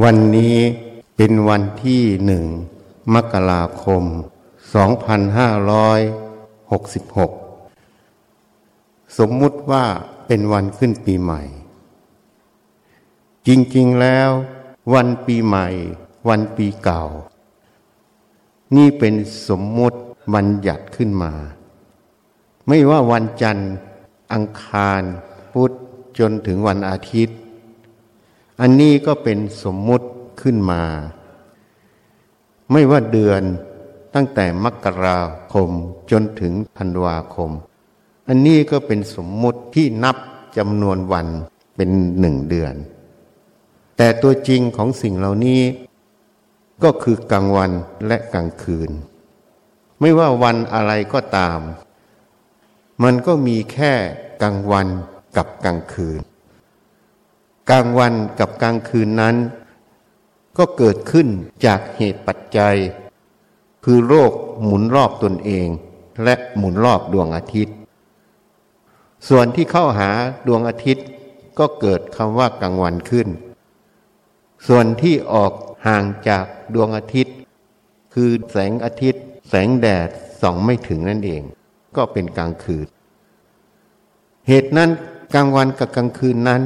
วันนี้เป็นวันที่หนึ่งมกราคม 2566 สมมุติว่าเป็นวันขึ้นปีใหม่ จริงๆแล้ว วันปีใหม่ วันปีเก่า นี่เป็นสมมุติบัญญัติขึ้นมา ไม่ว่าวันจันทร์ อังคาร พุธจนถึงวันอาทิตย์ อันนี้ก็เป็นสมมุติขึ้นมา ไม่ว่าเดือนตั้งแต่มกราคมจนถึงธันวาคม อันนี้ก็เป็นสมมุติที่นับจำนวนวันเป็นหนึ่งเดือน แต่ตัวจริงของสิ่งเหล่านี้ ก็คือกลางวันและกลางคืน ไม่ว่าวันอะไรก็ตาม มันก็มีแค่กลางวันกับกลางคืน กลางวันกับกลางคืนนั้น ก็เกิดขึ้นจากเหตุปัจจัย คือโลกหมุนรอบตนเอง และหมุนรอบดวงอาทิตย์ ส่วนที่เข้าหาดวงอาทิตย์ก็เกิดคำว่ากลางวันขึ้น ส่วนที่ออกห่างจากดวงอาทิตย์ คือแสงอาทิตย์ แสงแดดส่องไม่ถึงนั่นเอง ก็เป็นกลางคืน เหตุนั้นกลางวันกับกลางคืนนั้น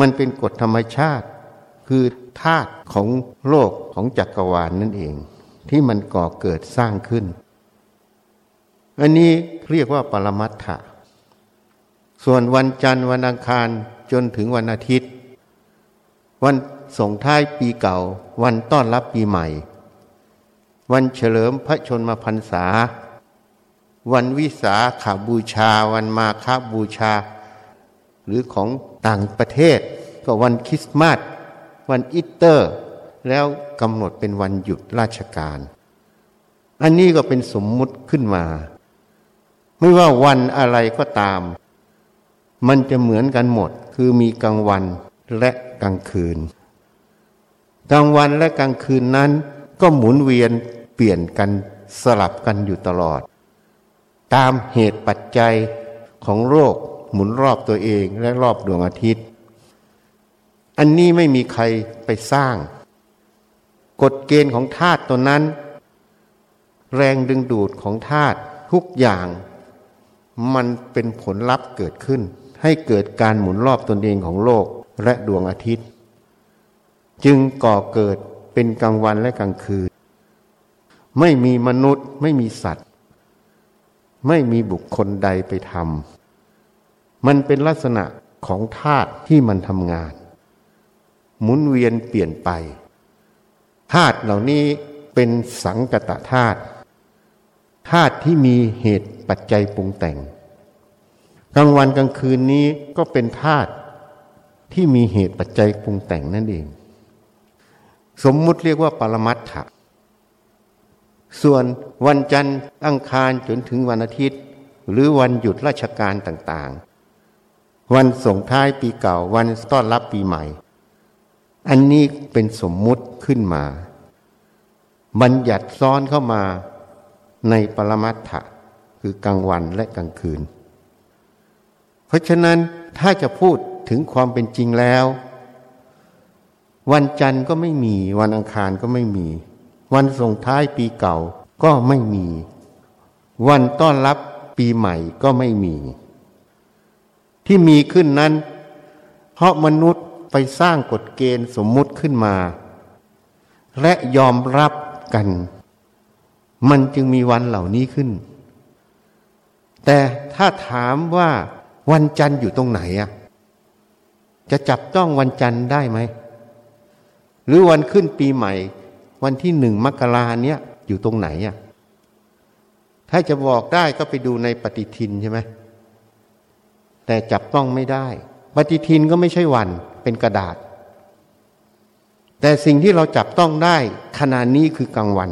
มันเป็นกฎธรรมชาติ คือธาตุของโลกของจักรวาลนนั่นเอง ที่มันก่อเกิดสร้างขึ้น อันนี้เรียกว่าปรมัตถะส่วนวันจันทร์วันอังคารจนถึงวันอาทิตย์ วันส่งท้ายปีเก่า วันต้อนรับปีใหม่ วันเฉลิมพระชนมพรรษา วันวิสาขาบูชา วันมาคาบูชา หรือของต่างประเทศ ก็วันคริสต์มาสวันอีสเตอร์ แล้วกำหนดเป็นวันหยุดราชการ อันนี้ก็เป็นสมมุติขึ้นมา ไม่ว่าวันอะไรก็ตาม มันจะเหมือนกันหมดคือมีกลางวันและกลางคืน กลางวันและกลางคืนนั้น ก็หมุนเวียนเปลี่ยนกันสลับกันอยู่ตลอด ตามเหตุปัจจัยของโลก หมุนรอบตัวเองและรอบดวงอาทิตย์ อันนี้ไม่มีใครไปสร้าง กฎเกณฑ์ของธาตุตัวนั้น แรงดึงดูดของธาตุทุกอย่าง มันเป็นผลลัพธ์เกิดขึ้น ให้เกิดการหมุนรอบตนเองของโลกและดวงอาทิตย์ จึงก่อเกิดเป็นกลางวันและกลางคืน ไม่มีมนุษย์ไม่มีสัตว์ ไม่มีบุคคลใดไปทำ มันเป็นลักษณะของธาตุที่มันทำงาน หมุนเวียนเปลี่ยนไปธาตุเหล่านี้เป็นสังกตธาตุธาตุที่มีเหตุปัจจัยปรุงแต่ง กลางวันกลางคืนนี้ก็เป็นธาตุที่มีเหตุปัจจัยปรุงแต่งนั่นเอง สมมุติเรียกว่าปรมัตถะส่วนวันจันทร์อังคารจนถึงวันอาทิตย์ หรือวันหยุดราชการต่างๆ วันส่งท้ายปีเก่าวันต้อนรับปีใหม่ อันนี้เป็นสมมุติขึ้นมา บัญญัติซ้อนเข้ามาในปรมัตถะคือกลางวันและกลางคืน เพราะฉะนั้นถ้าจะพูดถึงความเป็นจริงแล้ว วันจันทร์ก็ไม่มี วันอังคารก็ไม่มี วันส่งท้ายปีเก่าก็ไม่มี วันต้อนรับปีใหม่ก็ไม่มี ที่มีขึ้นนั้น เพราะมนุษย์ไปสร้างกฎเกณฑ์สมมุติขึ้นมา และยอมรับกัน มันจึงมีวันเหล่านี้ขึ้น แต่ถ้าถามว่าวันจันทร์อยู่ตรงไหนอะจะจับต้องวันจันทร์ได้ไหม หรือวันขึ้นปีใหม่ วันที่หนึ่งมกราเนี้ยอยู่ตรงไหนอะถ้าจะบอกได้ก็ไปดูในปฏิทินใช่ไหม แต่จับต้องไม่ได้ ปฏิทินก็ไม่ใช่วันเป็นกระดาษ แต่สิ่งที่เราจับต้องได้ขณะนี้คือกลางวัน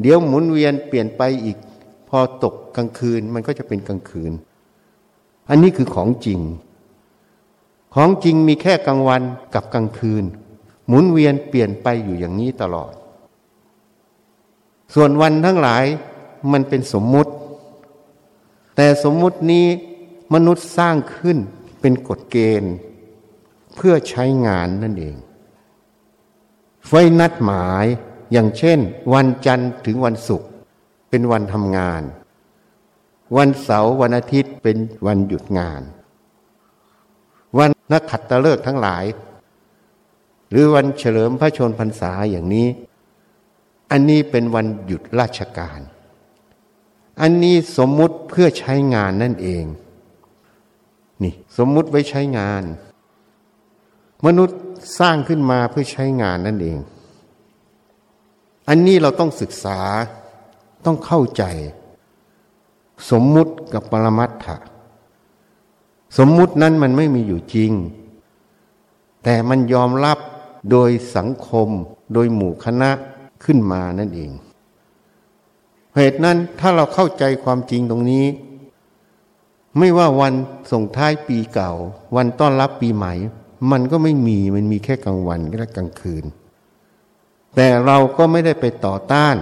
เดี๋ยวหมุนเวียนเปลี่ยนไปอีก พอตกกลางคืนมันก็จะเป็นกลางคืน อันนี้คือของจริง ของจริงมีแค่กลางวันกับกลางคืน หมุนเวียนเปลี่ยนไปอยู่อย่างนี้ตลอด ส่วนวันทั้งหลายมันเป็นสมมุติ แต่สมมุตินี้ มนุษย์สร้างขึ้นเป็นกฎเกณฑ์ เพื่อใช้งานนั่นเอง ไว้นัดหมายอย่างเช่น วันจันทร์ถึงวันศุกร์เป็นวันทำงาน วันเสาร์วันอาทิตย์เป็นวันหยุดงาน วันนักขัตฤกษ์ทั้งหลาย หรือวันเฉลิมพระชนพรรษาอย่างนี้ อันนี้เป็นวันหยุดราชการ อันนี้สมมุติเพื่อใช้งานนั่นเอง นี่ สมมุติไว้ใช้งาน มนุษย์สร้างขึ้นมาเพื่อใช้งานนั่นเอง อันนี้เราต้องศึกษาต้องเข้าใจ สมมุติกับปรมัตถะสมมุตินั้นมันไม่มีอยู่จริง แต่มันยอมรับโดยสังคม โดยหมู่คณะขึ้นมานั่นเองเหตุนั้นถ้าเราเข้าใจความจริงตรงนี้ ไม่ว่าวันส่งท้ายปีเก่า วันต้อนรับปีใหม่ มันก็ไม่มีมันมีแค่กลางวันและกลางคืน แต่เราก็ไม่ได้ไปต่อต้าน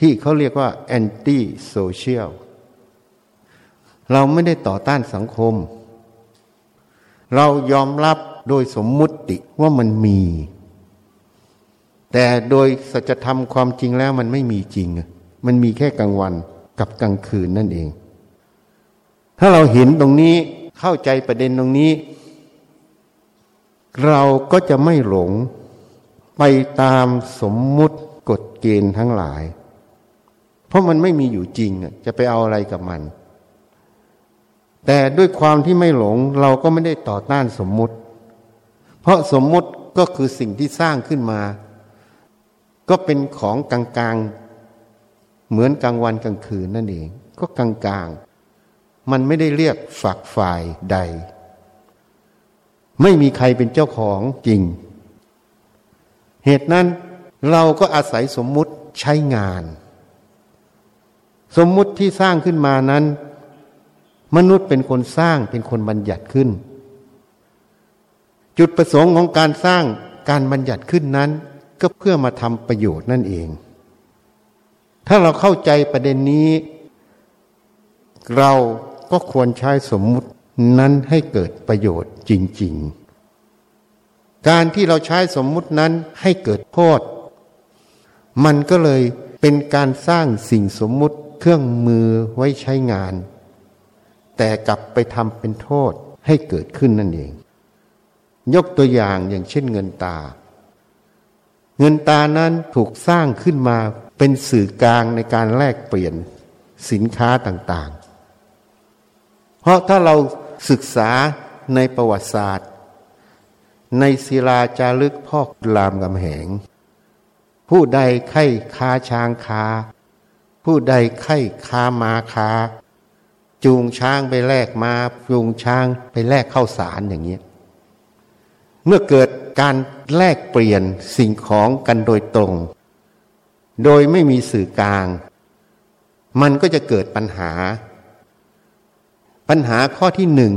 ที่เขาเรียกว่า anti-social เราไม่ได้ต่อต้านสังคม เรายอมรับโดยสมมุติว่ามันมี แต่โดยสัจธรรมความจริงแล้วมันไม่มีจริง มันมีแค่กลางวันกับกลางคืนนั่นเอง ถ้าเราเห็นตรงนี้เข้าใจประเด็นตรงนี้ เราก็จะไม่หลงไปตามสมมุติกฎเกณฑ์ทั้งหลาย เพราะมันไม่มีอยู่จริงจะไปเอาอะไรกับมัน แต่ด้วยความที่ไม่หลงเราก็ไม่ได้ต่อต้านสมมุติ เพราะสมมุติก็คือสิ่งที่สร้างขึ้นมา ก็เป็นของกลางๆ เหมือนกลางวันกลางคืนนั่นเอง ก็กลางๆ มันไม่ได้เรียกฝักฝ่ายใด ไม่มีใครเป็นเจ้าของจริง เหตุนั้นเราก็อาศัยสมมุติใช้งาน สมมุติที่สร้างขึ้นมานั้น มนุษย์เป็นคนสร้างเป็นคนบัญญัติขึ้น จุดประสงค์ของการสร้างการบัญญัติขึ้นนั้น ก็เพื่อมาทำประโยชน์นั่นเอง ถ้าเราเข้าใจประเด็นนี้เรา ก็ควรใช้สมมุตินั้นให้เกิดประโยชน์จริง ๆ การที่เราใช้สมมุตินั้นให้เกิดโทษ มันก็เลยเป็นการสร้างสิ่งสมมุติเครื่องมือไว้ใช้งาน แต่กลับไปทำเป็นโทษให้เกิดขึ้นนั่นเอง ยกตัวอย่างอย่างเช่นเงินตา เงินตานั้นถูกสร้างขึ้นมาเป็นสื่อกลางในการแลกเปลี่ยนสินค้าต่างๆ เพราะถ้าเราศึกษาในประวัติศาสตร์ ในศิลาจารึกพ่อรามกำแหง ผู้ใดไข้ค้าช้างค้า ผู้ใดไข้ค้ามาค้า จูงช้างไปแลกมาจูงช้างไปแลกข้าวสารอย่างนี้เมื่อเกิดการแลกเปลี่ยนสิ่งของกันโดยตรง โดยไม่มีสื่อกลาง มันก็จะเกิดปัญหา ปัญหาข้อที่หนึ่ง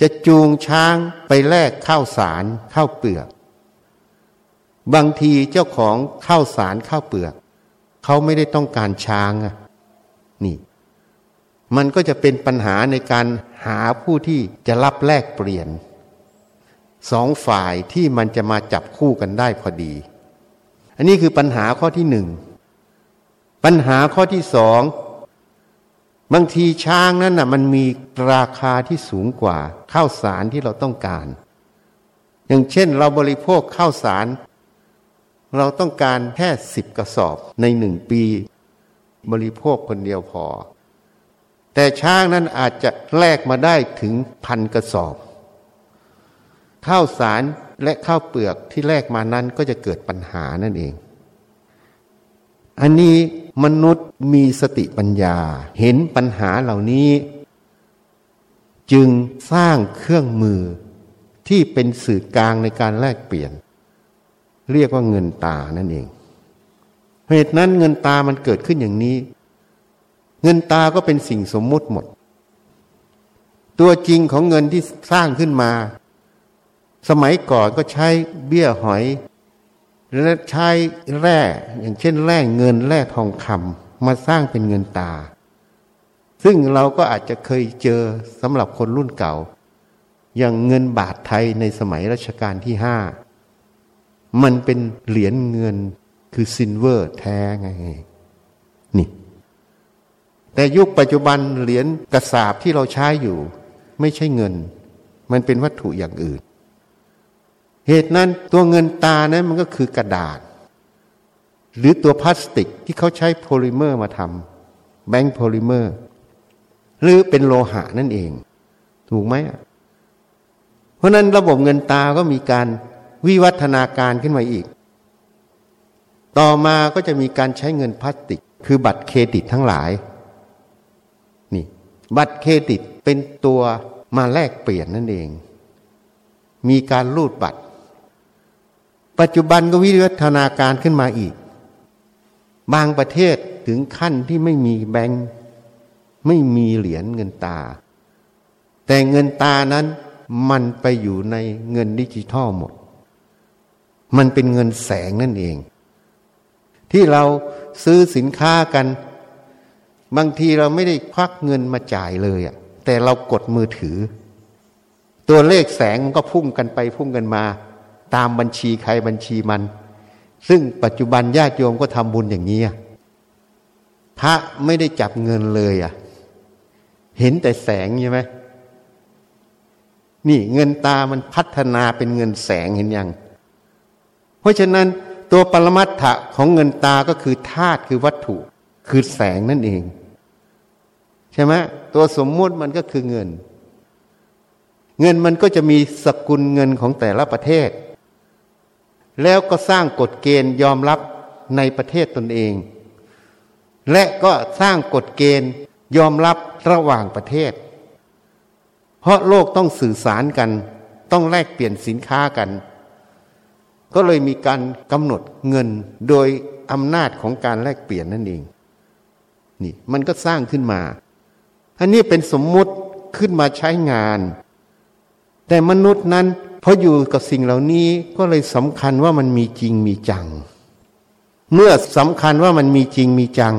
จะจูงช้างไปแลกข้าวสารข้าวเปลือก บางทีเจ้าของข้าวสารข้าวเปลือก เขาไม่ได้ต้องการช้างนี่ มันก็จะเป็นปัญหาในการหาผู้ที่จะรับแลกเปลี่ยนสองฝ่ายที่มันจะมาจับคู่กันได้พอดี อันนี้คือปัญหาข้อที่หนึ่ง ปัญหาข้อที่สอง บางทีช้างนั้นน่ะมันมีราคาที่สูงกว่าข้าวสารที่เราต้องการ อย่างเช่นเราบริโภคข้าวสาร เราต้องการแค่สิบกระสอบในหนึ่งปี บริโภคคนเดียวพอ แต่ช้างนั้นอาจจะแลกมาได้ถึงพันกระสอบ ข้าวสารและข้าวเปลือกที่แลกมานั้นก็จะเกิดปัญหานั่นเอง อันนี้มนุษย์มีสติปัญญา เห็นปัญหาเหล่านี้ จึงสร้างเครื่องมือที่เป็นสื่อกลางในการแลกเปลี่ยน เรียกว่าเงินตานั่นเอง เหตุนั้นเงินตามันเกิดขึ้นอย่างนี้ เงินตาก็เป็นสิ่งสมมุติหมด ตัวจริงของเงินที่สร้างขึ้นมา สมัยก่อนก็ใช้เบี้ยหอย และใช้แร่อย่างเช่นแร่เงินแร่ทองคำมาสร้างเป็นเงินตา ซึ่งเราก็อาจจะเคยเจอสำหรับคนรุ่นเก่า อย่างเงินบาทไทยในสมัยรัชกาลที่ห้ามันเป็นเหรียญเงินคือ silver แท้ไง นี่ แต่ยุคปัจจุบันเหรียญกษาปณ์ที่เราใช้อยู่ ไม่ใช่เงิน มันเป็นวัตถุอย่างอื่น เหตุนั้นตัวเงินตรานั้นมันก็คือกระดาษ หรือตัวพลาสติกที่เขาใช้โพลิเมอร์มาทำแบงค์โพลิเมอร์ หรือเป็นโลหะนั่นเอง ถูกไหมเพราะนั้นระบบเงินตาก็มีการวิวัฒนาการขึ้นมาอีก ต่อมาก็จะมีการใช้เงินพลาสติก คือบัตรเครดิตทั้งหลาย นี่ บัตรเครดิตเป็นตัวมาแลกเปลี่ยนนั่นเอง มีการรูดบัตร ปัจจุบันก็วิวัฒนาการขึ้นมาอีก บางประเทศถึงขั้นที่ไม่มีแบงค์ไม่มีเหรียญเงินตา แต่เงินตานั้นมันไปอยู่ในเงินดิจิทัลหมด มันเป็นเงินแสงนั่นเอง ที่เราซื้อสินค้ากัน บางทีเราไม่ได้ควักเงินมาจ่ายเลยอะแต่เรากดมือถือ ตัวเลขแสงมันก็พุ่งกันไปพุ่งกันมา ตามบัญชีใครบัญชีมัน ซึ่งปัจจุบันญาติโยมก็ทำบุญอย่างนี้พระไม่ได้จับเงินเลยอะ เห็นแต่แสงใช่ไหมนี่เงินตามันพัฒนาเป็นเงินแสงเห็นยัง เพราะฉะนั้นตัวปรมัตถะของเงินตาก็คือธาตุคือวัตถุ คือแสงนั่นเอง ใช่ไหมตัวสมมุติมันก็คือเงิน เงินมันก็จะมีสกุลเงินของแต่ละประเทศ แล้วก็สร้างกฎเกณฑ์ยอมรับในประเทศตนเอง และก็สร้างกฎเกณฑ์ยอมรับระหว่างประเทศ เพราะโลกต้องสื่อสารกัน ต้องแลกเปลี่ยนสินค้ากัน ก็เลยมีการกำหนดเงินโดยอำนาจของการแลกเปลี่ยนนั่นเองนี่มันก็สร้างขึ้นมา อันนี้เป็นสมมุติขึ้นมาใช้งาน แต่มนุษย์นั้น พออยู่กับสิ่งเหล่านี้ก็เลยสำคัญว่ามันมีจริงมีจัง เมื่อสำคัญว่ามันมีจริงมีจัง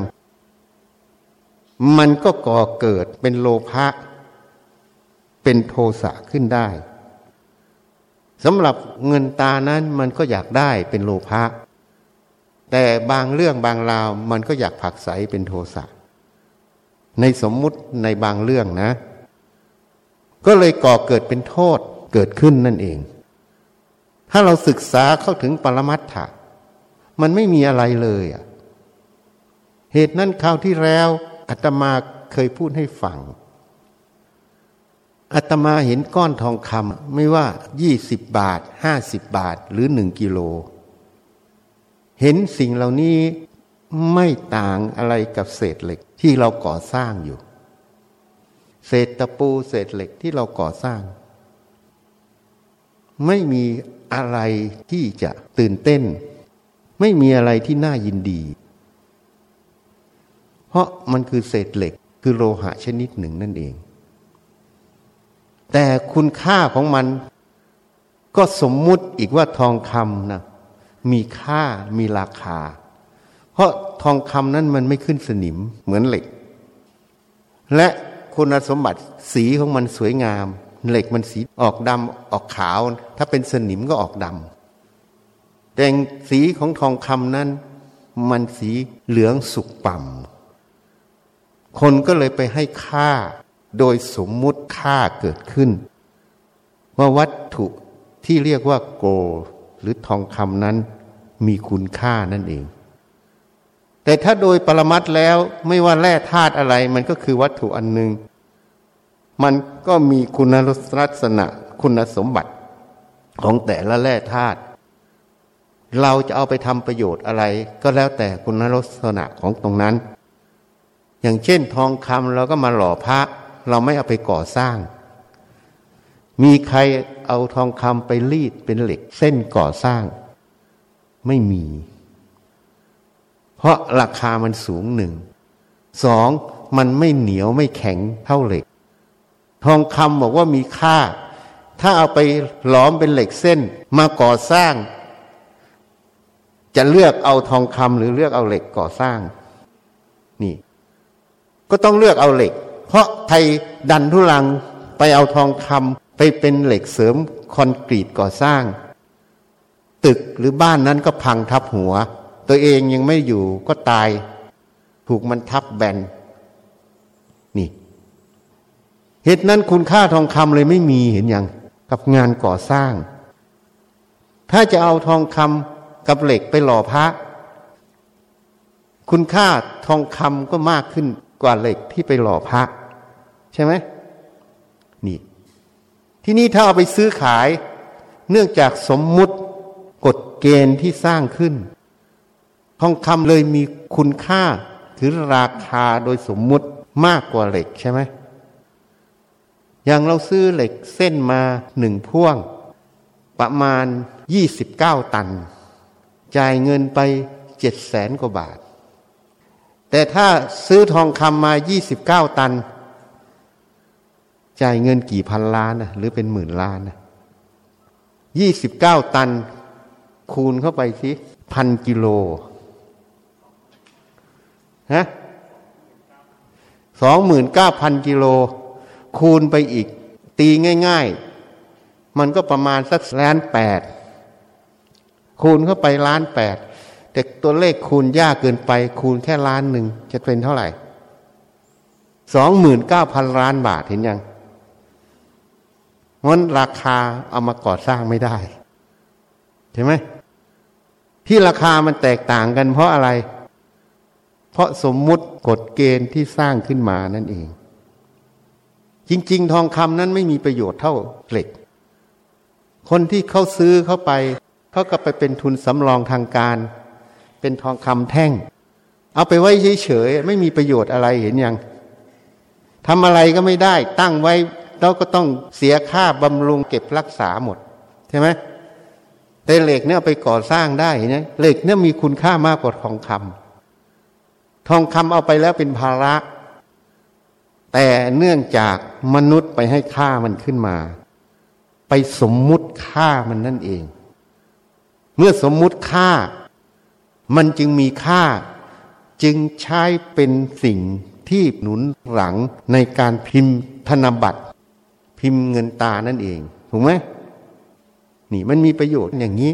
มันก็ก่อเกิดเป็นโลภะเป็นโทสะขึ้นได้สำหรับเงินตานั้นมันก็อยากได้เป็นโลภะแต่บางเรื่องบางราวมันก็อยากผักใสเป็นโทสะในสมมุติในบางเรื่องนะ ก็เลยก่อเกิดเป็นโทษ เกิดขึ้นนั่นเอง ถ้าเราศึกษาเข้าถึงปรมัตถะมันไม่มีอะไรเลยอะเหตุนั้นคราวที่แล้วอาตมาเคยพูดให้ฟังอาตมาเห็นก้อนทองคำไม่ว่ายี่สิบบาทห้าสิบบาทหรือหนึ่งกิโล เห็นสิ่งเหล่านี้ไม่ต่างอะไรกับเศษเหล็กที่เราก่อสร้างอยู่ เศษตะปูเศษเหล็กที่เราก่อสร้าง ไม่มีอะไรที่จะตื่นเต้น ไม่มีอะไรที่น่ายินดี เพราะมันคือเศษเหล็กคือโลหะชนิดหนึ่งนั่นเอง แต่คุณค่าของมัน ก็สมมุติอีกว่าทองคำนะมีค่ามีราคา เพราะทองคำนั้นมันไม่ขึ้นสนิมเหมือนเหล็ก และคุณสมบัติสีของมันสวยงาม เหล็กมันสีออกดำออกขาว ถ้าเป็นสนิมก็ออกดำแต่สีของทองคำนั้น มันสีเหลืองสุกป่ำคนก็เลยไปให้ค่าโดยสมมุติค่าเกิดขึ้น ว่าวัตถุที่เรียกว่าโก หรือทองคำนั้นมีคุณค่านั่นเอง แต่ถ้าโดยปรมัตแล้วไม่ว่าแร่ธาตุอะไรมันก็คือวัตถุอันหนึ่ง มันก็มีคุณลักษณะคุณสมบัติของแต่ละแร่ธาตุเราจะเอาไปทำประโยชน์อะไรก็แล้วแต่คุณลักษณะของตรงนั้น อย่างเช่นทองคำเราก็มาหล่อพระ เราไม่เอาไปก่อสร้าง มีใครเอาทองคำไปรีดเป็นเหล็กเส้นก่อสร้าง ไม่มี เพราะราคามันสูงหนึ่งสองมันไม่เหนียวไม่แข็งเท่าเหล็ก ทองคำบอกว่ามีค่า ถ้าเอาไปหลอมเป็นเหล็กเส้นมาก่อสร้าง จะเลือกเอาทองคำหรือเลือกเอาเหล็กก่อสร้าง นี่ ก็ต้องเลือกเอาเหล็ก เพราะไทยดันทุลังไปเอาทองคำไปเป็นเหล็กเสริมคอนกรีตก่อสร้าง ตึกหรือบ้านนั้นก็พังทับหัว ตัวเองยังไม่อยู่ก็ตาย ถูกมันทับแบน เหตุนั้นคุณค่าทองคำเลยไม่มีเห็นยังกับงานก่อสร้าง ถ้าจะเอาทองคำกับเหล็กไปหล่อพระ คุณค่าทองคำก็มากขึ้นกว่าเหล็กที่ไปหล่อพระ ใช่ไหมนี่ ที่นี่ถ้าเอาไปซื้อขาย เนื่องจากสมมุติกฎเกณฑ์ที่สร้างขึ้น ทองคำเลยมีคุณค่าถือราคาโดยสมมุติมากกว่าเหล็กใช่ไหม อย่างเราซื้อเหล็กเส้นมาหนึ่งพ่วง ประมาณยี่สิบเก้าตัน จ่ายเงินไปเจ็ดแสนกว่าบาท แต่ถ้าซื้อทองคำมายี่สิบเก้าตัน จ่ายเงินกี่พันล้านนะหรือเป็นหมื่นล้านนะยี่สิบเก้าตัน คูณเข้าไปสิพันกิโลฮะสองหมื่นเก้าพันกิโล คูณไปอีก ตีง่าย ๆ มันก็ประมาณสักล้านแปดคูณเข้าไปล้านแปดแต่ตัวเลขคูณยากเกินไป คูณแค่ล้านหนึ่งจะเป็นเท่าไหร่สองหมื่นเก้าพันล้านบาทเห็นยังงั้นราคาเอามาก่อสร้างไม่ได้ใช่ไหมที่ราคามันแตกต่างกันเพราะอะไร เพราะสมมุติกฎเกณฑ์ที่สร้างขึ้นมานั่นเอง จริง ๆ ทองคำนั้นไม่มีประโยชน์เท่าเหล็ก คนที่เขาซื้อเข้าไปเขาก็ไปเป็นทุนสำรองทางการ เป็นทองคำแท่ง เอาไปไว้เฉยๆไม่มีประโยชน์อะไรเห็นยังทำอะไรก็ไม่ได้ตั้งไว้เราก็ต้องเสียค่าบำรุงเก็บรักษาหมดใช่ไหมแต่เหล็กเนี่ยไปก่อสร้างได้เห็นไหมเหล็กเนี่ยมีคุณค่ามากกว่าทองคำทองคำเอาไปแล้วเป็นภาระ แต่เนื่องจากมนุษย์ไปให้ค่ามันขึ้นมา ไปสมมุติค่ามันนั่นเอง เมื่อสมมุติค่า มันจึงมีค่า จึงใช้เป็นสิ่งที่หนุนหลังในการพิมพ์ธนบัตร พิมพ์เงินตานั่นเอง ถูกไหมนี่มันมีประโยชน์อย่างนี้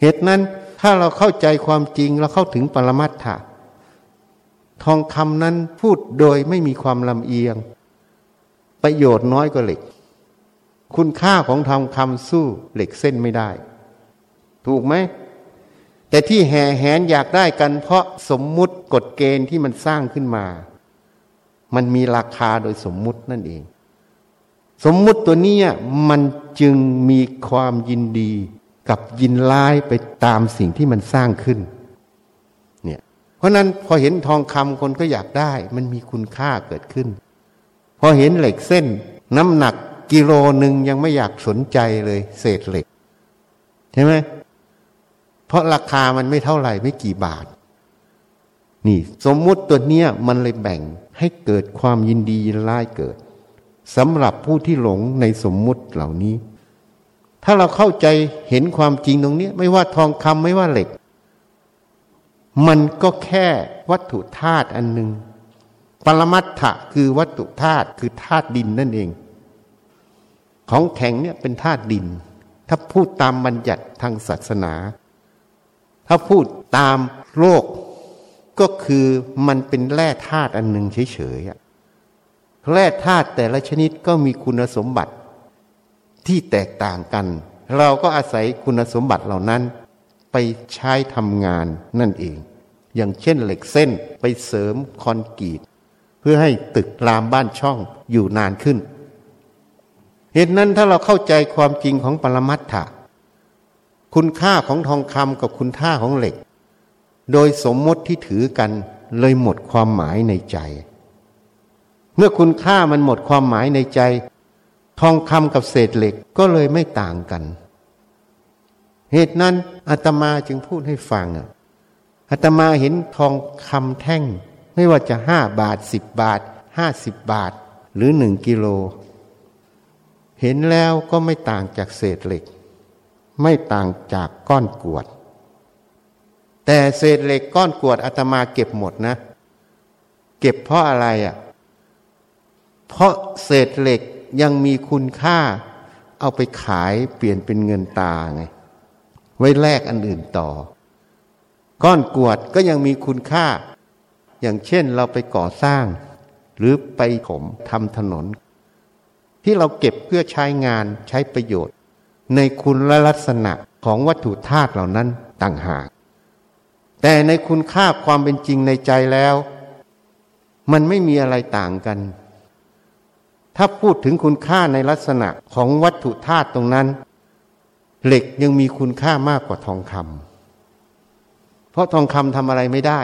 เหตุนั้นถ้าเราเข้าใจความจริงเราเข้าถึงปรมัตถะ ทองคำนั้นพูดโดยไม่มีความลำเอียง ประโยชน์น้อยกว่าเหล็ก คุณค่าของทองคำสู้เหล็กเส้นไม่ได้ ถูกไหม แต่ที่แห่แหนอยากได้กันเพราะสมมุติกฎเกณฑ์ที่มันสร้างขึ้นมา มันมีราคาโดยสมมุตินั่นเอง สมมุติตัวนี้มันจึงมีความยินดีกับยินร้ายไปตามสิ่งที่มันสร้างขึ้น เพราะนั้นพอเห็นทองคำคนก็อยากได้ มันมีคุณค่าเกิดขึ้น พอเห็นเหล็กเส้น น้ำหนักกิโลหนึ่งยังไม่อยากสนใจเลย เศษเหล็ก ใช่ไหมเพราะราคามันไม่เท่าไหร่ไม่กี่บาท นี่สมมุติตัวเนี้ยมันเลยแบ่งให้เกิดความยินดียินร้ายเกิดสำหรับผู้ที่หลงในสมมุติเหล่านี้ ถ้าเราเข้าใจเห็นความจริงตรงนี้ ไม่ว่าทองคำไม่ว่าเหล็ก มันก็แค่วัตถุธาตุอันหนึ่งปรมัตถะคือวัตถุธาตุคือธาตุดินนั่นเอง ของแข็งเนี่ยเป็นธาตุดิน ถ้าพูดตามบัญญัติทางศาสนา ถ้าพูดตามโลกก็คือมันเป็นแร่ธาตุอันหนึ่งเฉยๆแร่ธาตุแต่ละชนิดก็มีคุณสมบัติที่แตกต่างกัน เราก็อาศัยคุณสมบัติเหล่านั้น ไปใช้ทำงานนั่นเอง อย่างเช่นเหล็กเส้นไปเสริมคอนกรีต เพื่อให้ตึกรามบ้านช่องอยู่นานขึ้น เหตุนั้นถ้าเราเข้าใจความจริงของปรมัตถะคุณค่าของทองคำกับคุณค่าของเหล็ก โดยสมมติที่ถือกันเลยหมดความหมายในใจ เมื่อคุณค่ามันหมดความหมายในใจ ทองคำกับเศษเหล็กก็เลยไม่ต่างกัน เหตุนั้นอาตมาจึงพูดให้ฟังอะอาตมาเห็นทองคำแท่ง ไม่ว่าจะห้าบาทสิบบาทห้าสิบบาท หรือหนึ่งกิโล เห็นแล้วก็ไม่ต่างจากเศษเหล็ก ไม่ต่างจากก้อนกวด แต่เศษเหล็กก้อนกวดอาตมาเก็บหมดนะ เก็บเพราะอะไรอะ เพราะเศษเหล็กยังมีคุณค่า เอาไปขายเปลี่ยนเป็นเงินตาไง ไว้แลกอันอื่นต่อ ก้อนกวดก็ยังมีคุณค่า อย่างเช่นเราไปก่อสร้าง หรือไปถมทำถนน ที่เราเก็บเพื่อใช้งานใช้ประโยชน์ ในคุณและลักษณะของวัตถุธาตุเหล่านั้นต่างหาก แต่ในคุณค่าความเป็นจริงในใจแล้ว มันไม่มีอะไรต่างกัน ถ้าพูดถึงคุณค่าในลักษณะของวัตถุธาตุตรงนั้น เหล็กยังมีคุณค่ามากกว่าทองคำเพราะทองคำทำอะไรไม่ได้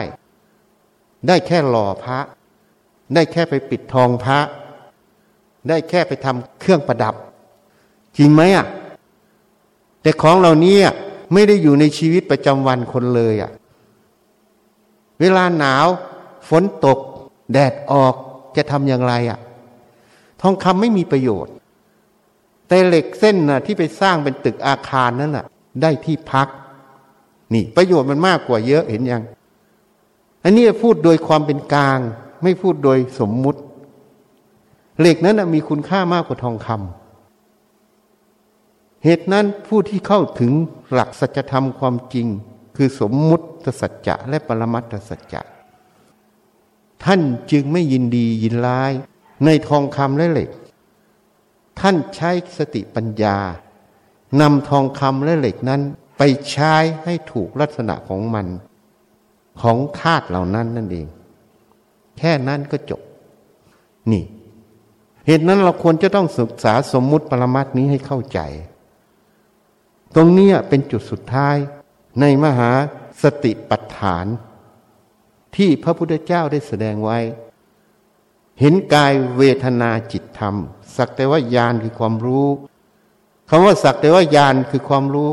ได้แค่หล่อพระ ได้แค่ไปปิดทองพระ ได้แค่ไปทำเครื่องประดับ จริงไหมอะ แต่ของเหล่านี้ไม่ได้อยู่ในชีวิตประจำวันคนเลยอะ เวลาหนาวฝนตก แดดออกจะทำอย่างไรอะ ทองคำไม่มีประโยชน์ แต่เหล็กเส้นน่ะที่ไปสร้างเป็นตึกอาคารนั่นน่ะ ได้ที่พัก นี่ประโยชน์มันมากกว่าเยอะเห็นยัง อันนี้พูดโดยความเป็นกลาง ไม่พูดโดยสมมุติ เหล็กนั้นมีคุณค่ามากกว่าทองคำเหตุนั้นผู้ที่เข้าถึงหลักสัจธรรมความจริง คือสมมุติสัจจะและปรมัตถสัจจะท่านจึงไม่ยินดียินร้าย ในทองคำและเหล็ก ท่านใช้สติปัญญานำทองคำและเหล็กนั้น ไปใช้ให้ถูกลักษณะของมัน ของธาตุเหล่านั้นนั่นเอง แค่นั้นก็จบ นี่ เหตุนั้นเราควรจะต้องศึกษาสมมุติปรมัตนี้ให้เข้าใจ ตรงนี้เป็นจุดสุดท้าย ในมหาสติปัฏฐาน ที่พระพุทธเจ้าได้แสดงไว้ เห็นกายเวทนาจิตธรรม สักแต่ว่าญาณคือความรู้คำว่าสักแต่ว่าญาณคือความรู้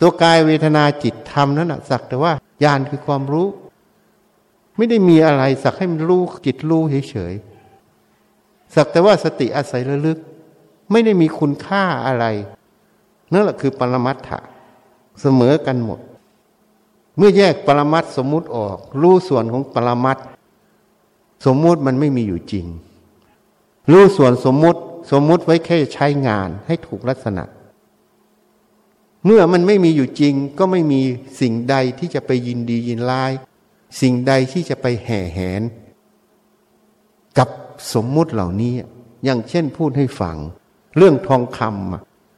ตัวกายเวทนาจิตธรรมนั้นนะสักแต่ว่าญาณคือความรู้ ไม่ได้มีอะไรสักให้มันรู้จิตรู้เฉยๆสักแต่ว่าสติอาศัยระลึก ไม่ได้มีคุณค่าอะไรนั่นแหละคือปรมัตถะเสมอกันหมด เมื่อแยกปรมัตสมมุติออก รู้ส่วนของปรมัต สมมุติมันไม่มีอยู่จริง รู้ส่วนสมมุติสมมุติไว้แค่ใช้งานให้ถูกลักษณะ เมื่อมันไม่มีอยู่จริงก็ไม่มีสิ่งใดที่จะไปยินดียินร้าย สิ่งใดที่จะไปแห่แหน กับสมมุติเหล่านี้ อย่างเช่นพูดให้ฟัง เรื่องทองค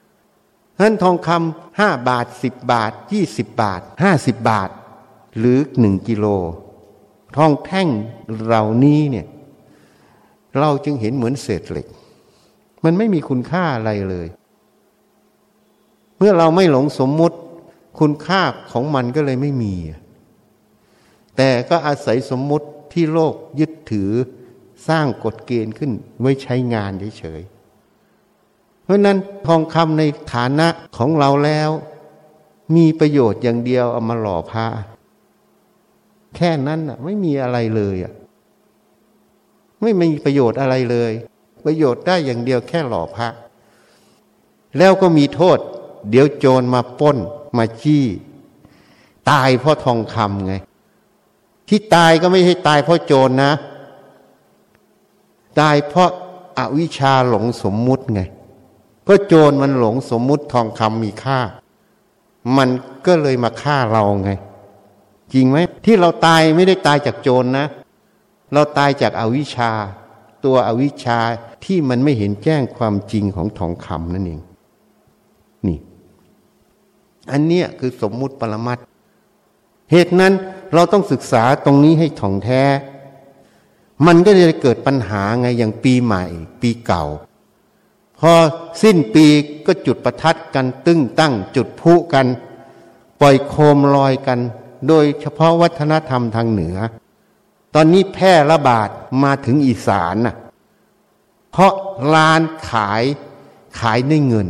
ำนั้นทองคำห้าบาทสิบบาทยี่สิบบาทห้าสิบบาท หรือหนึ่งกิโล ทองแท่งเหล่านี้เนี่ย เราจึงเห็นเหมือนเศษเหล็ก มันไม่มีคุณค่าอะไรเลย เมื่อเราไม่หลงสมมุติ คุณค่าของมันก็เลยไม่มี แต่ก็อาศัยสมมุติที่โลกยึดถือสร้างกฎเกณฑ์ขึ้นไว้ใช้งานเฉยๆราะนั้นทองคำในฐานะของเราแล้ว มีประโยชน์อย่างเดียวเอามาหล่อพระ แค่นั้นอะ ไม่มีอะไรเลยอะไม่มีประโยชน์อะไรเลย ประโยชน์ได้อย่างเดียวแค่หล่อพระ แล้วก็มีโทษ เดี๋ยวโจรมาป้น มาจี้ ตายเพราะทองคำไง ที่ตายก็ไม่ใช่ตายเพราะโจรนะ ตายเพราะอาวิชชาหลงสมมุติไงก็โจรมันหลงสมมุติทองคำมีค่า มันก็เลยมาฆ่าเราไง จริงไหมที่เราตายไม่ได้ตายจากโจรนะ เราตายจากอาวิชชา ตัวอวิชชาที่มันไม่เห็นแจ้งความจริงของทองคำนั่นเองนี่ อันเนี้ยคือสมมุติปรมัตเหตุนั้นเราต้องศึกษาตรงนี้ให้ถ่องแท้ มันก็จะเกิดปัญหาไงอย่างปีใหม่ ปีเก่า พอสิ้นปีก็จุดประทัดกันตึ้งตั้ง จุดพุกัน ปล่อยโคมลอยกัน โดยเฉพาะวัฒนธรรมทางเหนือ ตอนนี้แพร่ระบาดมาถึงอีสานน่ะเพราะร้านขายขายได้เงิน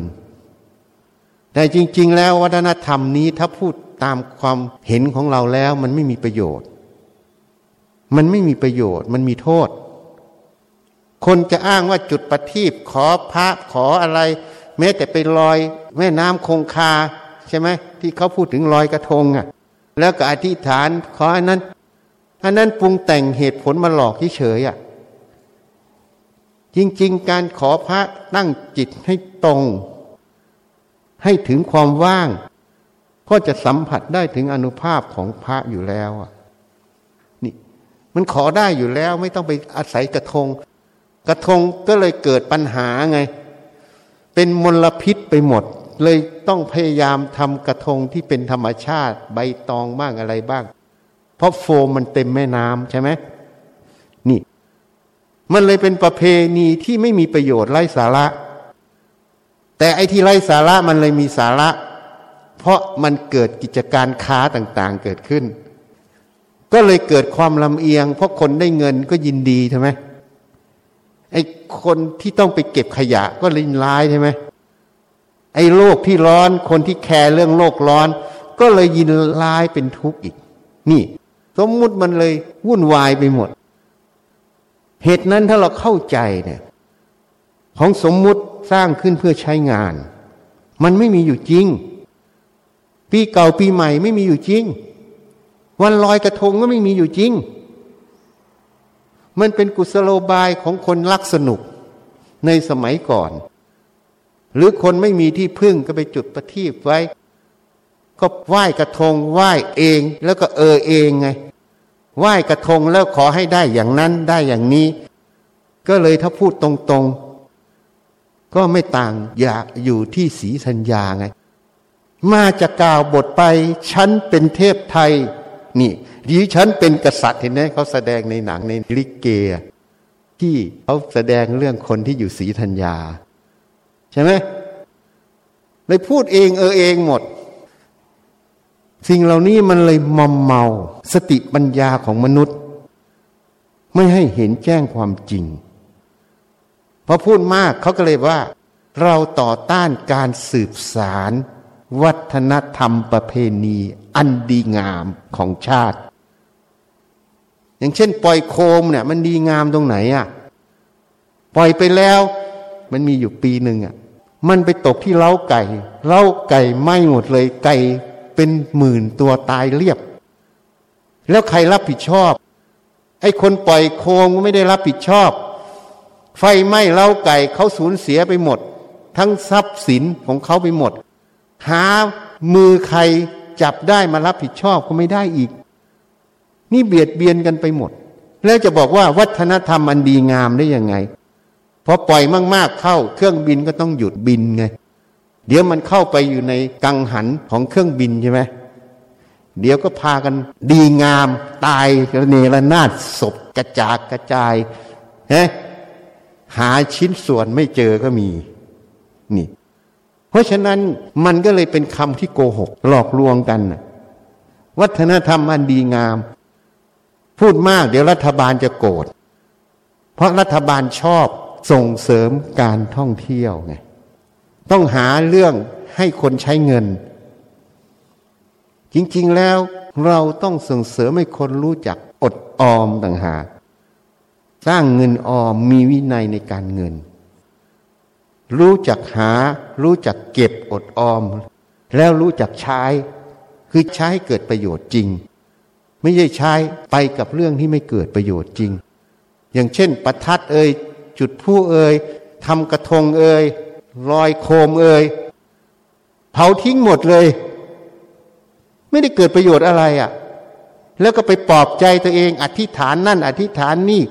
แต่จริง ๆ แล้ววัฒนธรรมนี้ถ้าพูดตามความเห็นของเราแล้วมันไม่มีประโยชน์ มันไม่มีประโยชน์ มันมีโทษ คนจะอ้างว่าจุดประทีปขอพระขออะไร แม้แต่ไปลอย แม่น้ำคงคา ใช่ไหมที่เขาพูดถึงลอยกระทงอะ แล้วก็อธิษฐานขออันนั้นอันนั้นปรุงแต่งเหตุผลมาหลอกเฉยอะจริง ๆ การขอพระตั้งจิตให้ตรง ให้ถึงความว่าง ก็จะสัมผัสได้ถึงอนุภาพของพระอยู่แล้วนี่มันขอได้อยู่แล้วไม่ต้องไปอาศัยกระทง กระทงก็เลยเกิดปัญหาไง เป็นมลพิษไปหมด เลยต้องพยายามทำกระทงที่เป็นธรรมชาติ ใบตองบ้างอะไรบ้าง เพราะโฟมมันเต็มแม่น้ำใช่ไหมนี่ มันเลยเป็นประเพณีที่ไม่มีประโยชน์ไร้สาระ แต่ไอ้ที่ไร้สาระมันเลยมีสาระ เพราะมันเกิดกิจการค้าต่างๆเกิดขึ้น ก็เลยเกิดความลำเอียง เพราะคนได้เงินก็ยินดีใช่ไหมไอ้คนที่ต้องไปเก็บขยะก็ลินร้ายใช่ไหม ไอ้โลกที่ร้อนคนที่แคร์เรื่องโลกร้อน ก็เลยยินร้ายเป็นทุกข์อีก นี่ สมมุติมันเลยวุ่นวายไปหมด เหตุนั้นถ้าเราเข้าใจเนี่ยของสมมุติสร้างขึ้นเพื่อใช้งาน มันไม่มีอยู่จริง ปีเก่าปีใหม่ไม่มีอยู่จริง วันลอยกระทงก็ไม่มีอยู่จริง มันเป็นกุศโลบายของคนรักสนุกในสมัยก่อน หรือคนไม่มีที่พึ่งก็ไปจุดประทีปไว้ ก็ไหว้กระทงไหว้เองแล้วก็เออเองไงไหว้กระทงแล้วขอให้ได้อย่างนั้นได้อย่างนี้ ก็เลยถ้าพูดตรงๆ ก็ไม่ต่างอยากอยู่ที่สีสัญญาไง มาจะกล่าวบทไป ฉันเป็นเทพไทย นี่ดิฉันเป็นกษัตริย์เห็นไหมเขาแสดงในหนังในลิเกที่เขาแสดงเรื่องคนที่อยู่ศรีธัญญา ใช่ไหมเลยพูดเองเออเองหมด สิ่งเหล่านี้มันเลยมอมเมา สติปัญญาของมนุษย์ ไม่ให้เห็นแจ้งความจริงพอพูดมากเขาก็เลยว่า เราต่อต้านการสืบสาร วัฒนธรรมประเพณี อันดีงามของชาติ อย่างเช่น ปล่อยโคมเนี่ย มันดีงามตรงไหนอะ ปล่อยไปแล้ว มันมีอยู่ปีหนึ่งอะ มันไปตกที่เล้าไก่ เล้าไก่ไหม้หมดเลยไก่เป็นหมื่นตัวตายเรียบ แล้วใครรับผิดชอบ ไอ้คนปล่อยโคมก็ไม่ได้รับผิดชอบ ไฟไหม้เล้าไก่เขาสูญเสียไปหมด ทั้งทรัพย์สินของเขาไปหมด หามือใครจับได้มารับผิดชอบก็ไม่ได้อีก นี่เบียดเบียนกันไปหมด แล้วจะบอกว่าวัฒนธรรมอันดีงามได้ยังไง พอปล่อยมากๆเข้าเครื่องบินก็ต้องหยุดบินไง เดี๋ยวมันเข้าไปอยู่ในกังหันของเครื่องบินใช่ไหมเดี๋ยวก็พากันดีงามตายระเนระนาดศพกระจากกระจายฮะหาชิ้นส่วนไม่เจอก็มีนี่ เพราะฉะนั้นมันก็เลยเป็นคำที่โกหก หลอกลวงกันวัฒนธรรมอันดีงาม พูดมากเดี๋ยวรัฐบาลจะโกรธเพราะรัฐบาลชอบ ส่งเสริมการท่องเที่ยวไงต้องหาเรื่องให้คนใช้เงิน จริงๆแล้วเราต้องส่งเสริมให้คนรู้จักอดออมต่างหากสร้างเงินออมมีวินัยในการเงิน รู้จักหา รู้จักเก็บอดออม แล้วรู้จักใช้ คือใช้ให้เกิดประโยชน์จริง ไม่ใช่ใช้ไปกับเรื่องที่ไม่เกิดประโยชน์จริง อย่างเช่น ประทัดเอ่ย จุดผู้เอ่ยทำกระทงเอ่ยลอยโคมเอ่ยเผาทิ้งหมดเลย ไม่ได้เกิดประโยชน์อะไรอะ่ะ แล้วก็ไปปลอบใจตัวเอง อธิษฐานนั่น อธิษฐานนี่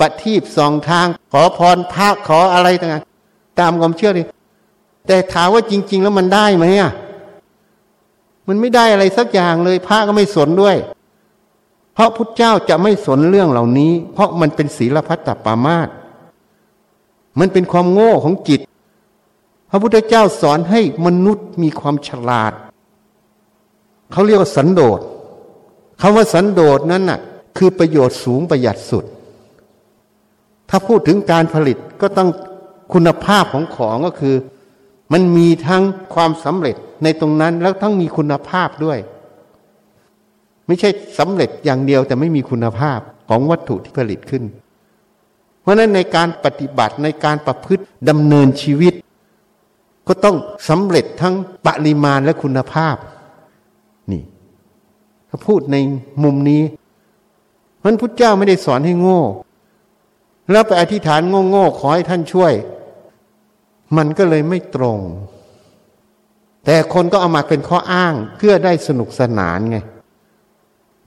ปฏิบสองทาง ขอพรพระขออะไรต่างๆตามความเชื่อเลยแต่ถามว่าจริง ๆ แล้วมันได้ไหมอะมันไม่ได้อะไรสักอย่างเลย พระก็ไม่สนด้วย เพราะพุทธเจ้าจะไม่สนเรื่องเหล่านี้ เพราะมันเป็นศีลพัตตปามาต มันเป็นความโง่ของจิต พระพุทธเจ้าสอนให้มนุษย์มีความฉลาด เขาเรียกว่าสันโดษคำว่าสันโดษนั้นน่ะ คือประโยชน์สูงประหยัดสุด ถ้าพูดถึงการผลิตก็ต้องคุณภาพของของก็คือ มันมีทั้งความสำเร็จในตรงนั้นแล้วทั้งมีคุณภาพด้วย ไม่ใช่สำเร็จอย่างเดียวแต่ไม่มีคุณภาพของวัตถุที่ผลิตขึ้น เพราะนั้นในการปฏิบัติในการประพฤติดำเนินชีวิต ก็ต้องสำเร็จทั้งปริมาณและคุณภาพ นี่ ถ้าพูดในมุมนี้มันพุทธเจ้าไม่ได้สอนให้โง่ แล้วไปอธิษฐานโง่ๆขอให้ท่านช่วย มันก็เลยไม่ตรง แต่คนก็เอามาเป็นข้ออ้างเพื่อได้สนุกสนานไง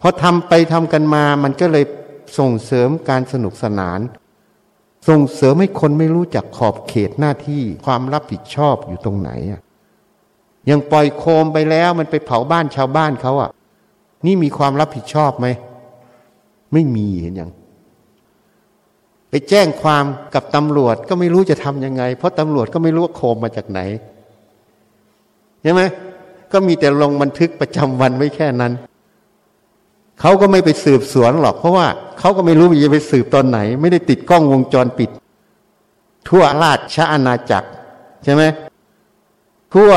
พอทำไปทำกันมามันก็เลยส่งเสริมการสนุกสนาน ส่งเสริมให้คนไม่รู้จักขอบเขตหน้าที่ความรับผิดชอบอยู่ตรงไหนอะยังปล่อยโคมไปแล้วมันไปเผาบ้านชาวบ้านเขาอะ นี่มีความรับผิดชอบไหม ไม่มีเห็นยัง ไปแจ้งความกับตำรวจก็ไม่รู้จะทำยังไง เพราะตำรวจก็ไม่รู้ว่าโคมมาจากไหนใช่ไหมก็มีแต่ลงบันทึกประจำวันไว้แค่นั้น เขาก็ไม่ไปสืบสวนหรอกเพราะว่าเขาก็ไม่รู้ว่าจะไปสืบตอนไหน ไม่ได้ติดกล้องวงจรปิด ทั่วราชอาณาจักรใช่ไหมทั่ว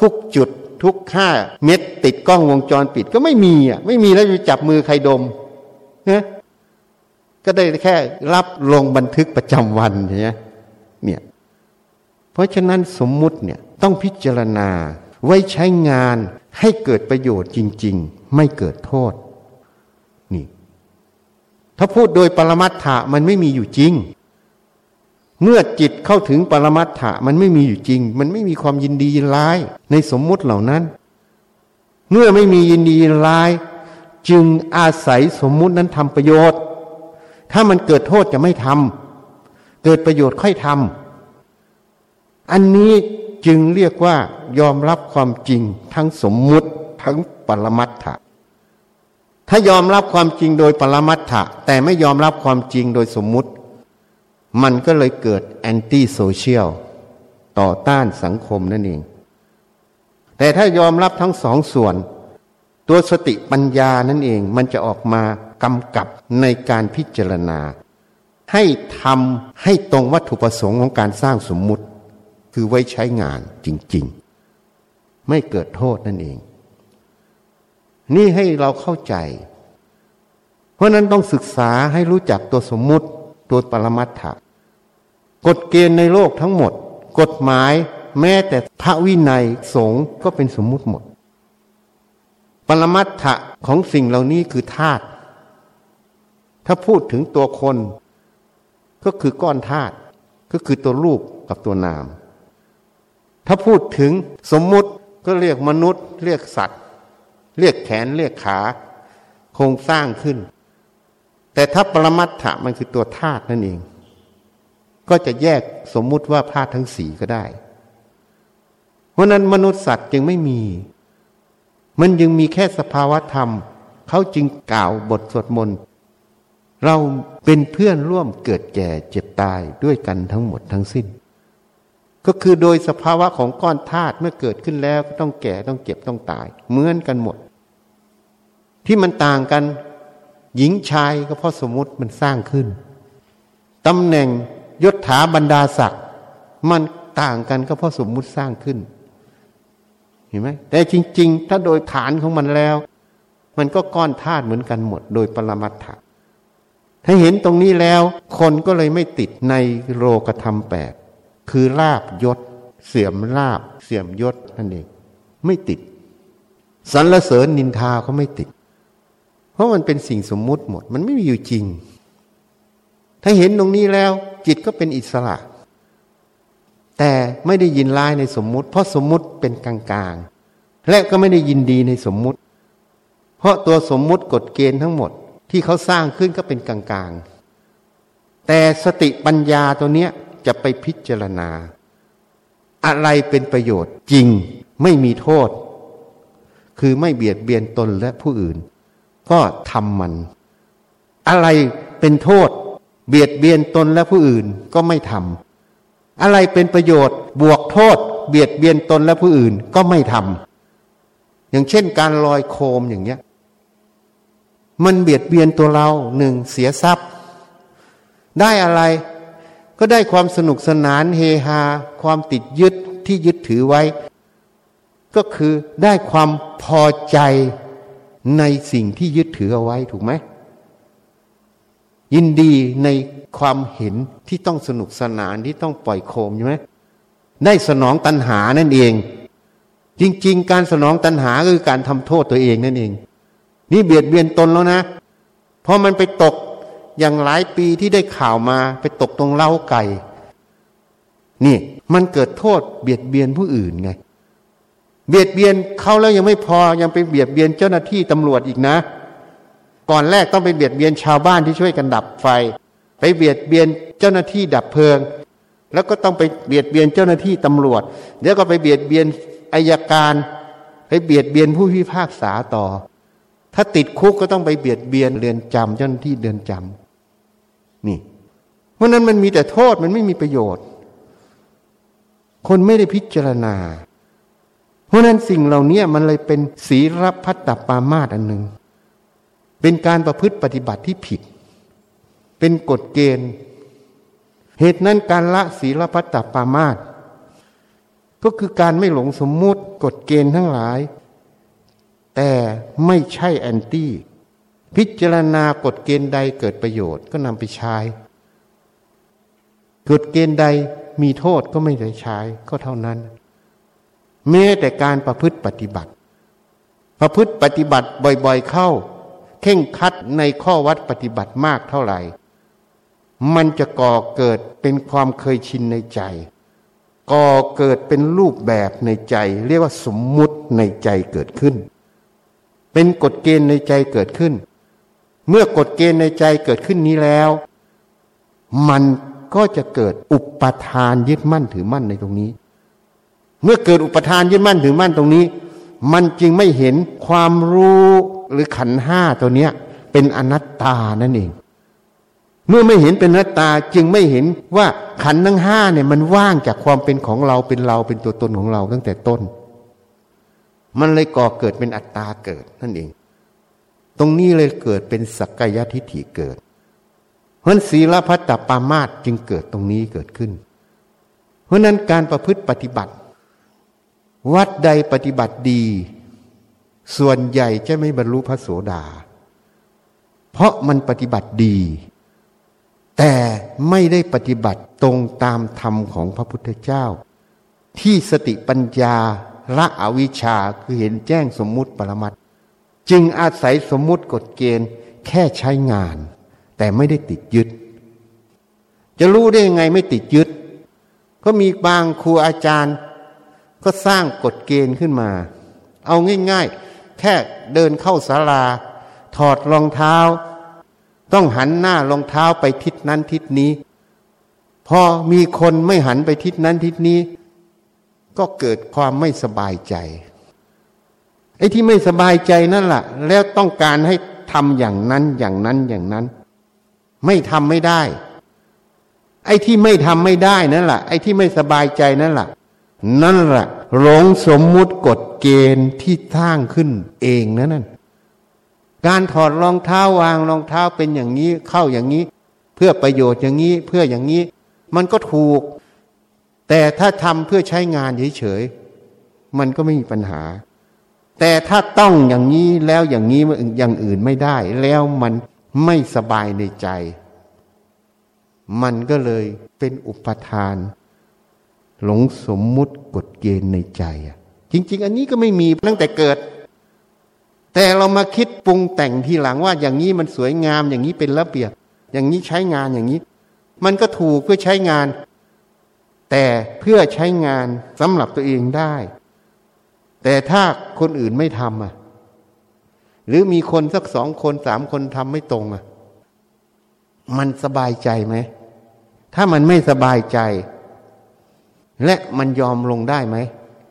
ทุกจุดทุกห้าเม็ดติดกล้องวงจรปิดก็ไม่มีอะไม่มีแล้วจะจับมือใครดมนะก็ได้แค่รับลงบันทึกประจำวันใช่ไหมเนี่ย เพราะฉะนั้นสมมุติเนี่ยต้องพิจารณาไว้ใช้งานให้เกิดประโยชน์จริง ๆ ไม่เกิดโทษ ถ้าพูดโดยปรมัตถะมันไม่มีอยู่จริง เมื่อจิตเข้าถึงปรมัตถะมันไม่มีอยู่จริง มันไม่มีความยินดียินร้าย ในสมมุติเหล่านั้น เมื่อไม่มียินดียินร้าย จึงอาศัยสมมุตินั้นทำประโยชน์ ถ้ามันเกิดโทษจะไม่ทำเกิดประโยชน์ค่อยทำอันนี้จึงเรียกว่ายอมรับความจริงทั้งสมมุติทั้งปรมัตถะ ถ้ายอมรับความจริงโดยปรมัตถะแต่ไม่ยอมรับความจริงโดยสมมุติ มันก็เลยเกิด anti-social ต่อต้านสังคมนั่นเอง แต่ถ้ายอมรับทั้งสองส่วน ตัวสติปัญญานั่นเองมันจะออกมากำกับในการพิจารณา ให้ทำให้ตรงวัตถุประสงค์ของการสร้างสมมุติ คือไว้ใช้งานจริง ๆ ไม่เกิดโทษนั่นเอง นี่ให้เราเข้าใจ เพราะนั้นต้องศึกษาให้รู้จักตัวสมมุติตัวปรมัตถะกฎเกณฑ์ในโลกทั้งหมด กฎหมายแม้แต่พระวินัยสงฆ์ก็เป็นสมมุติหมด ปรมัตถะของสิ่งเหล่านี้คือธาตุถ้าพูดถึงตัวคน ก็คือก้อนธาตุก็คือตัวรูปกับตัวนาม ถ้าพูดถึงสมมุติก็เรียกมนุษย์ เรียกสัตว์ เรียกแขนเรียกขาโครงสร้างขึ้น แต่ถ้าปรมัตถะมันคือตัวธาตุนั่นเอง ก็จะแยกสมมุติว่าธาตุทั้งสีก็ได้ เพราะนั้นมนุษย์สัตว์จึงไม่มี มันยังมีแค่สภาวะธรรม เขาจึงกล่าวบทสวดมนต์เราเป็นเพื่อนร่วมเกิดแก่เจ็บตายด้วยกันทั้งหมดทั้งสิ้น ก็คือโดยสภาวะของก้อนธาตุเมื่อเกิดขึ้นแล้วก็ต้องแก่ต้องเจ็บต้องตาย เหมือนกันหมด ที่มันต่างกัน หญิงชายก็เพราะสมมติมันสร้างขึ้นตำแหน่งยศถาบรรดาศักดิ์มันต่างกันก็เพราะสมมุติสร้างขึ้น เห็นไหมแต่จริง ๆ ถ้าโดยฐานของมันแล้ว มันก็ก้อนธาตุเหมือนกันหมด โดยปรมัตถะถ้าเห็นตรงนี้แล้ว คนก็เลยไม่ติดในโลกธรรมแปด คือลาบยศ เสื่อมลาบ เสื่อมยศนั่นเองไม่ติดสรรเสริญนินทาเขาไม่ติด เพราะมันเป็นสิ่งสมมุติหมด มันไม่มีอยู่จริง ถ้าเห็นตรงนี้แล้ว จิตก็เป็นอิสระ แต่ไม่ได้ยินร้ายในสมมุติ เพราะสมมุติเป็นกลางๆ และก็ไม่ได้ยินดีในสมมุติ เพราะตัวสมมุติกฎเกณฑ์ทั้งหมดที่เขาสร้างขึ้นก็เป็นกลางๆ แต่สติปัญญาตัวเนี้ย จะไปพิจารณา อะไรเป็นประโยชน์จริงไม่มีโทษ คือไม่เบียดเบียนตนและผู้อื่น ก็ทำมัน อะไรเป็นโทษ เบียดเบียนตนและผู้อื่นก็ไม่ทำอะไรเป็นประโยชน์ บวกโทษ เบียดเบียนตนและผู้อื่นก็ไม่ทำอย่างเช่นการลอยโคมอย่างเนี้ยมันเบียดเบียนตัวเราหนึ่งเสียทรัพย์ ได้อะไร ก็ได้ความสนุกสนานเฮฮา ความติดยึดที่ยึดถือไว้ ก็คือได้ความพอใจในสิ่งที่ยึดถือเอาไว้ถูกไหม ยินดีในความเห็นที่ต้องสนุกสนานที่ต้องปล่อยโคมใช่ไหมได้สนองตัณหานั่นเอง จริง ๆ การสนองตัณหาคือการทำโทษตัวเองนั่นเอง นี่เบียดเบียนตนแล้วนะ เพราะมันไปตก อย่างหลายปีที่ได้ข่าวมาไปตกตรงเล้าไก่ นี่มันเกิดโทษเบียดเบียนผู้อื่นไง เบียดเบียนเขาแล้วยังไม่พอยังไปเบียดเบียนเจ้าหน้าที่ตำรวจอีกนะ ก่อนแรกต้องไปเบียดเบียนชาวบ้านที่ช่วยกันดับไฟ ไปเบียดเบียนเจ้าหน้าที่ดับเพลิง แล้วก็ต้องไปเบียดเบียนเจ้าหน้าที่ตำรวจเดี๋ยวก็ไปเบียดเบียนอายการไปเบียดเบียนผู้พิพากษาต่อ ถ้าติดคุกก็ต้องไปเบียดเบียนเรือนจำเจ้าหน้าที่เรือนจำ ราะนั้นมันมีแต่โทษมันไม่มีประโยชน์ คนไม่ได้พิจารณา เพราะนั้นสิ่งเหล่านี้มันเลยเป็นศีลพัตตปามาตอันหนึ่ง เป็นการประพฤติปฏิบัติที่ผิด เป็นกฎเกณฑ์ เหตุนั้นการละศีลพัตตปามาตก็คือการไม่หลงสมมุติกฎเกณฑ์ทั้งหลาย แต่ไม่ใช่แอนตี้ พิจารณากฎเกณฑ์ใดเกิดประโยชน์ก็นำไปใช้ กฎเกณฑ์ใดมีโทษก็ไม่ได้ใช้ก็เท่านั้น แม้แต่การประพฤติปฏิบัติ ประพฤติปฏิบัติบ่อยๆเข้า เข่งคัดในข้อวัดปฏิบัติมากเท่าไหร่ มันจะก่อเกิดเป็นความเคยชินในใจ ก่อเกิดเป็นรูปแบบในใจ เรียกว่าสมมุติในใจเกิดขึ้น เป็นกฎเกณฑ์ในใจเกิดขึ้น เมื่อกฎเกณฑ์ในใจเกิดขึ้นนี้แล้ว มัน ก็จะเกิดอุปทานยึดมั่นถือมั่นในตรงนี้ เมื่อเกิดอุปทานยึดมั่นถือมั่นตรงนี้ มันจึงไม่เห็นความรู้หรือขันห้าตัวเนี้ย เป็นอนัตตานั่นเอง เมื่อไม่เห็นเป็นอนัตตาจึงไม่เห็นว่าขันทั้งห้าเนี่ยมันว่างจากความเป็นของเราเป็นเราเป็นตัวตนของเราตั้งแต่ต้น มันเลยก่อเกิดเป็นอัตตาเกิดนั่นเอง ตรงนี้เลยเกิดเป็นสักกายทิฏฐิเกิด เพราะศีลพัตตปามาตจึงเกิดตรงนี้เกิดขึ้น เพราะนั้นการประพฤติปฏิบัติ วัดใดปฏิบัติดี ส่วนใหญ่จะไม่บรรลุพระโสดา เพราะมันปฏิบัติดี แต่ไม่ได้ปฏิบัติตรงตามธรรมของพระพุทธเจ้า ที่สติปัญญาละอวิชชาคือเห็นแจ้งสมมุติปรมัตจึงอาศัยสมมุติกฎเกณฑ์แค่ใช้งาน แต่ไม่ได้ติดยึด จะรู้ได้ยังไงไม่ติดยึด ก็มีบางครูอาจารย์ ก็สร้างกฎเกณฑ์ขึ้นมา เอาง่าย ๆ แค่เดินเข้าศาลา ถอดรองเท้า ต้องหันหน้ารองเท้าไปทิศนั้นทิศนี้ พอมีคนไม่หันไปทิศนั้นทิศนี้ ก็เกิดความไม่สบายใจไอ้ที่ไม่สบายใจนั่นแหละแล้วต้องการให้ทำอย่างนั้นอย่างนั้นอย่างนั้น ไม่ทำไม่ได้ ไอ้ที่ไม่ทำไม่ได้นั่นแหละไอ้ที่ไม่สบายใจนั่นแหละนั่นแหละหลงสมมุติกฎเกณฑ์ที่สร้างขึ้นเองนั่นการถอดรองเท้าวางรองเท้าเป็นอย่างนี้เข้าอย่างนี้ เพื่อประโยชน์อย่างนี้เพื่ออย่างนี้ มันก็ถูก แต่ถ้าทำเพื่อใช้งานเฉยๆมันก็ไม่มีปัญหา แต่ถ้าต้องอย่างนี้แล้วอย่างนี้อย่างอื่นไม่ได้ แล้วมัน ไม่สบายในใจ มันก็เลยเป็นอุปทาน หลงสมมุติกฎเกณฑ์ในใจอะจริง ๆ อันนี้ก็ไม่มีตั้งแต่เกิด แต่เรามาคิดปรุงแต่งทีหลังว่าอย่างนี้มันสวยงามอย่างนี้เป็นระเบียบ อย่างนี้ใช้งานอย่างนี้ มันก็ถูกเพื่อใช้งาน แต่เพื่อใช้งานสำหรับตัวเองได้ แต่ถ้าคนอื่นไม่ทำอะ หรือมีคนสักสองคนสามคนทำไม่ตรงอะ มันสบายใจไหม ถ้ามันไม่สบายใจ และมันยอมลงได้ไหม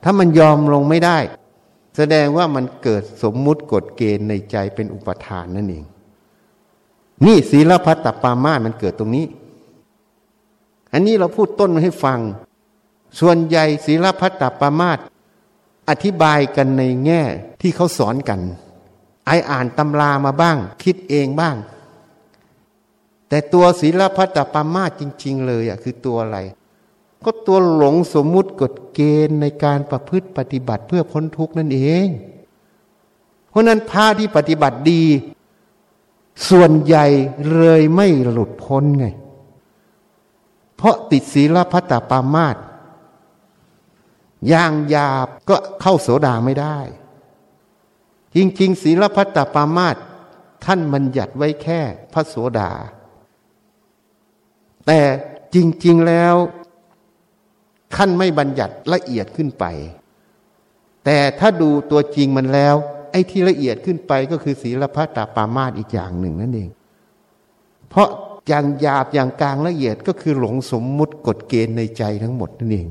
ถ้ามันยอมลงไม่ได้ แสดงว่ามันเกิดสมมุติกฎเกณฑ์ในใจเป็นอุปทานนั่นเอง นี่ศีลพัตตปามามันเกิดตรงนี้ อันนี้เราพูดต้นมาให้ฟัง ส่วนใหญ่ศีลพัตตปามาตอธิบายกันในแง่ที่เขาสอนกัน ไออ่านตำรามาบ้าง คิดเองบ้าง แต่ตัวศีลพัตตปามาจริง ๆ เลยอะคือตัวอะไร ก็ตัวหลงสมมุติกฎเกณฑ์ในการประพฤติปฏิบัติเพื่อพ้นทุกข์นั่นเอง เพราะนั้นพระที่ปฏิบัติดี ส่วนใหญ่เลยไม่หลุดพ้นไง เพราะติดศีลพัตตปามาตย่างหยาบก็เข้าโสดาไม่ได้ จริง ๆ ศีลพัตตปามาตท่านมันหยัดไว้แค่พระโสดา แต่จริง ๆ แล้ว ท่านไม่บัญญัติละเอียดขึ้นไป แต่ถ้าดูตัวจริงมันแล้ว ไอ้ที่ละเอียดขึ้นไปก็คือศีลพัตตาปามาตอีกอย่างหนึ่งนั่นเอง เพราะอย่างหยาบอย่างกลางละเอียดก็คือหลงสมมุติกฎเกณฑ์ในใจทั้งหมดนั่นเอง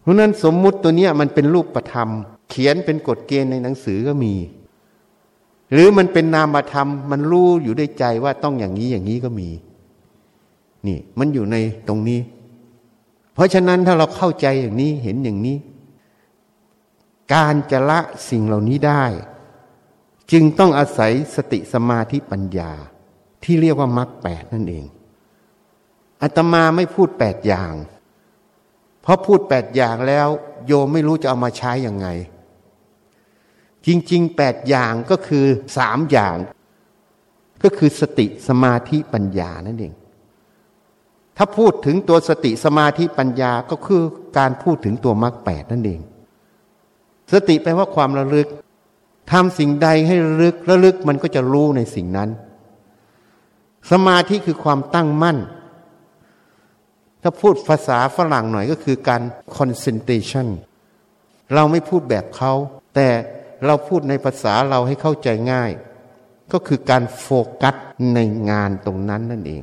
เพราะนั้นสมมุติตัวนี้มันเป็นรูปธรรม เขียนเป็นกฎเกณฑ์ในหนังสือก็มี หรือมันเป็นนามธรรม มันรู้อยู่ด้วยใจว่าต้องอย่างนี้อย่างนี้ก็มี นี่มันอยู่ในตรงนี้ เพราะฉะนั้นถ้าเราเข้าใจอย่างนี้เห็นอย่างนี้ การจะละสิ่งเหล่านี้ได้ จึงต้องอาศัยสติสมาธิปัญญา ที่เรียกว่ามรรคแปดนั่นเองอาตมาไม่พูดแปดอย่าง เพราะพูดแปดอย่างแล้ว โยมไม่รู้จะเอามาใช้อยังไง จริงๆแปดอย่างก็คือสามอย่าง ก็คือสติสมาธิปัญญานั่นเอง ถ้าพูดถึงตัวสติสมาธิปัญญาก็คือการพูดถึงตัวมรรคแปดนั่นเอง สติแปลว่าความระลึกทำสิ่งใดให้ระลึกระลึกมันก็จะรู้ในสิ่งนั้น สมาธิคือความตั้งมั่น ถ้าพูดภาษาฝรั่งหน่อยก็คือการ concentration เราไม่พูดแบบเขา แต่ เราพูดในภาษาเราให้เข้าใจง่าย ก็คือการโฟกัสในงานตรงนั้นนั่นเอง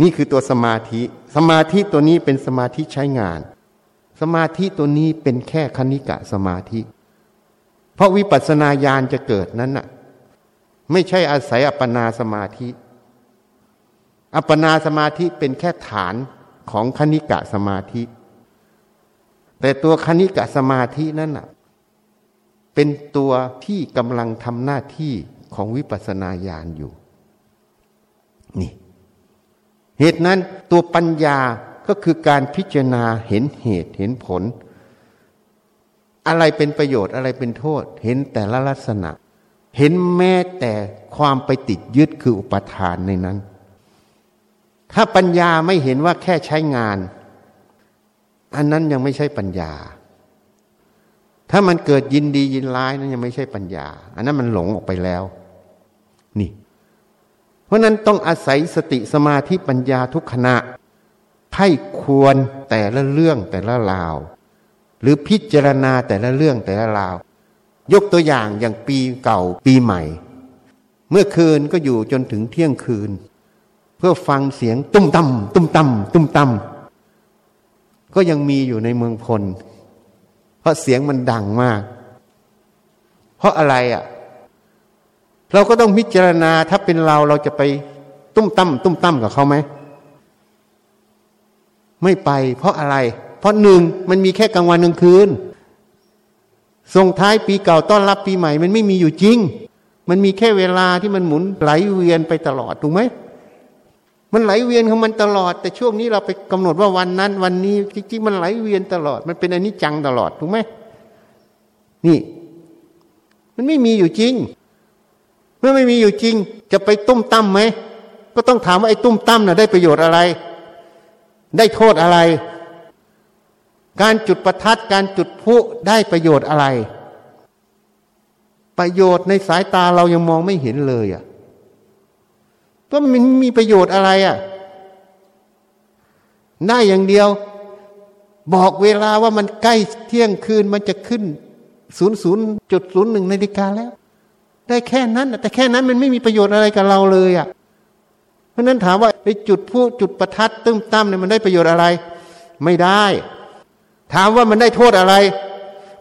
นี่คือตัวสมาธิ สมาธิตัวนี้เป็นสมาธิใช้งาน สมาธิตัวนี้เป็นแค่คณิกะสมาธิ เพราะวิปัสสนาญาณจะเกิดนั้นน่ะ ไม่ใช่อาศัยอัปปนาสมาธิ อัปปนาสมาธิเป็นแค่ฐานของคณิกะสมาธิแต่ตัวคณิกะสมาธินั่นน่ะ เป็นตัวที่กำลังทำหน้าที่ของวิปัสสนาญาณอยู่ นี่ เหตุนั้นตัวปัญญาก็คือการพิจารณาเห็นเหตุเห็นผล อะไรเป็นประโยชน์อะไรเป็นโทษ เห็นแต่ละลักษณะ เห็นแม้แต่ความไปติดยึดคืออุปทานในนั้น ถ้าปัญญาไม่เห็นว่าแค่ใช้งาน อันนั้นยังไม่ใช่ปัญญา ถ้ามันเกิดยินดียินร้ายนั้นยังไม่ใช่ปัญญา อันนั้นมันหลงออกไปแล้ว นี่ เพราะนั้นต้องอาศัยสติสมาธิปัญญาทุกขณะให้ควรแต่ละเรื่องแต่ละราว หรือพิจารณาแต่ละเรื่องแต่ละราว ยกตัวอย่างอย่างปีเก่าปีใหม่ เมื่อคืนก็อยู่จนถึงเที่ยงคืน เพื่อฟังเสียงตุ้มตั้มตุ้มตั้มตุ้มตั้มก็ยังมีอยู่ในเมืองพล เพราะเสียงมันดังมาก เพราะอะไรอะ่ะ เราก็ต้องพิจารณาถ้าเป็นเราเราจะไปตุ้มตั้มตุ้มตั้มกับเขาไหมไม่ไป เพราะอะไร เพราะหนึ่งมันมีแค่กลางวันกลางคืนส่งท้ายปีเก่าต้อนรับปีใหม่ มันไม่มีอยู่จริง มันมีแค่เวลาที่มันหมุนไหลเวียนไปตลอดถูกไหม มันไหลเวียนของมันตลอด แต่ช่วงนี้เราไปกำหนดว่าวันนั้น วันนี้จริงๆมันไหลเวียนตลอด มันเป็นอนิจจังตลอดถูกไหมนี่ มันไม่มีอยู่จริง เมื่อไม่มีอยู่จริง จะไปตุ้มตั้มไหมก็ต้องถามว่าไอ้ตุ้มตั้มน่ะได้ประโยชน์อะไร ได้โทษอะไร การจุดประทัดการจุดพุได้ประโยชน์อะไร ประโยชน์ในสายตาเรายังมองไม่เห็นเลยอะ ก็มันมีประโยชน์อะไรอะได้อย่างเดียว บอกเวลาว่ามันใกล้เที่ยงคืนมันจะขึ้นศูนย์ศูนย์จุดศูนย์หนึ่งนาฬิกาแล้ว ได้แค่นั้นแต่แค่นั้นมันไม่มีประโยชน์อะไรกับเราเลยอะ เพราะนั้นถามว่าไปจุดผู้จุดประทัดตึ้มตั้มเนี่ยมันได้ประโยชน์อะไร ไม่ได้ ถามว่ามันได้โทษอะไร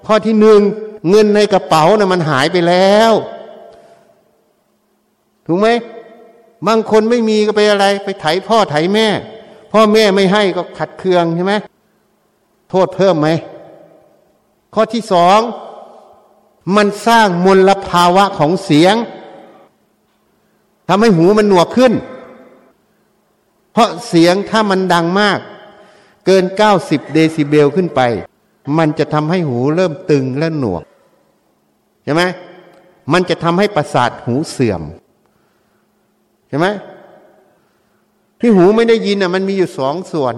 ข้อที่หนึ่งเงินในกระเป๋านะ่ะมันหายไปแล้ว ถูกไหม บางคนไม่มีก็ไปอะไร ไปไถพ่อไถแม่ พ่อแม่ไม่ให้ก็ขัดเคืองใช่ไหมโทษเพิ่มไหม ข้อที่สอง มันสร้างมลภาวะของเสียงทำให้หูมันหนวกขึ้น เพราะเสียงถ้ามันดังมาก เกินเก้าสิบเดซิเบลขึ้นไป มันจะทำให้หูเริ่มตึงและหนวก ใช่ไหมมันจะทำให้ประสาทหูเสื่อม ใช่ไหมที่หูไม่ได้ยินอะ มันมีอยู่สองส่วน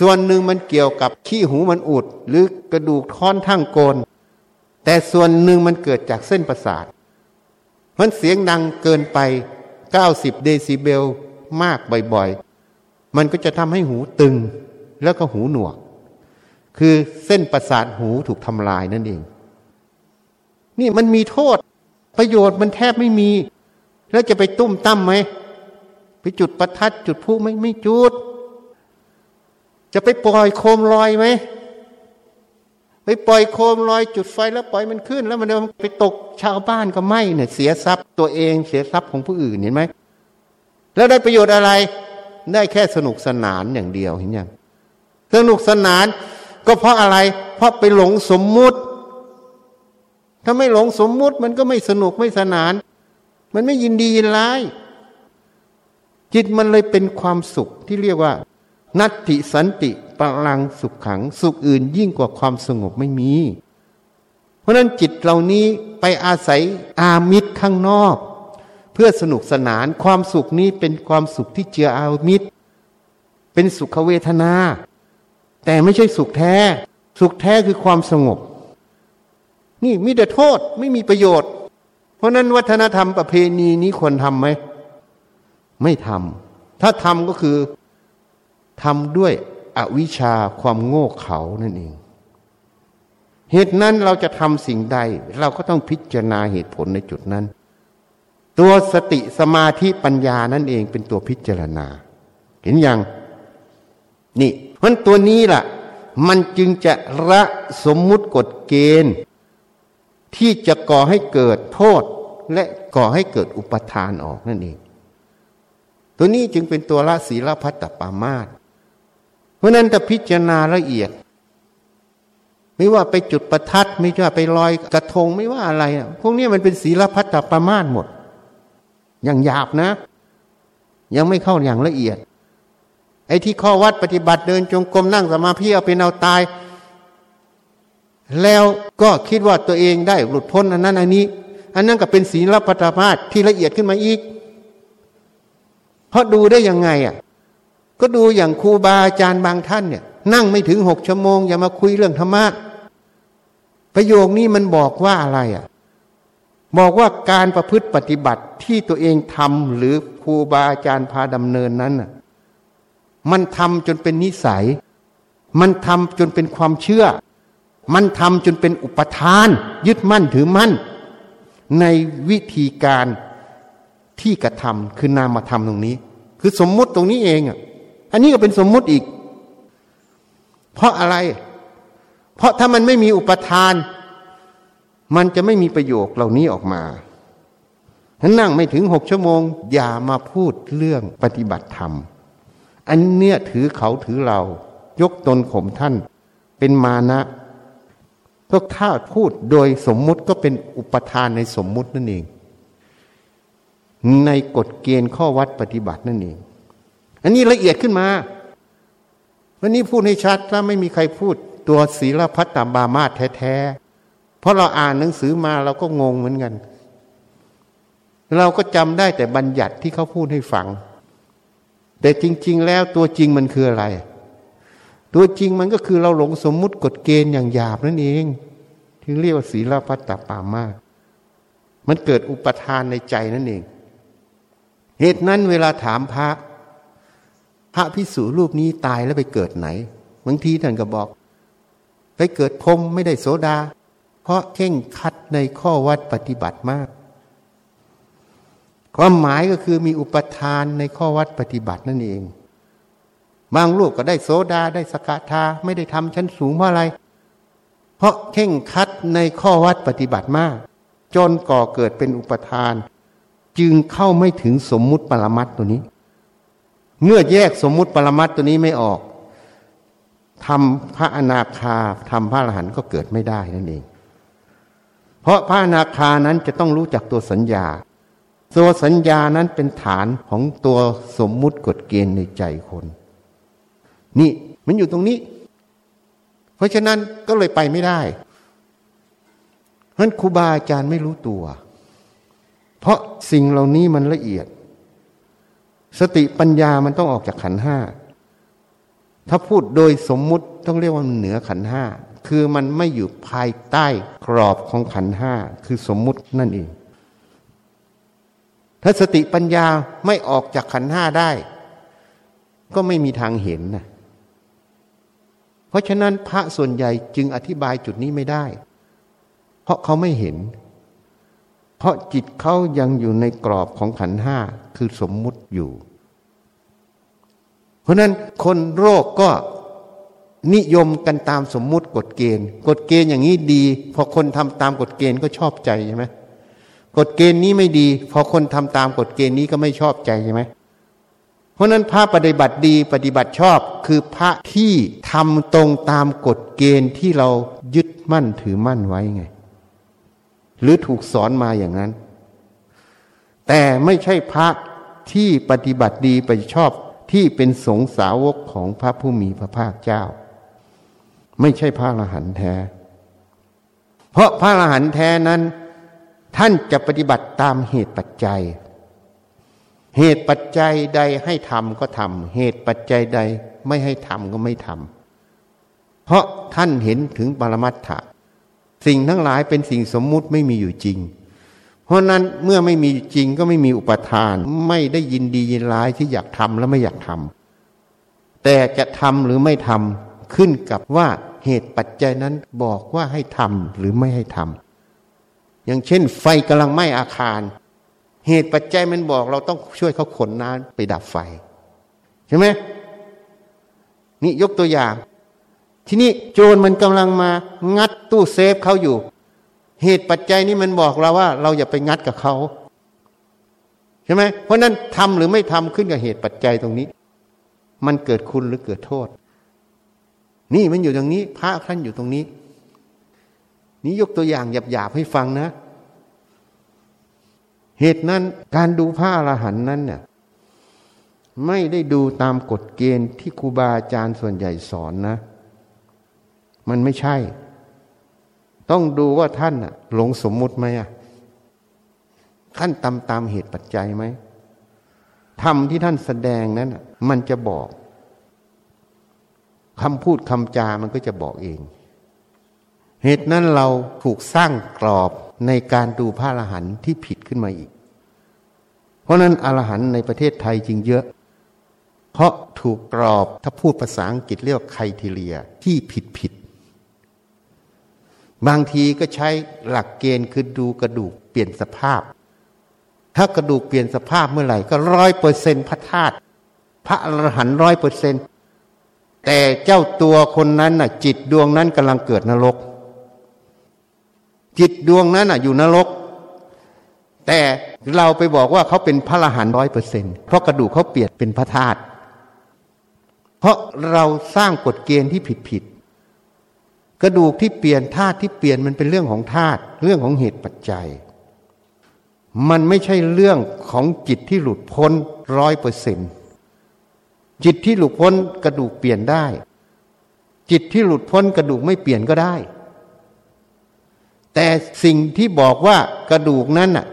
ส่วนหนึ่งมันเกี่ยวกับขี้หูมันอุด หรือกระดูกท่อนทั้งโกน แต่ส่วนหนึ่งมันเกิดจากเส้นประสาทมันเสียงดังเกินไป 90 เดซิเบลมากบ่อยๆ มันก็จะทำให้หูตึงแล้วก็หูหนวก คือเส้นประสาทหูถูกทำลายนั่นเอง นี่มันมีโทษ ประโยชน์มันแทบไม่มี แล้วจะไปตุ้มตั้มไหมไปจุดประทัดจุดพุไม่ไม่จุด จะไปปล่อยโคมลอยไหมไปปล่อยโคมลอยจุดไฟแล้วปล่อยมันขึ้น แล้วมันไปตกชาวบ้านก็ไหมเนี่ยเสียทรัพย์ตัวเองเสียทรัพย์ของผู้อื่นเห็นไหมแล้วได้ประโยชน์อะไร ได้แค่สนุกสนานอย่างเดียวเห็นยังสนุกสนานก็เพราะอะไร เพราะไปหลงสมมุติ ถ้าไม่หลงสมมุติมันก็ไม่สนุกไม่สนาน มันไม่ยินดียินร้าย จิตมันเลยเป็นความสุขที่เรียกว่า นัตติสันติปลังสุขขัง สุขอื่นยิ่งกว่าความสงบไม่มี เพราะนั้นจิตเหล่านี้ไปอาศัยอามิตรข้างนอก เพื่อสนุกสนานความสุขนี้เป็นความสุขที่เจืออามิตร เป็นสุขเวทนา แต่ไม่ใช่สุขแท้ สุขแท้คือความสงบ นี่มีแต่โทษไม่มีประโยชน์ เพราะนั้นวัฒนธรรมประเพณีนี้ควรทำไหม ไม่ทำถ้าทำก็คือทำด้วยอวิชชาความโง่เขลานั่นเอง เหตุนั้นเราจะทำสิ่งใด เราก็ต้องพิจารณาเหตุผลในจุดนั้น ตัวสติสมาธิปัญญานั่นเองเป็นตัวพิจารณา เห็นยัง นี่มันตัวนี้ล่ะ มันจึงจะระสมมุติกฎเกณฑ์ ที่จะก่อให้เกิดโทษ และก่อให้เกิดอุปทานออกนั่นเอง ตัวนี้จึงเป็นตัวละศีลพัตตปามาตเพราะนั้นถ้าพิจารณาละเอียด ไม่ว่าไปจุดประทัดไม่ว่าไปลอยกระทงไม่ว่าอะไรพวกนี้มันเป็นศีลพัตตประมาทหมด อย่างหยาบนะ ยังไม่เข้าอย่างละเอียดไอ้ที่ข้อวัดปฏิบัติเดินจงกรมนั่งสมาธิเอาเป็นเอาตาย แล้วก็คิดว่าตัวเองได้หลุดพ้นอันนั้นอันนี้ อันนั้นก็เป็นศีลพัตตมาทที่ละเอียดขึ้นมาอีก เพราะดูได้ยังไงอะก็ดูอย่างครูบาอาจารย์บางท่านเนี่ย นั่งไม่ถึงหกชั่วโมง อย่ามาคุยเรื่องธรรมะประโยคนี้มันบอกว่าอะไรอะบอกว่าการประพฤติปฏิบัติที่ตัวเองทำหรือครูบาอาจารย์พาดำเนินนั้นน่ะมันทำจนเป็นนิสัย มันทำจนเป็นความเชื่อ มันทำจนเป็นอุปทาน ยึดมั่นถือมั่น ในวิธีการที่กระทำคือนามธรรมตรงนี้ คือสมมุติตรงนี้เองอะอันนี้ก็เป็นสมมุติอีก เพราะอะไร เพราะถ้ามันไม่มีอุปทาน มันจะไม่มีประโยคเหล่านี้ออกมาถ้านั่งไม่ถึงหกชั่วโมง อย่ามาพูดเรื่องปฏิบัติธรรม อันเนี้ยถือเขาถือเรา ยกตนข่มท่าน เป็นมานะ ก็ถ้าพูดโดยสมมุติก็เป็นอุปทานในสมมุตินั่นเอง ในกฎเกณฑ์ข้อวัดปฏิบัตินั่นเอง อันนี้ละเอียดขึ้นมา วันนี้พูดให้ชัดถ้าไม่มีใครพูดตัวศีลพัตตบามาแท้ๆ เพราะเราอ่านหนังสือมาเราก็งงเหมือนกัน เราก็จำได้แต่บัญญัติที่เขาพูดให้ฟัง แต่จริง ๆ แล้วตัวจริงมันคืออะไร ตัวจริงมันก็คือเราหลงสมมุติกฎเกณฑ์อย่างหยาบนั่นเองที่เรียกว่าศีลพัตตปามามันเกิดอุปทานในใจนั่นเอง เหตุนั้นเวลาถามพระ พระพิสุรูปนี้ตายแล้วไปเกิดไหนบางทีท่านก็บอก ไปเกิดพรมไม่ได้โสดา เพราะเข่งคัดในข้อวัดปฏิบัติมาก ความหมายก็คือมีอุปทานในข้อวัดปฏิบัตินั่นเอง บางลูกก็ได้โสดาได้สกทาไม่ได้ทำชั้นสูงเพราะอะไร เพราะเข่งคัดในข้อวัดปฏิบัติมาก จนก่อเกิดเป็นอุปทาน จึงเข้าไม่ถึงสมมุติปรมัตตัวนี้ เมื่อแยกสมมุติปรมัตตัวนี้ไม่ออกทำพระอนาคาทำพระอรหันต์ก็เกิดไม่ได้นั่นเอง เพราะพระอนาคานั้นจะต้องรู้จักตัวสัญญา ตัวสัญญานั้นเป็นฐานของตัวสมมุติกฎเกณฑ์ในใจคน นี่มันอยู่ตรงนี้ เพราะฉะนั้นก็เลยไปไม่ได้เพราะครูบาอาจารย์ไม่รู้ตัว เพราะสิ่งเหล่านี้มันละเอียด สติปัญญามันต้องออกจากขันห้า ถ้าพูดโดยสมมุติต้องเรียกว่าเหนือขันห้า คือมันไม่อยู่ภายใต้กรอบของขันห้า คือสมมุตินั่นเอง ถ้าสติปัญญาไม่ออกจากขันห้าได้ ก็ไม่มีทางเห็นนะ เพราะฉะนั้นพระส่วนใหญ่จึงอธิบายจุดนี้ไม่ได้ เพราะเขาไม่เห็น เพราะจิตเขายังอยู่ในกรอบของขันห้าคือสมมุติอยู่ เพราะนั้นคนโรคก็นิยมกันตามสมมุติกฎเกณฑ์ กฎเกณฑ์อย่างนี้ดี พอคนทำตามกฎเกณฑ์ก็ชอบใจใช่ไหมกฎเกณฑ์นี้ไม่ดี พอคนทำตามกฎเกณฑ์นี้ก็ไม่ชอบใจใช่ไหม ราะนั้นพระปฏิบัติดีปฏิบัติชอบคือพระที่ทำตรงตามกฎเกณฑ์ที่เรายึดมั่นถือมั่นไว้ไง หรือถูกสอนมาอย่างนั้น แต่ไม่ใช่พระที่ปฏิบัติดีปฏิชอบที่เป็นสงสาวกของพระผู้มีพระภาคเจ้า ไม่ใช่พระอรหันต์แท้ เพราะพระอรหันต์แท้นั้น ท่านจะปฏิบัติตามเหตุปัจจัย เหตุปัจจัยใดให้ทำก็ทำเหตุปัจจัยใดไม่ให้ทำก็ไม่ทำเพราะท่านเห็นถึงปรมัตถะสิ่งทั้งหลายเป็นสิ่งสมมุติไม่มีอยู่จริง เพราะนั้นเมื่อไม่มีจริงก็ไม่มีอุปทาน ไม่ได้ยินดียินร้ายที่อยากทำและไม่อยากทำแต่จะทำหรือไม่ทำขึ้นกับว่าเหตุปัจจัยนั้นบอกว่าให้ทำหรือไม่ให้ทำอย่างเช่น ไฟกำลังไหม้อาคาร เหตุปัจจัยมันบอกเราต้องช่วยเขาขนน้ำไปดับไฟ ใช่ไหมนี่ยกตัวอย่าง ทีนี้โจรมันกำลังมางัดตู้เซฟเขาอยู่ เหตุปัจจัยนี้มันบอกเราว่า เราอย่าไปงัดกับเขาใช่ไหมเพราะนั้นทำหรือไม่ทำขึ้นกับเหตุปัจจัยตรงนี้ มันเกิดคุณหรือเกิดโทษ นี่มันอยู่ตรงนี้ พระท่านอยู่ตรงนี้ นี่ยกตัวอย่างหยาบๆให้ฟังนะ เหตุนั้นการดูพระอรหันต์นั้นเนี่ยไม่ได้ดูตามกฎเกณฑ์ที่ครูบาอาจารย์ส่วนใหญ่สอนนะ มันไม่ใช่ ต้องดูว่าท่านอะหลงสมมุติไหมอะท่านตามตามเหตุปัจจัยไหมธรรมที่ท่านแสดงนั้นมันจะบอกคำพูดคำจามันก็จะบอกเอง เหตุนั้นเราถูกสร้างกรอบในการดูพระอรหันต์ที่ผิดขึ้นมาอีก ราะนั้นอรหันในประเทศไทยจึงเยอะ เพราะถูกกรอบถ้าพูดภาษาอังกฤษเรียกไคทีเรียที่ผิดผิด บางทีก็ใช้หลักเกณฑ์คือดูกระดูกเปลี่ยนสภาพ ถ้ากระดูกเปลี่ยนสภาพเมื่อไหร่ก็ร้อยเปอร์เซ็นต์พระธาตุพระอรหันร้อยเปอร์เซ็นต์แต่เจ้าตัวคนนั้นน่ะ จิตดวงนั้นกำลังเกิดนรก จิตดวงนั้นอะ อยู่นรก แต่เราไปบอกว่าเขาเป็นพระอรหันต์ร้อยเปอร์เซ็นต์เพราะกระดูกเขาเปลี่ยนเป็นพระธาตุเพราะเราสร้างกฎเกณฑ์ที่ผิดผิดกระดูกที่เปลี่ยนธาตุที่เปลี่ยนมันเป็นเรื่องของธาตุเรื่องของเหตุปัจจัย มันไม่ใช่เรื่องของจิตที่หลุดพ้นร้อยเปอร์เซ็นต์จิตที่หลุดพ้นกระดูกเปลี่ยนได้ จิตที่หลุดพ้นกระดูกไม่เปลี่ยนก็ได้ แต่สิ่งที่บอกว่ากระดูกนั้นน่ะ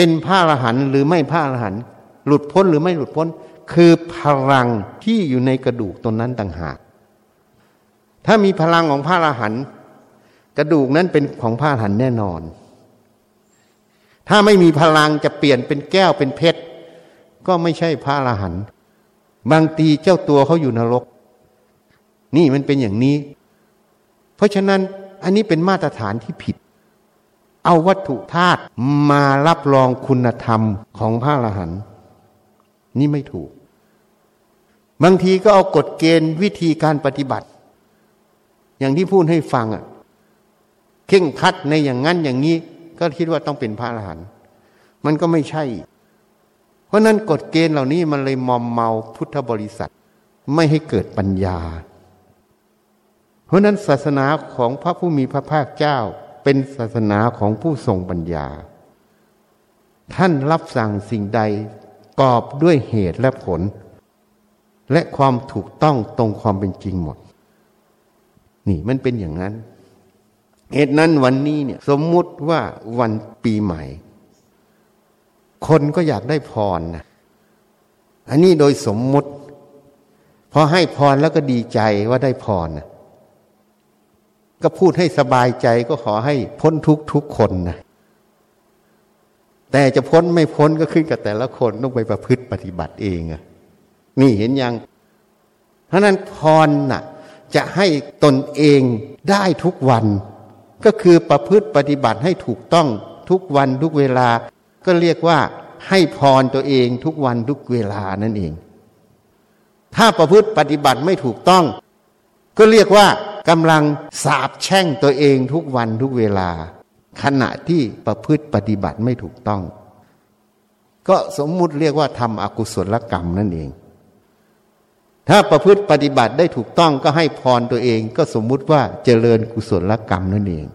เป็นพระอรหันต์หรือไม่พระอรหันต์หลุดพ้นหรือไม่หลุดพ้น คือพลังที่อยู่ในกระดูกตนนั้นต่างหาก ถ้ามีพลังของพระอรหันต์กระดูกนั้นเป็นของพระอรหันต์แน่นอน ถ้าไม่มีพลังจะเปลี่ยนเป็นแก้วเป็นเพชรก็ไม่ใช่พระอรหันต์บางตีเจ้าตัวเขาอยู่นรก นี่มันเป็นอย่างนี้ เพราะฉะนั้นอันนี้เป็นมาตรฐานที่ผิด เอาวัตถุธาตุมารับรองคุณธรรมของพระอรหันต์นี่ไม่ถูก บางทีก็เอากฎเกณฑ์วิธีการปฏิบัติ อย่างที่พูดให้ฟังอะเข่งคัดในอย่างนั้นอย่างนี้ ก็คิดว่าต้องเป็นพระอรหันต์มันก็ไม่ใช่ เพราะนั้นกฎเกณฑ์เหล่านี้มันเลยมอมเมาพุทธบริษัท ไม่ให้เกิดปัญญา เพราะนั้นศาสนาของพระผู้มีพระภาคเจ้า เป็นศาสนาของผู้ทรงปัญญา ท่านรับสั่งสิ่งใดกอบด้วยเหตุและผล และความถูกต้องตรงความเป็นจริงหมด นี่มันเป็นอย่างนั้น เหตุนั้นวันนี้เนี่ยสมมุติว่าวันปีใหม่ คนก็อยากได้พรนะอันนี้โดยสมมุติพอให้พรแล้วก็ดีใจว่าได้พรนะ ก็พูดให้สบายใจก็ขอให้พ้นทุกทุกคนนะแต่จะพ้นไม่พ้นก็ขึ้นกับแต่ละคนต้องไปประพฤติปฏิบัติเองอะนี่เห็นยัง เพราะนั้นพรน่ะ จะให้ตนเองได้ทุกวัน ก็คือประพฤติปฏิบัติให้ถูกต้องทุกวันทุกเวลา ก็เรียกว่าให้พรตัวเองทุกวันทุกเวลานั่นเอง ถ้าประพฤติปฏิบัติไม่ถูกต้อง ก็เรียกว่า กำลังสาบแช่งตัวเองทุกวันทุกเวลา ขณะที่ประพฤติปฏิบัติไม่ถูกต้อง ก็สมมุติเรียกว่าทำอกุศลกรรมนั่นเอง ถ้าประพฤติปฏิบัติได้ถูกต้องก็ให้พรตัวเอง ก็สมมุติว่าเจริญกุศลกรรมนั่นเอง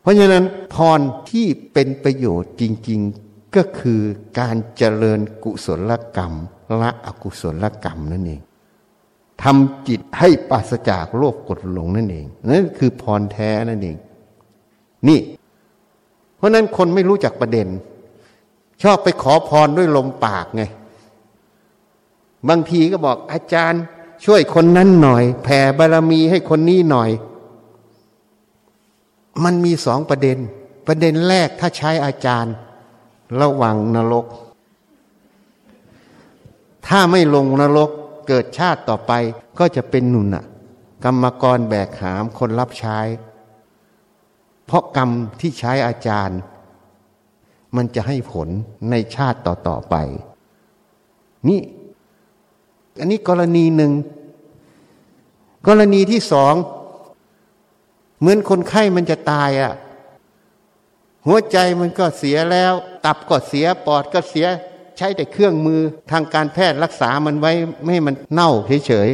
เพราะฉะนั้นพรที่เป็นประโยชน์จริง ๆก็คือการเจริญกุศลกรรมละอกุศลกรรมนั่นเอง ทำจิตให้ปราศจากโลภกดหลงนั่นเอง นั่นคือพรแท้นั่นเอง นี่ เพราะนั้นคนไม่รู้จักประเด็น ชอบไปขอพรด้วยลมปากไง บางทีก็บอกอาจารย์ ช่วยคนนั้นหน่อย แผ่บารมีให้คนนี้หน่อย มันมีสองประเด็น ประเด็นแรกถ้าใช้อาจารย์ ระวังนรก ถ้าไม่ลงนรก เกิดชาติต่อไปก็จะเป็นนุนอะกรรมกรแบกหามคนรับใช้ เพราะกรรมที่ใช้อาจารย์ มันจะให้ผลในชาติต่อๆไป นี่ อันนี้กรณีหนึ่ง กรณีที่สองเหมือนคนไข้มันจะตายอะ่ะ หัวใจมันก็เสียแล้ว ตับก็เสียปอดก็เสีย ใช้แต่เครื่องมือทางการแพทย์รักษามันไว้ไม่ให้มันเน่าเฉย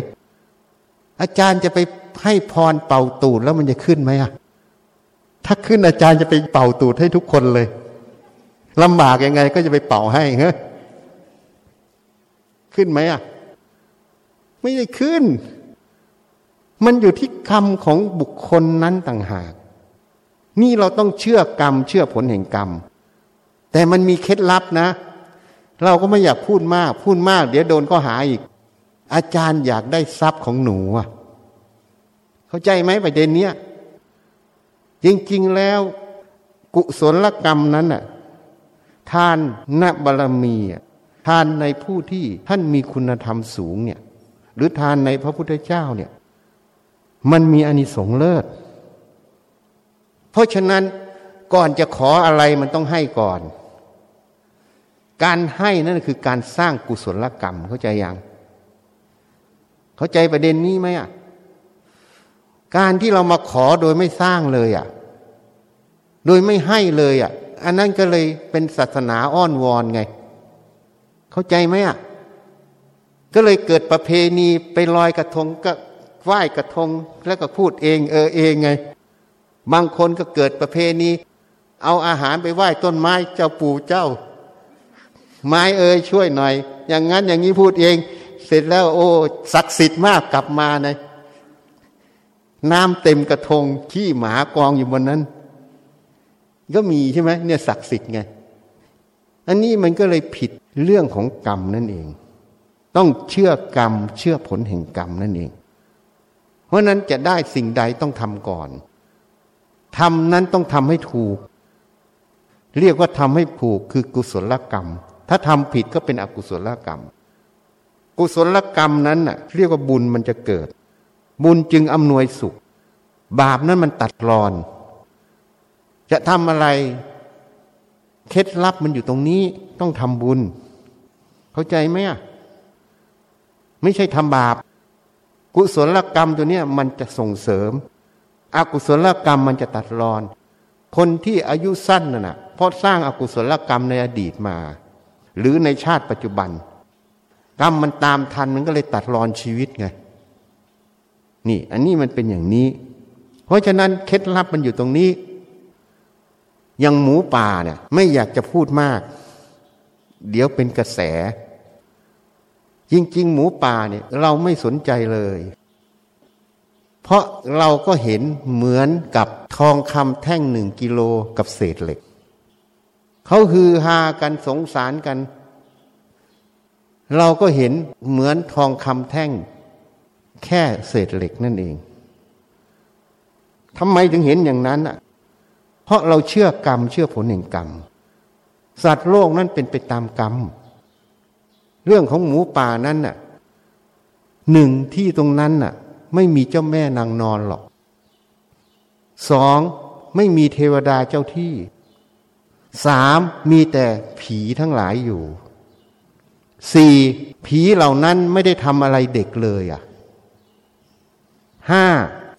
ๆอาจารย์จะไปให้พรเป่าตูดแล้วมันจะขึ้นไหมอะถ้าขึ้นอาจารย์จะไปเป่าตูดให้ทุกคนเลยลำบากยังไงก็จะไปเป่าให้เฮ้ขึ้นไหมอะไม่ได้ขึ้น มันอยู่ที่คำของบุคคลนั้นต่างหาก นี่เราต้องเชื่อกรรม เชื่อผลแห่งกรรม แต่มันมีเคล็ดลับนะ เราก็ไม่อยากพูดมาก พูดมาก เดี๋ยวโดนก็หาอีก อาจารย์อยากได้ทรัพย์ของหนูอะ เข้าใจไหมประเด็นเนี้ยจริงๆแล้วกุศลกรรมนั้นน่ะทานนบารมีทานในผู้ที่ท่านมีคุณธรรมสูงเนี่ย หรือทานในพระพุทธเจ้าเนี่ย มันมีอนิสงส์เลิศ เพราะฉะนั้นก่อนจะขออะไรมันต้องให้ก่อน การให้นั่นคือการสร้างกุศลกรรมเข้าใจยัง เข้าใจประเด็นนี้ไหมอะ การที่เรามาขอโดยไม่สร้างเลยอะ โดยไม่ให้เลยอะ อันนั้นก็เลยเป็นศาสนาอ้อนวอนไง เข้าใจไหมอะ ก็เลยเกิดประเพณีไปลอยกระทงก็ไหว้กระทงแล้วก็พูดเอง เออเองไง บางคนก็เกิดประเพณี เอาอาหารไปไหว้ต้นไม้เจ้าปู่เจ้า ไม้เอ่ยช่วยหน่อย อย่างนั้นอย่างนี้พูดเอง เสร็จแล้ว โอ้ศักดิ์สิทธิ์มากกลับมาในน้ำเต็มกระทงขี้หมากองอยู่บนนั้น ก็มีใช่ไหมเนี่ยศักดิ์สิทธิ์ไง อันนี้มันก็เลยผิดเรื่องของกรรมนั่นเอง ต้องเชื่อกรรม เชื่อผลแห่งกรรมนั่นเอง เพราะนั้นจะได้สิ่งใดต้องทำก่อนทำนั้นต้องทำให้ถูก เรียกว่าทำให้ผูกคือกุศลกรรม ถ้าทำผิดก็เป็นอกุศลกรรม กุศลกรรมนั้นน่ะเรียกว่าบุญมันจะเกิด บุญจึงอำนวยสุข บาปนั้นมันตัดรอน จะทำอะไร เคล็ดลับมันอยู่ตรงนี้ต้องทำบุญ เข้าใจไหมอะไม่ใช่ทำบาป กุศลกรรมตัวเนี้ยมันจะส่งเสริม อกุศลกรรมมันจะตัดรอน คนที่อายุสั้นน่ะนะเพราะสร้างอากุศลกรรมในอดีตมา หรือในชาติปัจจุบัน กรรมมันตามทันมันก็เลยตัดรอนชีวิตไงนี่ อันนี้มันเป็นอย่างนี้ เพราะฉะนั้นเคล็ดลับมันอยู่ตรงนี้ อยังหมูป่าเนี่ย ไม่อยากจะพูดมาก เดี๋ยวเป็นกระแส จริง ๆ หมูป่าเนี่ย เราไม่สนใจเลย เพราะเราก็เห็นเหมือนกับทองคำแท่งหนึ่งกิโลกับเศษเหล็ก เขาฮือฮากันสงสารกัน เราก็เห็นเหมือนทองคำแท่ง แค่เศษเหล็กนั่นเองทำไมถึงเห็นอย่างนั้นอะ เพราะเราเชื่อกรรม เชื่อผลแห่งกรรม สัตว์โลกนั้นเป็นไปตามกรรม เรื่องของหมูป่านั้นน่ะหนึ่งที่ตรงนั้นน่ะ ไม่มีเจ้าแม่นางนอนหรอกสองไม่มีเทวดาเจ้าที่ สามมีแต่ผีทั้งหลายอยู่สี่ผีเหล่านั้นไม่ได้ทำอะไรเด็กเลยอะห้า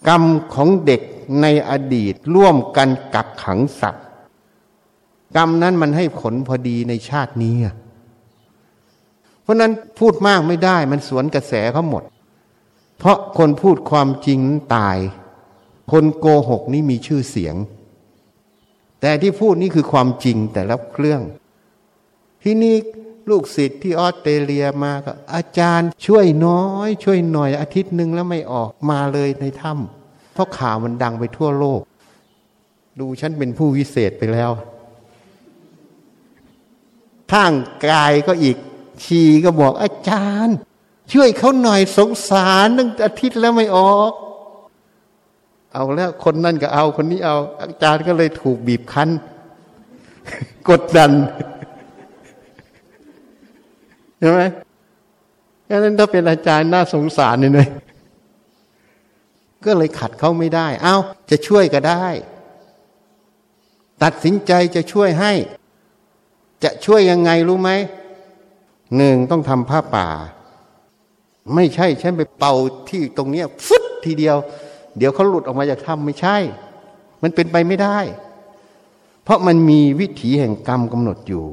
กรรมของเด็กในอดีตร่วมกันกักขังสัตว์ กรรมนั้นมันให้ผลพอดีในชาตินี้ เพราะนั้นพูดมากไม่ได้มันสวนกระแสเขาหมด เพราะคนพูดความจริงตาย คนโกหกนี่มีชื่อเสียง แต่ที่พูดนี่คือความจริงแต่ละเครื่อง ที่นี่ลูกศิษย์ที่ออสเตรเลียมาก็อาจารย์ช่วยน้อย ช่วยหน่อยอาทิตย์หนึ่งแล้วไม่ออกมาเลยในถ้ำเพราะข่าวมันดังไปทั่วโลก ดูฉันเป็นผู้วิเศษไปแล้ว ข้างกายก็อีก ชีก็บอกอาจารย์ ช่วยเขาหน่อยสงสารตั้งอาทิตย์แล้วไม่ออก เอาแล้วคนนั่นก็เอา คนนี้เอา อาจารย์ก็เลยถูกบีบคั้น กดดันใช่ไหมดังนั้นถ้าเป็นอาจารย์น่าสงสารเลย ก็เลยขัดเขาไม่ได้ เอา้า จะช่วยก็ได้ ตัดสินใจจะช่วยให้ จะช่วยยังไงรู้ไหมหนึ่งต้องทำผ้าป่า ไม่ใช่ฉันไปเป่าที่ตรงเนี้ยฟุดทีเดียว เดี๋ยวเขาหลุดออกมาจากถ้ำไม่ใช่ มันเป็นไปไม่ได้ เพราะมันมีวิถีแห่งกรรมกำหนดอยู่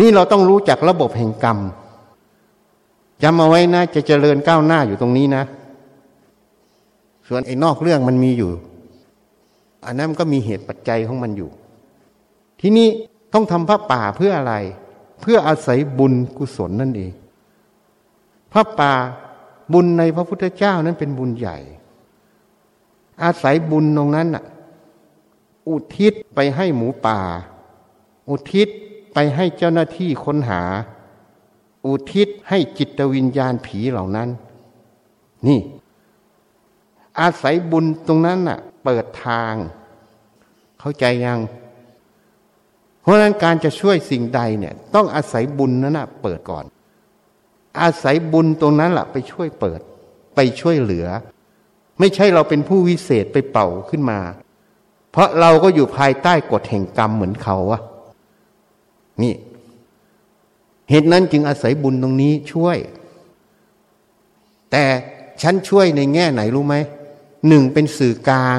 นี่เราต้องรู้จักระบบแห่งกรรมจำเอาไว้นะ จะเจริญก้าวหน้าอยู่ตรงนี้นะ ส่วนไอ้นอกเรื่องมันมีอยู่ อันนั้นก็มีเหตุปัจจัยของมันอยู่ ที่นี่ต้องทำพระป่าเพื่ออะไร เพื่ออาศัยบุญกุศลนั่นเองพระป่าบุญในพระพุทธเจ้านั้นเป็นบุญใหญ่ อาศัยบุญตรงนั้นน่ะอุทิศไปให้หมูป่า อุทิศไปให้เจ้าหน้าที่ค้นหา อุทิศให้จิตวิญญาณผีเหล่านั้น นี่ อาศัยบุญตรงนั้นน่ะ เปิดทาง เข้าใจยัง เพราะนั้นการจะช่วยสิ่งใดเนี่ย ต้องอาศัยบุญนั้นน่ะ เปิดก่อน อาศัยบุญตรงนั้นแหละไปช่วยเปิด ไปช่วยเหลือ ไม่ใช่เราเป็นผู้วิเศษไปเป่าขึ้นมา เพราะเราก็อยู่ภายใต้กฎแห่งกรรมเหมือนเขาอะนี่ เหตุนั้นจึงอาศัยบุญตรงนี้ช่วย แต่ฉันช่วยในแง่ไหนรู้ไหมหนึ่งเป็นสื่อกลาง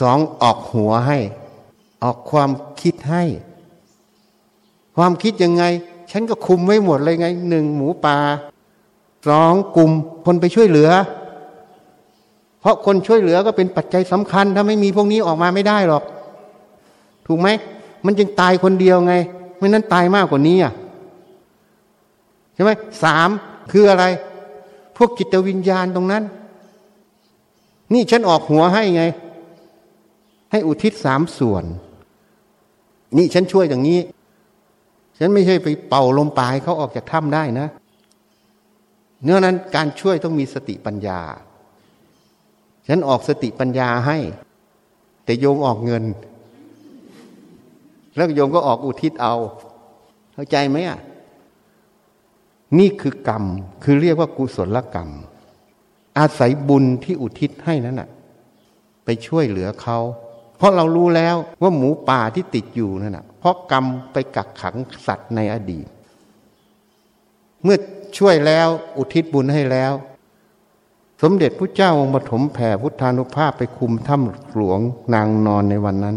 สองออกหัวให้ ออกความคิดให้ ความคิดยังไง ฉันก็คุมไว้หมดเลยไงหนึ่งหมูป่าสองกลุ่มคนไปช่วยเหลือ เพราะคนช่วยเหลือก็เป็นปัจจัยสำคัญ ถ้าไม่มีพวกนี้ออกมาไม่ได้หรอก ถูกไหมมันจึงตายคนเดียวไง ไม่นั้นตายมากกว่านี้อะใช่ไหมสามคืออะไร พวกจิตวิญญาณตรงนั้น นี่ฉันออกหัวให้ไง ให้อุทิศสามส่วน นี่ฉันช่วยอย่างนี้ ฉันไม่ใช่ไปเป่าลมปลายเขาออกจากถ้ำได้นะ เนื่อนั้นการช่วยต้องมีสติปัญญา ฉันออกสติปัญญาให้ แต่โยมออกเงิน แล้วโยมก็ออกอุทิศเอา เข้าใจไหมอะนี่คือกรรม คือเรียกว่ากุศลกรรม อาศัยบุญที่อุทิศให้นั้นน่ะ ไปช่วยเหลือเขา เพราะเรารู้แล้วว่าหมูป่าที่ติดอยู่นั่นน่ะ เพราะกรรมไปกักขังสัตว์ในอดีต เมื่อช่วยแล้วอุทิศบุญให้แล้ว สมเด็จพระเจ้าองค์ปฐมแผ่พุทธานุภาพไปคุมถ้ำหลวงนางนอนในวันนั้น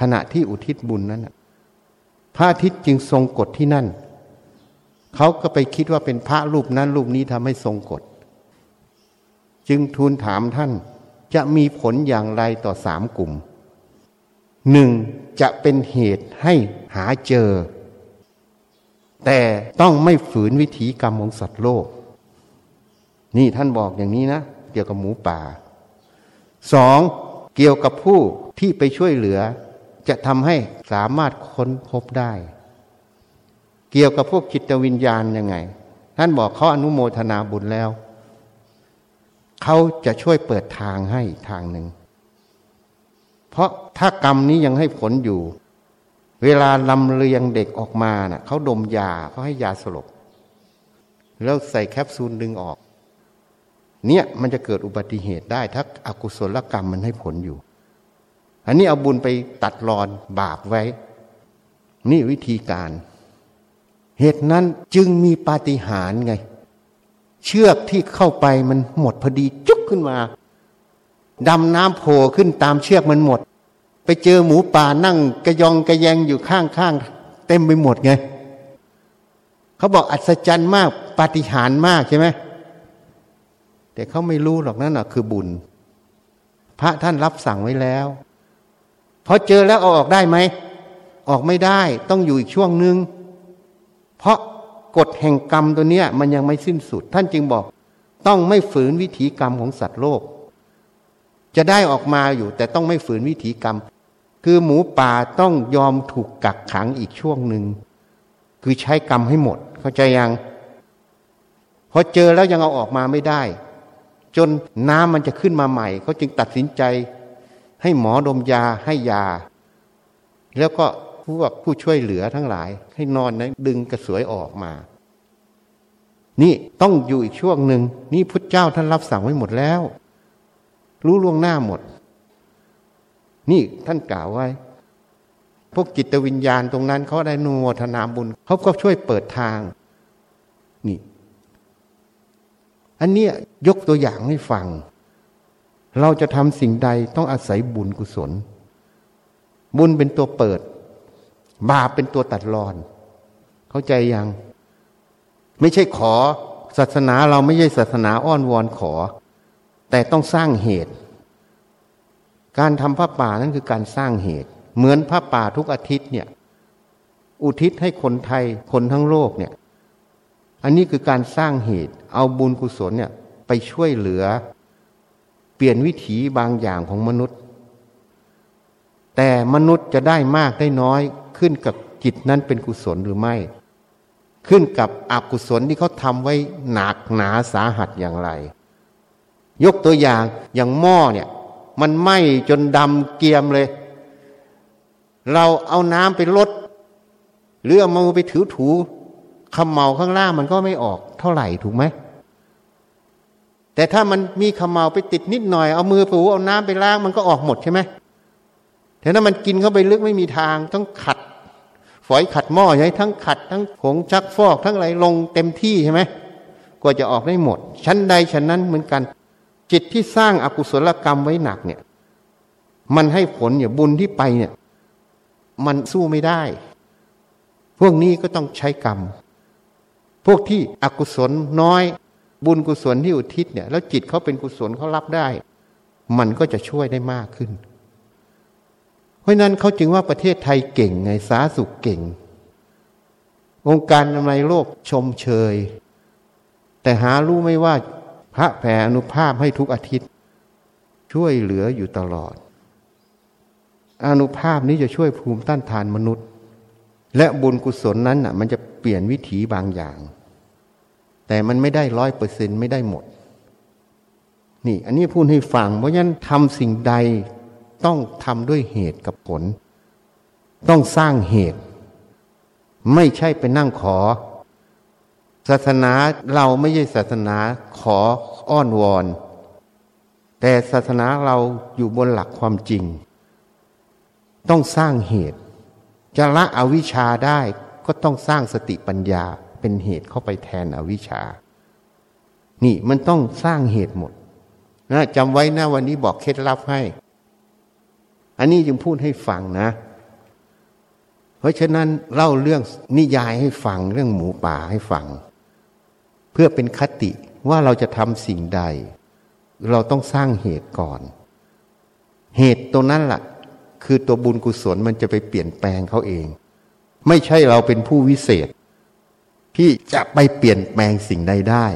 ขณะที่อุทิศบุญนั้นพระอาทิตย์จึงทรงกฎที่นั่น เขาก็ไปคิดว่าเป็นพระรูปนั้นรูปนี้ทำให้ทรงกฎ จึงทูลถามท่านจะมีผลอย่างไรต่อสามกลุ่มหนึ่งจะเป็นเหตุให้หาเจอ แต่ต้องไม่ฝืนวิถีกรรมของสัตว์โลก นี่ท่านบอกอย่างนี้นะ เกี่ยวกับหมูป่าสองเกี่ยวกับผู้ที่ไปช่วยเหลือ จะทำให้สามารถค้นพบได้ เกี่ยวกับพวกจิตวิญญาณยังไง ท่านบอกเขาอนุโมทนาบุญแล้ว เขาจะช่วยเปิดทางให้ทางหนึ่ง เพราะถ้ากรรมนี้ยังให้ผลอยู่ เวลาลำเลียงเด็กออกมานะ่ะเขาดมยาเขาให้ยาสลบ แล้วใส่แคปซูลดึงออก เนี่ยมันจะเกิดอุบัติเหตุได้ถ้าอากุศลกรรมมันให้ผลอยู่ อันนี้เอาบุญไปตัดรอนบาปไว้ นี่วิธีการ เหตุนั้นจึงมีปาฏิหาริย์ไง เชือกที่เข้าไปมันหมดพอดีจุกขึ้นมาดำน้ำโผล่ขึ้นตามเชือกมันหมด ไปเจอหมูป่านั่งกระยองกระแยงอยู่ข้างๆเต็มไปหมดไง เขาบอกอัศจรรย์มากปาฏิหาริย์มากใช่ไหม แต่เขาไม่รู้หรอกนั่นน่ะคือบุญ พระท่านรับสั่งไว้แล้วพอเจอแล้วเอาออกได้ไหม ออกไม่ได้ต้องอยู่อีกช่วงหนึ่งเพราะกฎแห่งกรรมตัวเนี้ยมันยังไม่สิ้นสุด ท่านจึงบอก ต้องไม่ฝืนวิถีกรรมของสัตว์โลก จะได้ออกมาอยู่ แต่ต้องไม่ฝืนวิถีกรรม คือหมูป่าต้องยอมถูกกักขังอีกช่วงหนึ่งคือใช้กรรมให้หมด เข้าใจยังพอเจอแล้วยังเอาออกมาไม่ได้ จนน้ำมันจะขึ้นมาใหม่ เขาจึงตัดสินใจ ให้หมอดมยาให้ยา แล้วก็พวกผู้ช่วยเหลือทั้งหลาย ให้นอนนะดึงกระสวยออกมา นี่ต้องอยู่อีกช่วงหนึ่งนี่พุทธเจ้าท่านรับสั่งไว้หมดแล้ว รู้ล่วงหน้าหมด นี่ท่านกล่าวไว้ พวกจิตวิญญาณตรงนั้นเขาได้นุโมทนาบุญเขาก็ช่วยเปิดทาง นี่ อันเนี้ยกตัวอย่างให้ฟัง เราจะทำสิ่งใดต้องอาศัยบุญกุศล บุญเป็นตัวเปิด บาปเป็นตัวตัดรอน เข้าใจยัง ไม่ใช่ขอศาสนาเราไม่ใช่ศาสนาอ้อนวอนขอ แต่ต้องสร้างเหตุ การทำพระป่านั่นคือการสร้างเหตุ เหมือนพระป่าทุกอาทิตย์เนี่ย อุทิศให้คนไทยคนทั้งโลกเนี่ย อันนี้คือการสร้างเหตุ เอาบุญกุศลเนี่ยไปช่วยเหลือ เปลี่ยนวิถีบางอย่างของมนุษย์ แต่มนุษย์จะได้มากได้น้อย ขึ้นกับจิตนั้นเป็นกุศลหรือไม่ ขึ้นกับอกุศลที่เขาทำไว้หนักหนาสาหัสอย่างไร ยกตัวอย่างอย่างหม้อเนี่ย มันไหม้จนดำเกียมเลย เราเอาน้ำไปลดหรือเอามือไปถือถู ขมเมาข้างล่างมันก็ไม่ออกเท่าไหร่ถูกไหมแต่ถ้ามันมีขมเมาไปติดนิดหน่อยเอามือปูเอาน้ำไปล้างมันก็ออกหมดใช่ไหมแต่ถ้ามันกินเข้าไปลึกไม่มีทางต้องขัด ฝอยขัดหม้อใช่ทั้งขัด ทั้งผงชักฟอกทั้งอะไรลงเต็มที่ใช่ไหมกว่าจะออกได้หมด ชั้นใดชั้นนั้นเหมือนกัน จิตที่สร้างอากุศลกรรมไว้หนักเนี่ย มันให้ผลเนี่ยบุญที่ไปเนี่ย มันสู้ไม่ได้ พวกนี้ก็ต้องใช้กรรม พวกที่อกุศลน้อย บุญกุศลที่อุทิศเนี่ย แล้วจิตเขาเป็นกุศลเขารับได้ มันก็จะช่วยได้มากขึ้น เพราะนั้นเขาจึงว่าประเทศไทยเก่งไงสาสุขเก่ง องค์การอนามัยโลกชมเชย แต่หารู้ไม่ว่าพระแผ่อนุภาพให้ทุกอาทิตย์ ช่วยเหลืออยู่ตลอด อนุภาพนี้จะช่วยภูมิต้านทานมนุษย์ และบุญกุศลนั้นน่ะ มันจะเปลี่ยนวิถีบางอย่าง แต่มันไม่ได้ร้อยเปอร์เซ็นไม่ได้หมด นี่อันนี้พูดให้ฟัง เพราะฉะนั้นทำสิ่งใดต้องทำด้วยเหตุกับผล ต้องสร้างเหตุ ไม่ใช่ไปนั่งขอ ศาสนาเราไม่ใช่ศาสนาขออ้อนวอน แต่ศาสนาเราอยู่บนหลักความจริง ต้องสร้างเหตุ จะละอวิชชาได้ก็ต้องสร้างสติปัญญา เป็นเหตุเข้าไปแทนอวิชชา นี่มันต้องสร้างเหตุหมดนะจำไว้นะวันนี้บอกเคล็ดลับให้ อันนี้จึงพูดให้ฟังนะ เพราะฉะนั้นเล่าเรื่องนิยายให้ฟังเรื่องหมูป่าให้ฟัง เพื่อเป็นคติว่าเราจะทำสิ่งใด เราต้องสร้างเหตุก่อน เหตุตรงนั้นละ่ะ คือตัวบุญกุศลมันจะไปเปลี่ยนแปลงเขาเอง ไม่ใช่เราเป็นผู้วิเศษ ที่จะไปเปลี่ยนแปลงสิ่งใดได้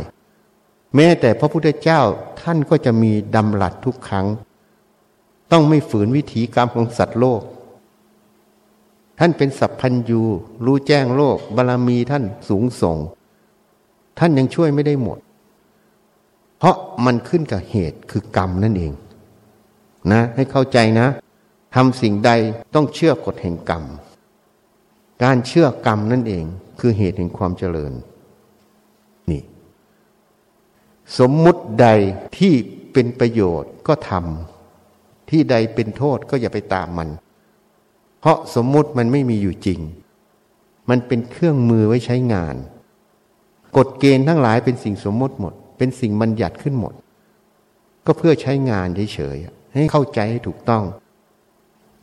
แม้แต่พระพุทธเจ้าท่านก็จะมีดำรัสทุกครั้ง ต้องไม่ฝืนวิถีกรรมของสัตว์โลก ท่านเป็นสัพพัญญูรู้แจ้งโลกบารรมีท่านสูงส่ง ท่านยังช่วยไม่ได้หมด เพราะมันขึ้นกับเหตุคือกรรมนั่นเอง นะ ให้เข้าใจนะทำสิ่งใดต้องเชื่อกฎแห่งกรรม การเชื่อกรรมนั่นเอง คือเหตุแห่งความเจริญ นี่ สมมุติใดที่เป็นประโยชน์ก็ทำที่ใดเป็นโทษก็อย่าไปตามมัน เพราะสมมุติมันไม่มีอยู่จริง มันเป็นเครื่องมือไว้ใช้งาน กฎเกณฑ์ทั้งหลายเป็นสิ่งสมมติหมด เป็นสิ่งบัญญัติขึ้นหมด ก็เพื่อใช้งานเฉยๆให้เข้าใจให้ถูกต้อง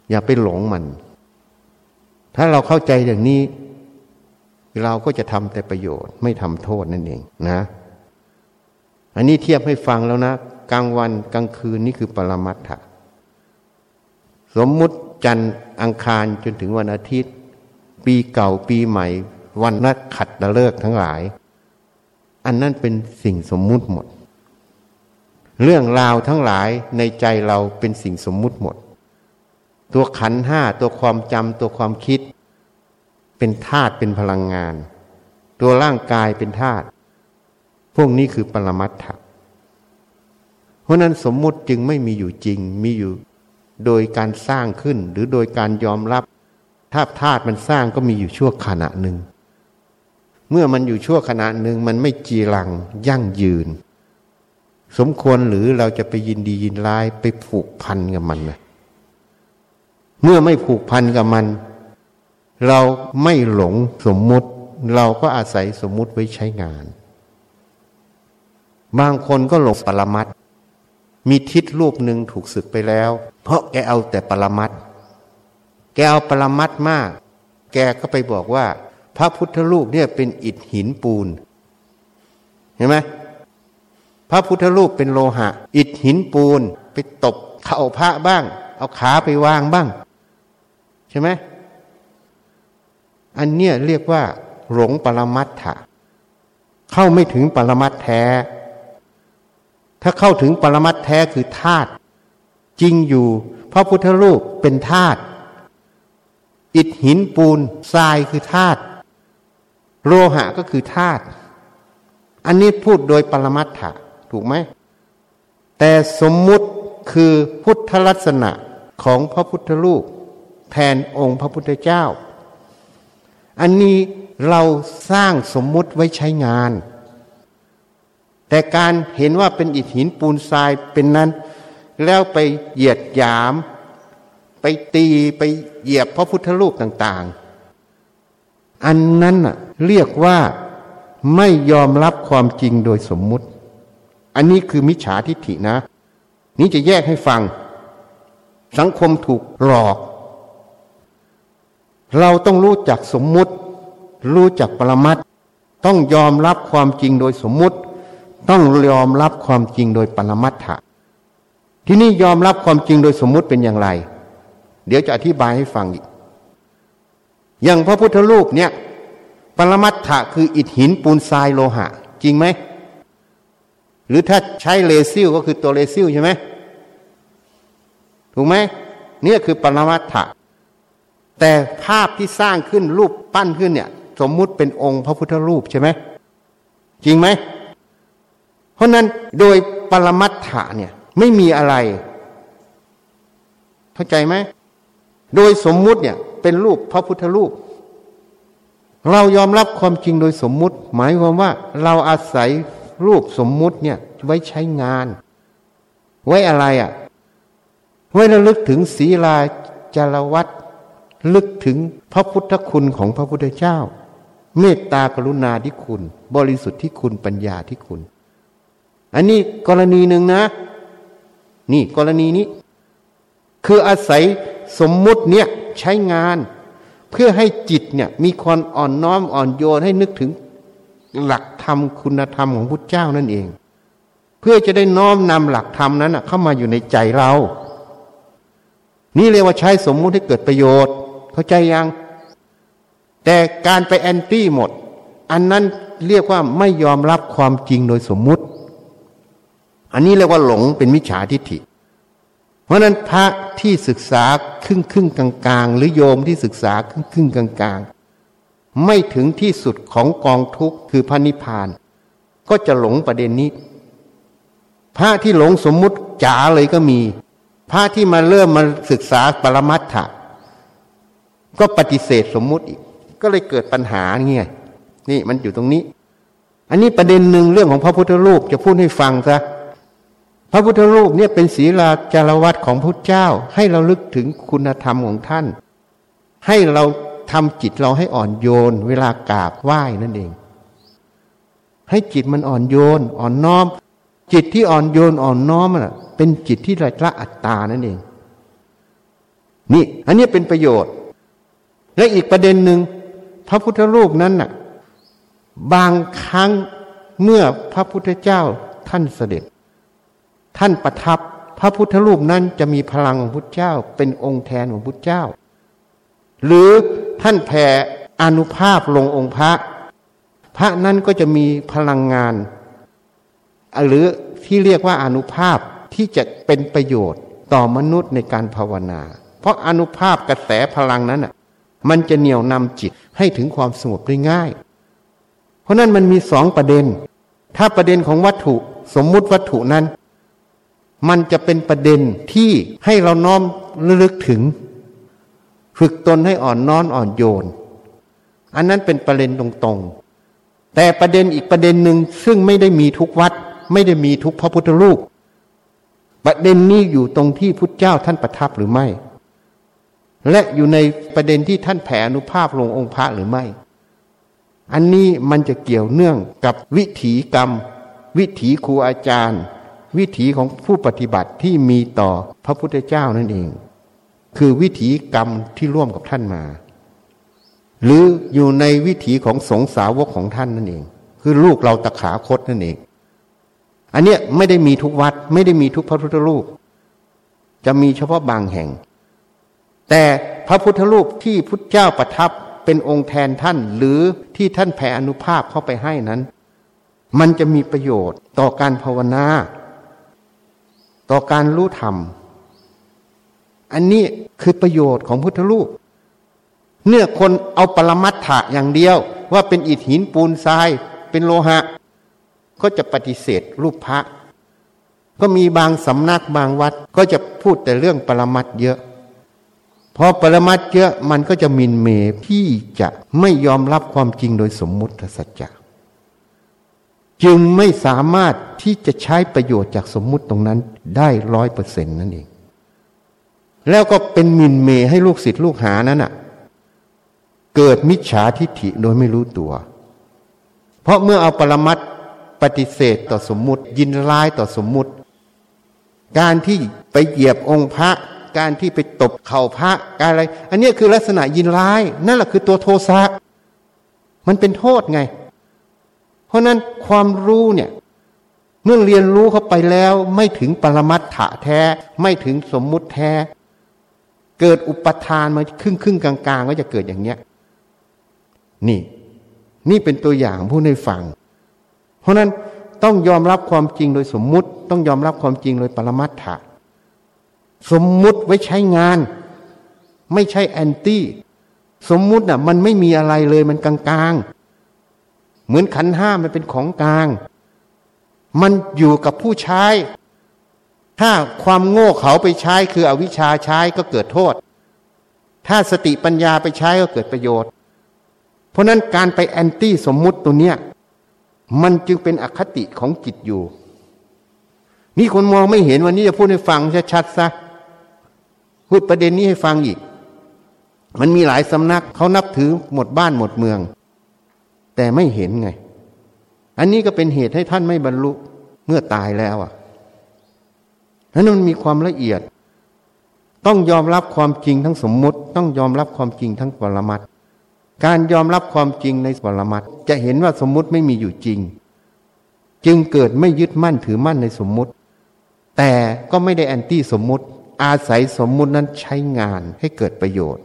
อย่าไปหลงมัน ถ้าเราเข้าใจอย่างนี้ เราก็จะทำแต่ประโยชน์ไม่ทำโทษนั่นเองนะ อันนี้เทียบให้ฟังแล้วนะ กลางวันกลางคืนนี่คือปรมัตถะสมมุติจันทร์อังคารจนถึงวันอาทิตย์ ปีเก่าปีใหม่ วันนัดขัดตะเลิกทั้งหลาย อันนั้นเป็นสิ่งสมมุติหมด เรื่องราวทั้งหลายในใจเราเป็นสิ่งสมมุติหมด ตัวขันห้าตัวความจำตัวความคิด เป็นธาตุเป็นพลังงาน ตัวร่างกายเป็นธาตุพวกนี้คือปรมัตถะเพราะนั้นสมมุติจึงไม่มีอยู่จริงมีอยู่ โดยการสร้างขึ้นหรือโดยการยอมรับถ้าธาตุมันสร้างก็มีอยู่ชั่วขณะหนึ่ง เมื่อมันอยู่ชั่วขณะหนึ่งมันไม่จีรังยั่งยืน สมควรหรือเราจะไปยินดียินร้ายไปผูกพันกับมันนะเมื่อไม่ผูกพันกับมัน เราไม่หลงสมมุติ เราก็อาศัยสมมุติไว้ใช้งาน บางคนก็หลงปรมัตมีทิศรูปหนึ่งถูกศึกไปแล้ว เพราะแกเอาแต่ปรมัตแกเอาปรมัตมาก แกก็ไปบอกว่า พระพุทธรูปเนี่ยเป็นอิฐหินปูน เห็นไหมพระพุทธรูปเป็นโลหะ อิฐหินปูน ไปตบเข่าพระบ้าง เอาขาไปวางบ้าง ใช่ไหม อันเนี้ยเรียกว่า หลงปรมัตถะเข้าไม่ถึงปรมัตแท้ ถ้าเข้าถึงปรมัตแท้คือธาตุจริงอยู่พระพุทธรูปเป็นธาตุอิฐหินปูนทรายคือธาตุโลหะก็คือธาตุอันนี้พูดโดยปรมัตถะถูกไหม แต่สมมุติคือพุทธลักษณะของพระพุทธรูป แทนองค์พระพุทธเจ้า อันนี้เราสร้างสมมุติไว้ใช้งาน แต่การเห็นว่าเป็นอิฐหินปูนทรายเป็นนั้น แล้วไปเหยียดหยาม ไปตีไปเหยียบพระพุทธรูปต่าง ๆ อันนั้นน่ะเรียกว่าไม่ยอมรับความจริงโดยสมมุติ อันนี้คือมิจฉาทิฏฐินะ นี่จะแยกให้ฟัง สังคมถูกหลอก เราต้องรู้จักสมมุติ รู้จักปรมัตต้องยอมรับความจริงโดยสมมุติ ต้องยอมรับความจริงโดยปรมัตถะที่นี่ยอมรับความจริงโดยสมมุติเป็นอย่างไร เดี๋ยวจะอธิบายให้ฟังอีก อย่างพระพุทธรูปเนี่ยปรมัตถะคืออิฐหินปูนทรายโลหะ จริงไหม หรือถ้าใช้เลซิลก็คือตัวเลซิลใช่ไหมถูกไหมเนี่ยคือปรมัตถะ แต่ภาพที่สร้างขึ้นรูปปั้นขึ้นเนี่ย สมมุติเป็นองค์พระพุทธรูปใช่ไหมจริงไหม เพราะนั้นโดยปรมัตถะเนี่ยไม่มีอะไร เข้าใจไหม โดยสมมุติเนี่ย เป็นรูปพระพุทธรูป เรายอมรับความจริงโดยสมมุติ หมายความว่าเราอาศัยรูปสมมุติเนี่ยไว้ใช้งาน ไว้อะไรอะ่ะ ไว้ระลึกถึงศีลาจารวัต ลึกถึงพระพุทธคุณของพระพุทธเจ้า เมตตากรุณาที่คุณ บริสุทธิ์ที่คุณปัญญาที่คุณ อันนี้กรณีหนึ่งนะ นี่กรณีนี้ คืออาศัยสมมุติเนี่ยใช้งาน เพื่อให้จิตเนี่ยมีความอ่อนน้อมอ่อนโยนให้นึกถึงหลักธรรมคุณธรรมของพุทธเจ้านั่นเอง เพื่อจะได้น้อมนำหลักธรรมนั้นเข้ามาอยู่ในใจเรา นี่เรียกว่าใช้สมมุติให้เกิดประโยชน์ เข้าใจยัง แต่การไปแอนตี้หมด อันนั้นเรียกว่าไม่ยอมรับความจริงโดยสมมุติ อันนี้เรียกว่าหลงเป็นมิจฉาทิฏฐิ เพราะนั้นพระที่ศึกษาครึ่งครึ่งกลางกลางหรือโยมที่ศึกษาครึ่งครึ่งกลางกลางไม่ถึงที่สุดของกองทุกข์คือพระนิพพาน ก็จะหลงประเด็นนี้ พระที่หลงสมมุติจ๋าเลยก็มี พระที่มาเริ่มมาศึกษาปรมัตถะ ก็ปฏิเสธสมมุติอีก ก็เลยเกิดปัญหาเงี้ยนี่มันอยู่ตรงนี้ อันนี้ประเด็นหนึ่งเรื่องของพระพุทธรูปจะพูดให้ฟังซะพระพุทธรูปเนี่ยเป็นศีลาจารวัตของพระเจ้า ให้เราลึกถึงคุณธรรมของท่าน ให้เราทำจิตเราให้อ่อนโยน เวลากราบไหว้นั่นเอง ให้จิตมันอ่อนโยน อ่อนน้อม จิตที่อ่อนโยนอ่อนน้อมอะ เป็นจิตที่ไร้ละอัตตานั่นเอง นี่ อันนี้เป็นประโยชน์ และอีกประเด็นหนึ่งพระพุทธรูปนั้นน่ะบางครั้งเมื่อพระพุทธเจ้าท่านเสด็จ ท่านประทับพระพุทธรูปนั้นจะมีพลังของพุทธเจ้า เป็นองค์แทนของพุทธเจ้า หรือท่านแผ่อนุภาพลงองค์พระ พระนั้นก็จะมีพลังงาน หรือที่เรียกว่าอนุภาพที่จะเป็นประโยชน์ต่อมนุษย์ในการภาวนา เพราะอนุภาพกระแสพลังนั้นะ มันจะเหนี่ยวนำจิตให้ถึงความสงบได้ง่าย เพราะนั้นมันมีสองประเด็น ถ้าประเด็นของวัตถุสมมุติวัตถุนั้น มันจะเป็นประเด็นที่ให้เราน้อมระลึกถึง ฝึกตนให้อ่อนน้อนอ่อนโยน อันนั้นเป็นประเด็นตรงๆ แต่ประเด็นอีกประเด็นหนึ่งซึ่งไม่ได้มีทุกวัด ไม่ได้มีทุกพระพุทธรูปประเด็นนี้อยู่ตรงที่พุทธเจ้าท่านประทับหรือไม่ และอยู่ในประเด็นที่ท่านแผ่อนุภาพลงองค์พระหรือไม่ อันนี้มันจะเกี่ยวเนื่องกับวิถีกรรม วิถีครูอาจารย์ วิถีของผู้ปฏิบัติที่มีต่อพระพุทธเจ้านั่นเอง คือวิถีกรรมที่ร่วมกับท่านมา หรืออยู่ในวิถีของสงสาวกของท่านนั่นเอง คือลูกเราตะขาคตนั่นเอง อันเนี้ยไม่ได้มีทุกวัดไม่ได้มีทุกพระพุทธรูปจะมีเฉพาะบางแห่ง แต่พระพุทธรูปที่พุทธเจ้าประทับเป็นองค์แทนท่าน หรือที่ท่านแผ่อนุภาพเข้าไปให้นั้น มันจะมีประโยชน์ต่อการภาวนา ต่อการรู้ธรรม อันนี้คือประโยชน์ของพุทธรูปเนื่อคนเอาปรมัตถะอย่างเดียว ว่าเป็นอิฐหินปูนทราย เป็นโลหะ ก็จะปฏิเสธรูปพระ ก็มีบางสำนักบางวัดก็จะพูดแต่เรื่องปรมัตเยอะ พอปรมัตเยอะมันก็จะมินเมที่จะไม่ยอมรับความจริงโดยสมมุติสัจจะจึงไม่สามารถที่จะใช้ประโยชน์จากสมมุติตรงนั้นได้ร้อยเปอร์เซ็นต์นั่นเอง แล้วก็เป็นมินเมให้ลูกศิษย์ลูกหานั้นอะ เกิดมิจฉาทิฏฐิโดยไม่รู้ตัว เพราะเมื่อเอาปรมัตปฏิเสธต่อสมมุติ ยินร้ายต่อสมมุติ การที่ไปเหยียบองค์พระ การที่ไปตบเข่าพระการอะไร อันนี้คือลักษณะยินร้าย นั่นแหละคือตัวโทสะมันเป็นโทษไง เพราะนั้นความรู้เนี่ยเมื่อเรียนรู้เข้าไปแล้วไม่ถึงปรมัตถะแท้ ไม่ถึงสมมุติแท้ เกิดอุปทานมาครึ่งครึ่งกลางๆ ก็จะเกิดอย่างเนี้ย นี่ นี่เป็นตัวอย่างผู้ในฟัง เพราะนั้นต้องยอมรับความจริงโดยสมมุติ ต้องยอมรับความจริงโดยปรมัตถะ สมมุติไว้ใช้งาน ไม่ใช่แอนตี้ สมมุติน่ะ มันไม่มีอะไรเลยมันกลางๆ เหมือนขันห้ามันเป็นของกลาง มันอยู่กับผู้ใช้ ถ้าความโง่เขาไปใช้คืออวิชชาใช้ก็เกิดโทษ ถ้าสติปัญญาไปใช้ก็เกิดประโยชน์ เพราะนั้นการไปแอนตี้สมมุติตัวเนี้ยมันจึงเป็นอคติของจิตอยู่ นี่คนมองไม่เห็นวันนี้จะพูดให้ฟังชัดๆซะ พูดประเด็นนี้ให้ฟังอีก มันมีหลายสำนักเขานับถือหมดบ้านหมดเมือง แต่ไม่เห็นไง อันนี้ก็เป็นเหตุให้ท่านไม่บรรลุเมื่อตายแล้วอะนั้นมันมีความละเอียด ต้องยอมรับความจริงทั้งสมมุติ ต้องยอมรับความจริงทั้งปรมัตการยอมรับความจริงในปรมัตจะเห็นว่าสมมุติไม่มีอยู่จริง จึงเกิดไม่ยึดมั่นถือมั่นในสมมุติ แต่ก็ไม่ได้ anti สมมุติ อาศัยสมมุตินั้นใช้งานให้เกิดประโยชน์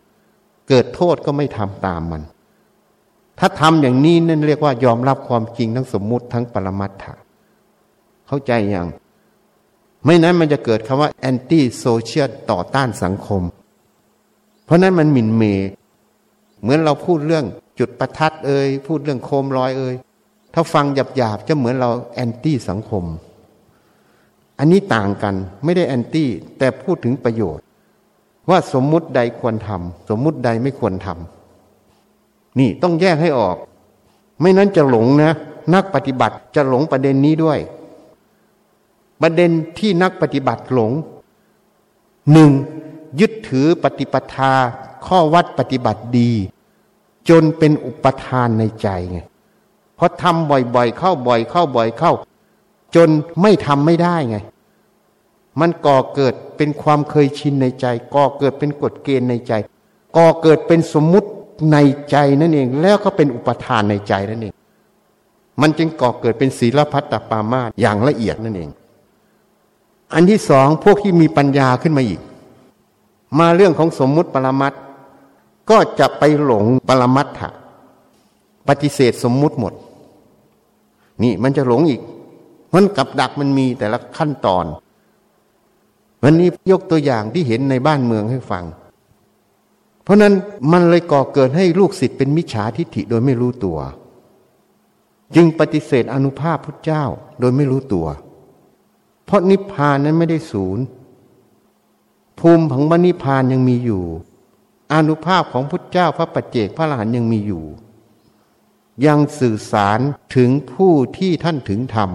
เกิดโทษก็ไม่ทำตามมัน ถ้าทำอย่างนี้นั่นเรียกว่ายอมรับความจริงทั้งสมมุติทั้งปรมัตถะเข้าใจยังไม่งั้นมันจะเกิดคำว่า anti-social ต่อต้านสังคม เพราะนั้นมันหมิ่นเหม่ เหมือนเราพูดเรื่องจุดประทัดเอ่ยพูดเรื่องโคมลอยเอ่ยถ้าฟังหยาบๆจะเหมือนเรา anti สังคม อันนี้ต่างกันไม่ได้ anti แต่พูดถึงประโยชน์ ว่าสมมุติใดควรทำสมมุติใดไม่ควรทำนี่ต้องแยกให้ออก ไม่นั้นจะหลงนะ นักปฏิบัติจะหลงประเด็นนี้ด้วย ประเด็นที่นักปฏิบัติหลงหนึ่งยึดถือปฏิปทา ข้อวัดปฏิบัติดี จนเป็นอุปทานในใจไงเพราะทำบ่อยๆ เข้าบ่อยเข้าบ่อยเข้า จนไม่ทำไม่ได้ไง มันก่อเกิดเป็นความเคยชินในใจ ก่อเกิดเป็นกฎเกณฑ์ในใจ ก่อเกิดเป็นสมมุติในใจนั่นเอง แล้วก็เป็นอุปทานในใจนั่นเอง มันจึงก่อเกิดเป็นศีลพัตตปามาตอย่างละเอียดนั่นเอง อันที่สองพวกที่มีปัญญาขึ้นมาอีก มาเรื่องของสมมุติปรมัตก็จะไปหลงปรมัตถะปฏิเสธสมมุติหมด นี่มันจะหลงอีกมันกับดักมันมีแต่ละขั้นตอน วันนี้ยกตัวอย่างที่เห็นในบ้านเมืองให้ฟัง เพราะนั้นมันเลยก่อเกิดให้ลูกศิษย์เป็นมิจฉาทิฏฐิโดยไม่รู้ตัว จึงปฏิเสธอนุภาพพุทธเจ้าโดยไม่รู้ตัว เพราะนิพพานนั้นไม่ได้ศูนย์ภูมิของบนิพพานยังมีอยู่อนุภาพของพุทธเจ้าพระปัจเจกพระรหลานยังมีอยู่ ยังสื่อสารถึงผู้ที่ท่านถึงธรรม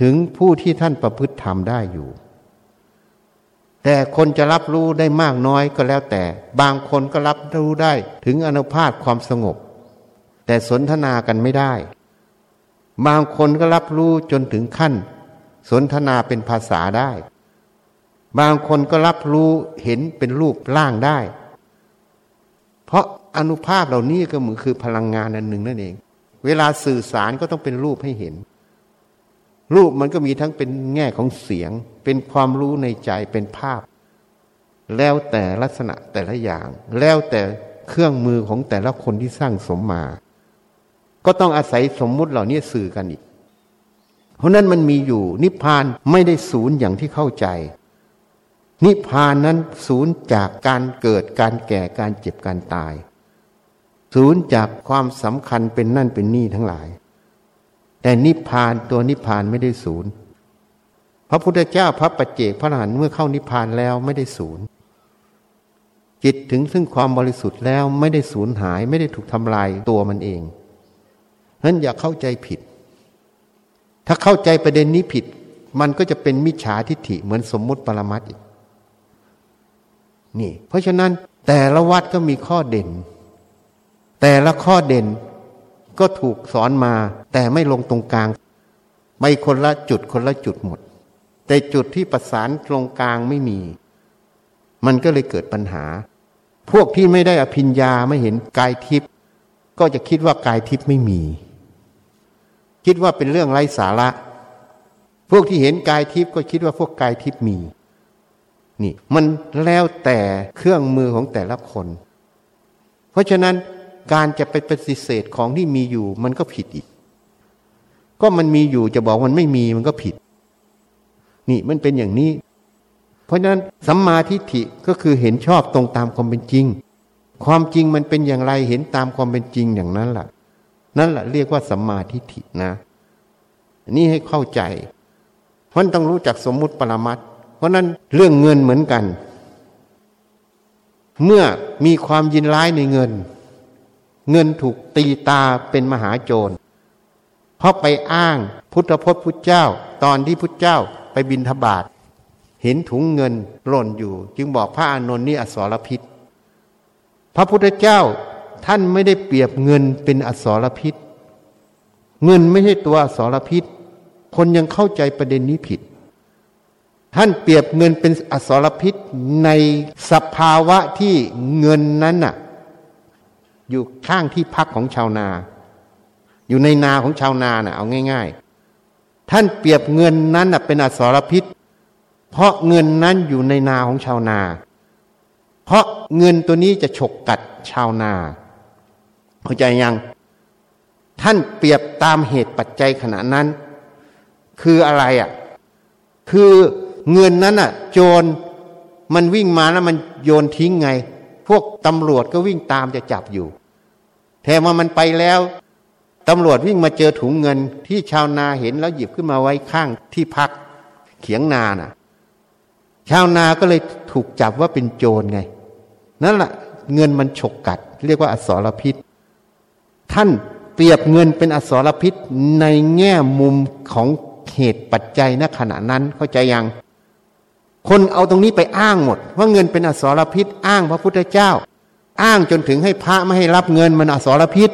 ถึงผู้ที่ท่านประพฤติธรรมได้อยู่ แต่คนจะรับรู้ได้มากน้อยก็แล้วแต่ บางคนก็รับรู้ได้ถึงอนุภาพความสงบ แต่สนทนากันไม่ได้ บางคนก็รับรู้จนถึงขั้น สนทนาเป็นภาษาได้ บางคนก็รับรู้เห็นเป็นรูปร่างได้ เพราะอนุภาพเหล่านี้ก็เหมือนคือพลังงานอันหนึ่งนั่นเอง เวลาสื่อสารก็ต้องเป็นรูปให้เห็น รูปมันก็มีทั้งเป็นแง่ของเสียง เป็นความรู้ในใจเป็นภาพ แล้วแต่ลักษณะแต่ละอย่าง แล้วแต่เครื่องมือของแต่ละคนที่สร้างสมมา ก็ต้องอาศัยสมมุติเหล่านี้สื่อกันอีก เพราะนั้นมันมีอยู่ นิพพานไม่ได้ศูนย์อย่างที่เข้าใจ นิพพานนั้นศูนย์จากการเกิดการแก่การเจ็บการตาย ศูนย์จากความสำคัญเป็นนั่นเป็นนี่ทั้งหลาย แต่นิพพานตัวนิพพานไม่ได้ศูนย์พระพุทธเจ้าพระปัจเจกพระอรหันต์เมื่อเข้านิพพานแล้วไม่ได้ศูนย์จิตถึงซึ่งความบริสุทธิ์แล้วไม่ได้สูญหายไม่ได้ถูกทำลายตัวมันเองนั้นอย่าเข้าใจผิด ถ้าเข้าใจประเด็นนี้ผิด มันก็จะเป็นมิจฉาทิฏฐิเหมือนสมมุติปรมัตอีกนี่ เพราะฉะนั้นแต่ละวัดก็มีข้อเด่น แต่ละข้อเด่น ก็ถูกสอนมาแต่ไม่ลงตรงกลางไปคนละจุดคนละจุดหมด แต่จุดที่ประสานตรงกลางไม่มี มันก็เลยเกิดปัญหา พวกที่ไม่ได้อภิญญาไม่เห็นกายทิพย์ก็จะคิดว่ากายทิพย์ไม่มี คิดว่าเป็นเรื่องไร้สาระ พวกที่เห็นกายทิพย์ก็คิดว่าพวกกายทิพย์มี นี่ มันแล้วแต่เครื่องมือของแต่ละคน เพราะฉะนั้น การจะไปปฏิเสธของที่มีอยู่มันก็ผิดอีก ก็มันมีอยู่จะบอกมันไม่มีมันก็ผิด นี่มันเป็นอย่างนี้ เพราะฉะนั้นสัมมาทิฏฐิก็คือเห็นชอบตรงตามความเป็นจริง ความจริงมันเป็นอย่างไรเห็นตามความเป็นจริงอย่างนั้นแหละนั่นแหละเรียกว่าสัมมาทิฏฐินะ นี่ให้เข้าใจ เพราะต้องรู้จักสมมุติปรมัตถราะนั้นเรื่องเงินเหมือนกัน เมื่อมีความยินร้ายในเงิน เงินถูกตีตาเป็นมหาโจร เพราะไปอ้างพุทธพจน์พุทธเจ้า ตอนที่พุทธเจ้าไปบินทบาทเห็นถุงเงินหล่นอยู่ จึงบอกพระอานนท์นี่อสรพิษ พระพุทธเจ้าท่านไม่ได้เปรียบเงินเป็นอสรพิษ เงินไม่ใช่ตัวอสรพิษ คนยังเข้าใจประเด็นนี้ผิด ท่านเปรียบเงินเป็นอสรพิษในสภาวะที่เงินนั้นน่ะ อยู่ข้างที่พักของชาวนา อยู่ในนาของชาวนาน่ะเอาง่าย ๆ ท่านเปรียบเงินนั้นเป็นอสรพิษ เพราะเงินนั้นอยู่ในนาของชาวนา เพราะเงินตัวนี้จะฉกกัดชาวนา เข้าใจยัง ท่านเปรียบตามเหตุปัจจัยขณะนั้น คืออะไรอะ คือเงินนั้นอะ โจรมันวิ่งมาแล้วมันโยนทิ้งไง พวกตำรวจก็วิ่งตามจะจับอยู่แถมว่ามันไปแล้วตำรวจวิ่งมาเจอถุงเงินที่ชาวนาเห็นแล้วหยิบขึ้นมาไว้ข้างที่พักเขียงนาน่ะ ชาวนาก็เลยถูกจับว่าเป็นโจรไง นั่นแหละเงินมันฉกกัด เรียกว่าอสรพิษ ท่านเปรียบเงินเป็นอสรพิษในแง่มุมของเหตุปัจจัยณขณะนั้นเข้าใจยัง คนเอาตรงนี้ไปอ้างหมด ว่าเงินเป็นอสรพิษ อ้างพระพุทธเจ้า อ้างจนถึงให้พระไม่ให้รับเงินมันอสรพิษ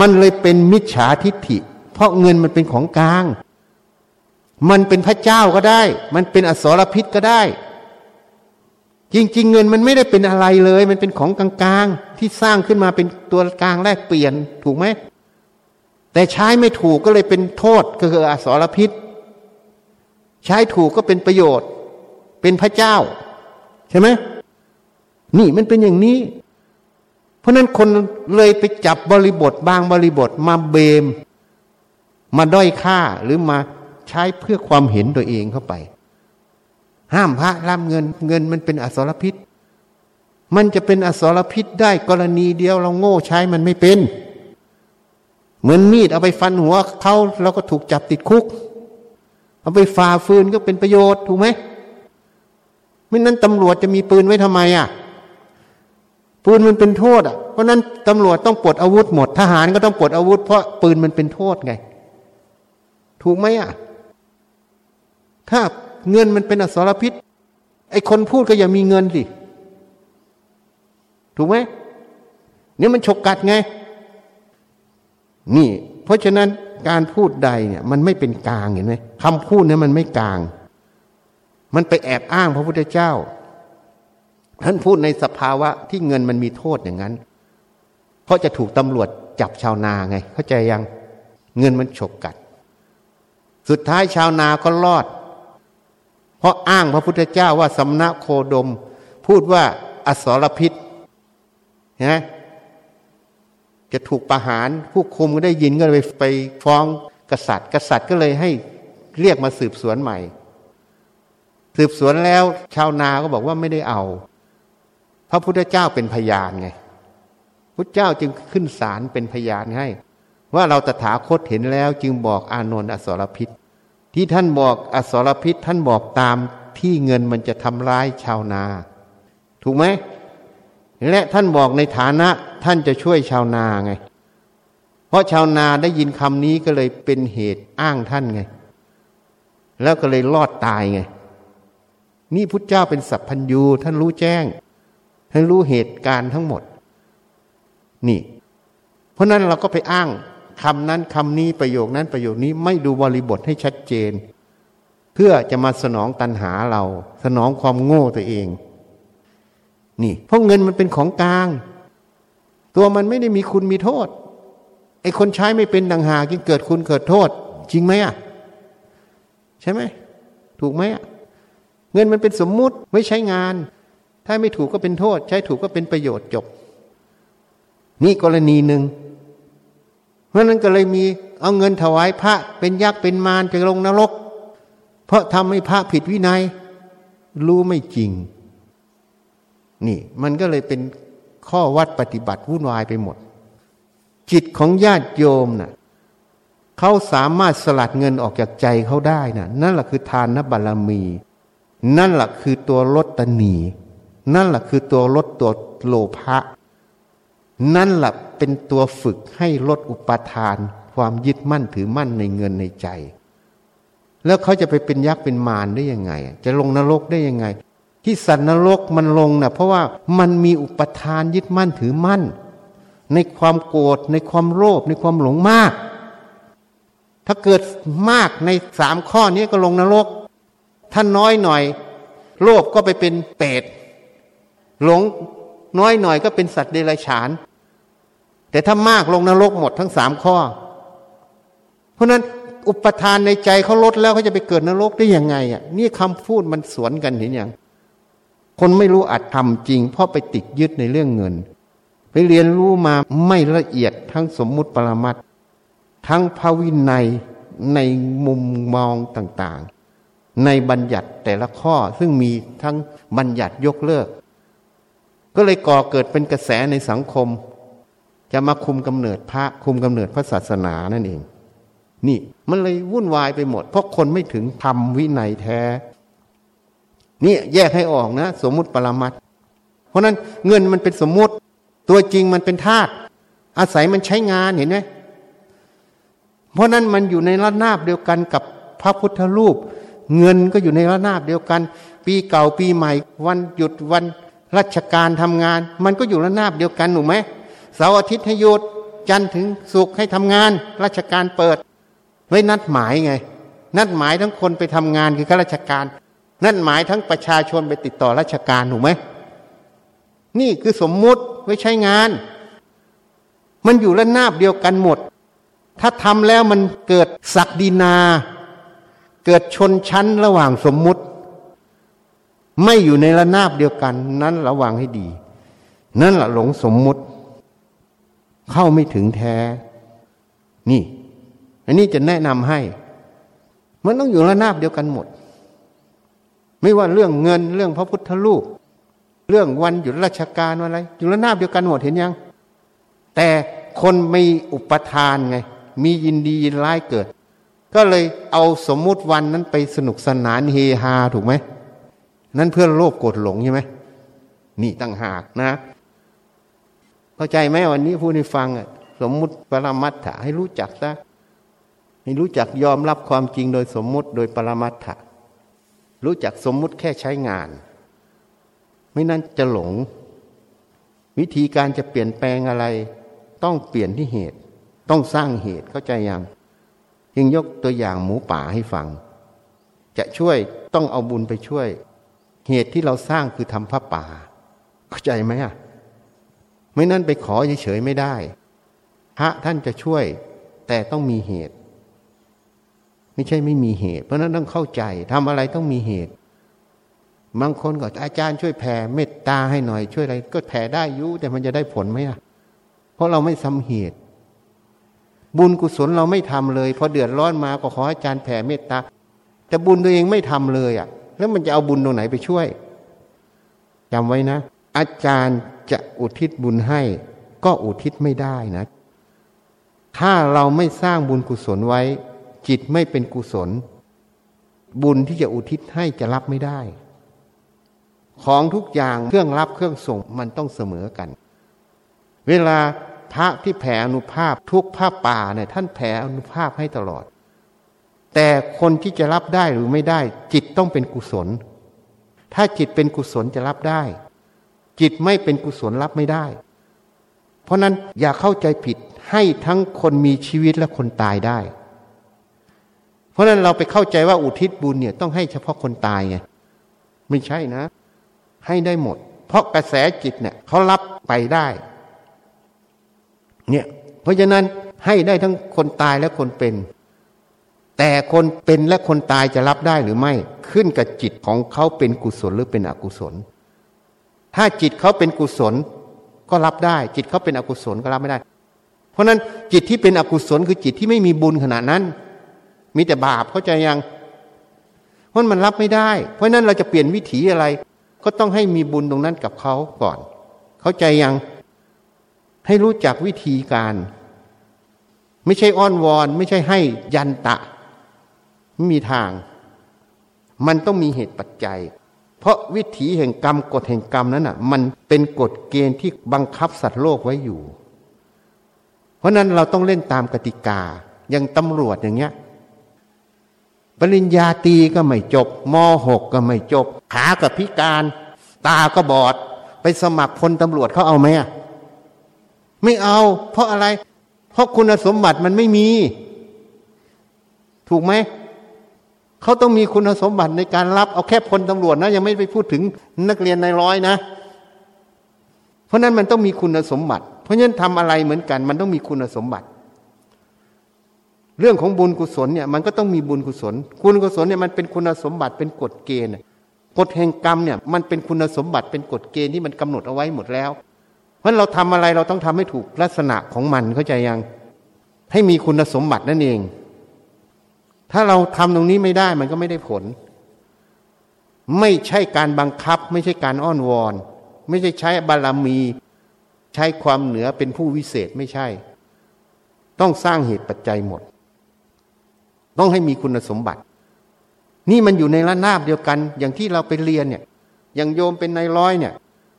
มันเลยเป็นมิจฉาทิฏฐิ เพราะเงินมันเป็นของกลาง มันเป็นพระเจ้าก็ได้ มันเป็นอสรพิษก็ได้ จริง ๆ เงินมันไม่ได้เป็นอะไรเลย มันเป็นของกลางๆที่สร้างขึ้นมาเป็นตัวกลางแลกเปลี่ยนถูกไหมแต่ใช้ไม่ถูกก็เลยเป็นโทษก็คืออสรพิษ ใช้ถูกก็เป็นประโยชน์ เป็นพระเจ้า ใช่ไหมนี่มันเป็นอย่างนี้ เพราะนั้นคนเลยไปจับบริบทบางบริบทมาเบม มาด้อยค่าหรือมาใช้เพื่อความเห็นตัวเองเข้าไป ห้ามพระรับเงินเงินมันเป็นอสรพิษ มันจะเป็นอสรพิษได้กรณีเดียวเราโง่ใช้มันไม่เป็น เหมือนมีดเอาไปฟันหัวเขาเราก็ถูกจับติดคุก เอาไปฝ่าฟืนก็เป็นประโยชน์ถูกไหม ไม่นั้นตำรวจจะมีปืนไว้ทำไมอะปืนมันเป็นโทษอะเพราะนั้นตำรวจต้องปลดอาวุธหมด ทหารก็ต้องปลดอาวุธ เพราะปืนมันเป็นโทษไง ถูกไหมอะ ถ้าเงินมันเป็นอสรพิษ ไอ้คนพูดก็อย่ามีเงินสิ ถูกไหมเนี่ยมันฉกกัดไง นี่ เพราะฉะนั้นการพูดใดเนี่ย มันไม่เป็นกลางเห็นไหมคำพูดเนี่ยมันไม่กลาง มันไปแอบอ้างพระพุทธเจ้า ท่านพูดในสภาวะที่เงินมันมีโทษอย่างนั้น เพราะจะถูกตำรวจจับชาวนาไง เข้าใจยังเงินมันฉกกัด สุดท้ายชาวนาก็รอด เพราะอ้างพระพุทธเจ้าว่าสำนักโคดม พูดว่าอสรพิษนะจะถูกประหารผู้คุมก็ได้ยินก็เลยไปฟ้องกษัตริย์ กษัตริย์ก็เลยให้เรียกมาสืบสวนใหม่ สืบสวนแล้วชาวนาก็บอกว่าไม่ได้เอา พระพุทธเจ้าเป็นพยานไงพุทธเจ้าจึงขึ้นศาลเป็นพยานให้ ว่าเราตถาคตเห็นแล้วจึงบอกอานนท์อสรพิษ ที่ท่านบอกอสรพิษท่านบอกตามที่เงินมันจะทำร้ายชาวนา ถูกไหมและท่านบอกในฐานะท่านจะช่วยชาวนาไง เพราะชาวนาได้ยินคำนี้ก็เลยเป็นเหตุอ้างท่านไง แล้วก็เลยรอดตายไง นี่พุทธเจ้าเป็นสัพพัญญูท่านรู้แจ้งให้รู้เหตุการณ์ทั้งหมด นี่ เพราะนั้นเราก็ไปอ้างคำนั้นคำนี้ประโยคนั้นประโยคนี้ไม่ดูบริบทให้ชัดเจน เพื่อจะมาสนองตันหาเรา สนองความโง่ตัวเอง นี่ เพราะเงินมันเป็นของกลาง ตัวมันไม่ได้มีคุณมีโทษไอ้คนใช้ไม่เป็นดังหากินเกิดคุณเกิดโทษ จริงไหมอะ ใช่ไหม ถูกไหมอะ เงินมันเป็นสมมุติไว้ใช้งาน ถ้าไม่ถูกก็เป็นโทษ ใช้ถูกก็เป็นประโยชน์จบ นี่กรณีหนึ่งเพราะนั้นก็เลยมีเอาเงินถวายพระเป็นยักษ์เป็นมารจะลงนรก เพราะทำให้พระผิดวินัย รู้ไม่จริง นี่มันก็เลยเป็นข้อวัดปฏิบัติวุ่นวายไปหมด จิตของญาติโยมนะ่ะเขาสามารถสลัดเงินออกจากใจเขาได้นะ่ะ นั่นแหละคือทานนบารมี นั่นแหละคือตัวลดตนีนั่นแหละคือตัวลดตัวโลภะนั่นแหละเป็นตัวฝึกให้ลดอุปทาน ความยึดมั่นถือมั่นในเงินในใจ แล้วเขาจะไปเป็นยักษ์เป็นมารได้ยังไง จะลงนรกได้ยังไง ที่สัตว์นรกมันลงนะ่ะ เพราะว่ามันมีอุปทานยึดมั่นถือมั่น ในความโกรธในความโลภในความหลงมาก ถ้าเกิดมากในสามข้อนี้ก็ลงนรก ถ้าน้อยหน่อย โลภก็ไปเป็นเปรตหลงน้อยหน่อยก็เป็นสัตว์เดรัจฉาน แต่ถ้ามากลงนรกหมดทั้งสามข้อ เพราะนั้นอุปทานในใจเขาลดแล้วเขาจะไปเกิดนรกได้ยังไงอะนี่คำพูดมันสวนกันเห็นอย่างคนไม่รู้อัดทำจริง เพราะไปติดยึดในเรื่องเงิน ไปเรียนรู้มาไม่ละเอียดทั้งสมมุติปรมัตทั้งภาวินัยในมุมมองต่าง ในบัญญัติแต่ละข้อซึ่งมีทั้งบัญญัติยกเลิก ก็เลยก่อเกิดเป็นกระแสในสังคม จะมาคุมกำเนิดพระคุมกำเนิดพระศาสนานั่นเอง นี่มันเลยวุ่นวายไปหมด เพราะคนไม่ถึงธรรมวินัยแท้ นี่แยกให้ออกนะ สมมุติปรมัตเพราะนั้นเงินมันเป็นสมมุติ ตัวจริงมันเป็นธาตุอาศัยมันใช้งานเห็นไหมเพราะนั้นมันอยู่ในระนาบเดียวกันกับพระพุทธรูป เงินก็อยู่ในระนาบเดียวกัน ปีเก่าปีใหม่ วันหยุดวันราชการทำงาน มันก็อยู่ระนาบเดียวกันหนูไหมเสาร์อาทิตย์ให้หยุดจันทร์ถึงศุกร์ให้ทำงาน ราชการเปิดไว้นัดหมายไง นัดหมายทั้งคนไปทำงานคือข้าราชการ นัดหมายทั้งประชาชนไปติดต่อราชการถูกไหมนี่คือสมมุติไว้ใช้งาน มันอยู่ระนาบเดียวกันหมด ถ้าทำแล้วมันเกิดศักดินา เกิดชนชั้นระหว่างสมมุติ ไม่อยู่ในระนาบเดียวกัน นั้นระวังให้ดี นั่นแหละหลงสมมุติ เข้าไม่ถึงแท้ นี่ อันนี้จะแนะนำให้ มันต้องอยู่ระนาบเดียวกันหมด ไม่ว่าเรื่องเงินเรื่องพระพุทธรูป เรื่องวันหยุดราชการอะไร อยู่ระนาบเดียวกันหมดเห็นยัง แต่คนมีอุปทานไง มียินดียินร้ายเกิด ก็เลยเอาสมมุติวันนั้นไปสนุกสนานเฮฮาถูกไหม นั่นเพื่อโลภโกรธหลงใช่ไหมนี่ตั้งหากนะ เข้าใจไหมวันนี้ผู้ที่ฟังสมมุติปรมัตถะให้รู้จักซะให้รู้จักยอมรับความจริงโดยสมมุติโดยปรมัตถะรู้จักสมมุติแค่ใช้งาน ไม่นั้นจะหลง วิธีการจะเปลี่ยนแปลงอะไร ต้องเปลี่ยนที่เหตุ ต้องสร้างเหตุเข้าใจยัง ยังยกตัวอย่างหมูป่าให้ฟัง จะช่วยต้องเอาบุญไปช่วย เหตุที่เราสร้างคือทำพระป่า เข้าใจไหมอะไม่นั่นไปขอเฉยๆไม่ได้ พระท่านจะช่วย แต่ต้องมีเหตุ ไม่ใช่ไม่มีเหตุ เพราะนั้นต้องเข้าใจทำอะไรต้องมีเหตุบางคนก็อาจารย์ช่วยแผ่เมตตาให้หน่อยช่วยอะไร ก็แผ่ได้ยุแต่มันจะได้ผลไหมอะ เพราะเราไม่สำเหตุ บุญกุศลเราไม่ทำเลย พอเดือดร้อนมาก็ขออาจารย์แผ่เมตตา แต่บุญตัวเองไม่ทำเลยอะ แล้วมันจะเอาบุญตรงไหนไปช่วยจำไว้นะ อาจารย์จะอุทิศบุญให้ ก็อุทิศไม่ได้นะ ถ้าเราไม่สร้างบุญกุศลไว้ จิตไม่เป็นกุศล บุญที่จะอุทิศให้จะรับไม่ได้ ของทุกอย่างเครื่องรับเครื่องส่งมันต้องเสมอกัน เวลา พระที่แผ่อนุภาพทุกภาพป่าเนี่ยท่านแผ่อนุภาพให้ตลอด แต่คนที่จะรับได้หรือไม่ได้ จิตต้องเป็นกุศล ถ้าจิตเป็นกุศลจะรับได้ จิตไม่เป็นกุศลรับไม่ได้ เพราะนั้นอย่าเข้าใจผิดให้ทั้งคนมีชีวิตและคนตายได้ เพราะนั้นเราไปเข้าใจว่าอุทิศบุญเนี่ยต้องให้เฉพาะคนตายไงไม่ใช่นะ ให้ได้หมด เพราะกระแสจิตเนี่ยเขารับไปได้ เนี่ย เพราะฉะนั้นให้ได้ทั้งคนตายและคนเป็น แต่คนเป็นและคนตายจะรับได้หรือไม่ ขึ้นกับจิตของเขาเป็นกุศลหรือเป็นอกุศล ถ้าจิตเขาเป็นกุศลก็รับได้ จิตเขาเป็นอกุศลก็รับไม่ได้ เพราะนั้นจิตที่เป็นอกุศลคือจิตที่ไม่มีบุญขนาดนั้น มีแต่บาปเข้าใจยังเพราะมันรับไม่ได้ เพราะนั้นเราจะเปลี่ยนวิถีอะไร ก็ต้องให้มีบุญตรงนั้นกับเขาก่อน เข้าใจยัง ให้รู้จักวิธีการ ไม่ใช่อ้อนวอน ไม่ใช่ให้ยันตะ ไม่มีทาง มันต้องมีเหตุปัจจัย เพราะวิถีแห่งกรรมกฎแห่งกรรมนั้นอะ มันเป็นกฎเกณฑ์ที่บังคับสัตว์โลกไว้อยู่ เพราะนั้นเราต้องเล่นตามกติกา อย่างตำรวจอย่างเงี้ยปริญญาตีก็ไม่จบมหกก็ไม่จบ ขากับพิการ ตาก็บอด ไปสมัครพลตำรวจเขาเอาไหมอะ ไม่เอา เพราะอะไร เพราะคุณสมบัติมันไม่มี ถูกไหมเขาต้องมีคุณสมบัติในการรับเอาแค่พลตำรวจนะ ยังไม่ไปพูดถึงนักเรียนในร้อยนะ เพราะนั้นมันต้องมีคุณสมบัติ เพราะฉะนั้นทำอะไรเหมือนกัน มันต้องมีคุณสมบัติ เรื่องของบุญกุศลเนี่ยมันก็ต้องมีบุญกุศล คุณกุศลเนี่ยมันเป็นคุณสมบัติเป็นกฎเกณฑ์กฎแห่งกรรมเนี่ยมันเป็นคุณสมบัติเป็นกฎเกณฑ์ที่มันกำหนดเอาไว้หมดแล้ว ราะเราทำอะไรเราต้องทำให้ถูกลักษณะของมันเข้าใจยัง ให้มีคุณสมบัตินั่นเอง ถ้าเราทำตรงนี้ไม่ได้มันก็ไม่ได้ผล ไม่ใช่การบังคับ ไม่ใช่การอ้อนวอน ไม่ใช่ใช้บารมี ใช้ความเหนือเป็นผู้วิเศษไม่ใช่ ต้องสร้างเหตุปัจจัยหมด ต้องให้มีคุณสมบัติ นี่มันอยู่ในระนาบเดียวกัน อย่างที่เราไปเรียนเนี่ย อย่างโยมเป็นนายร้อยเนี่ย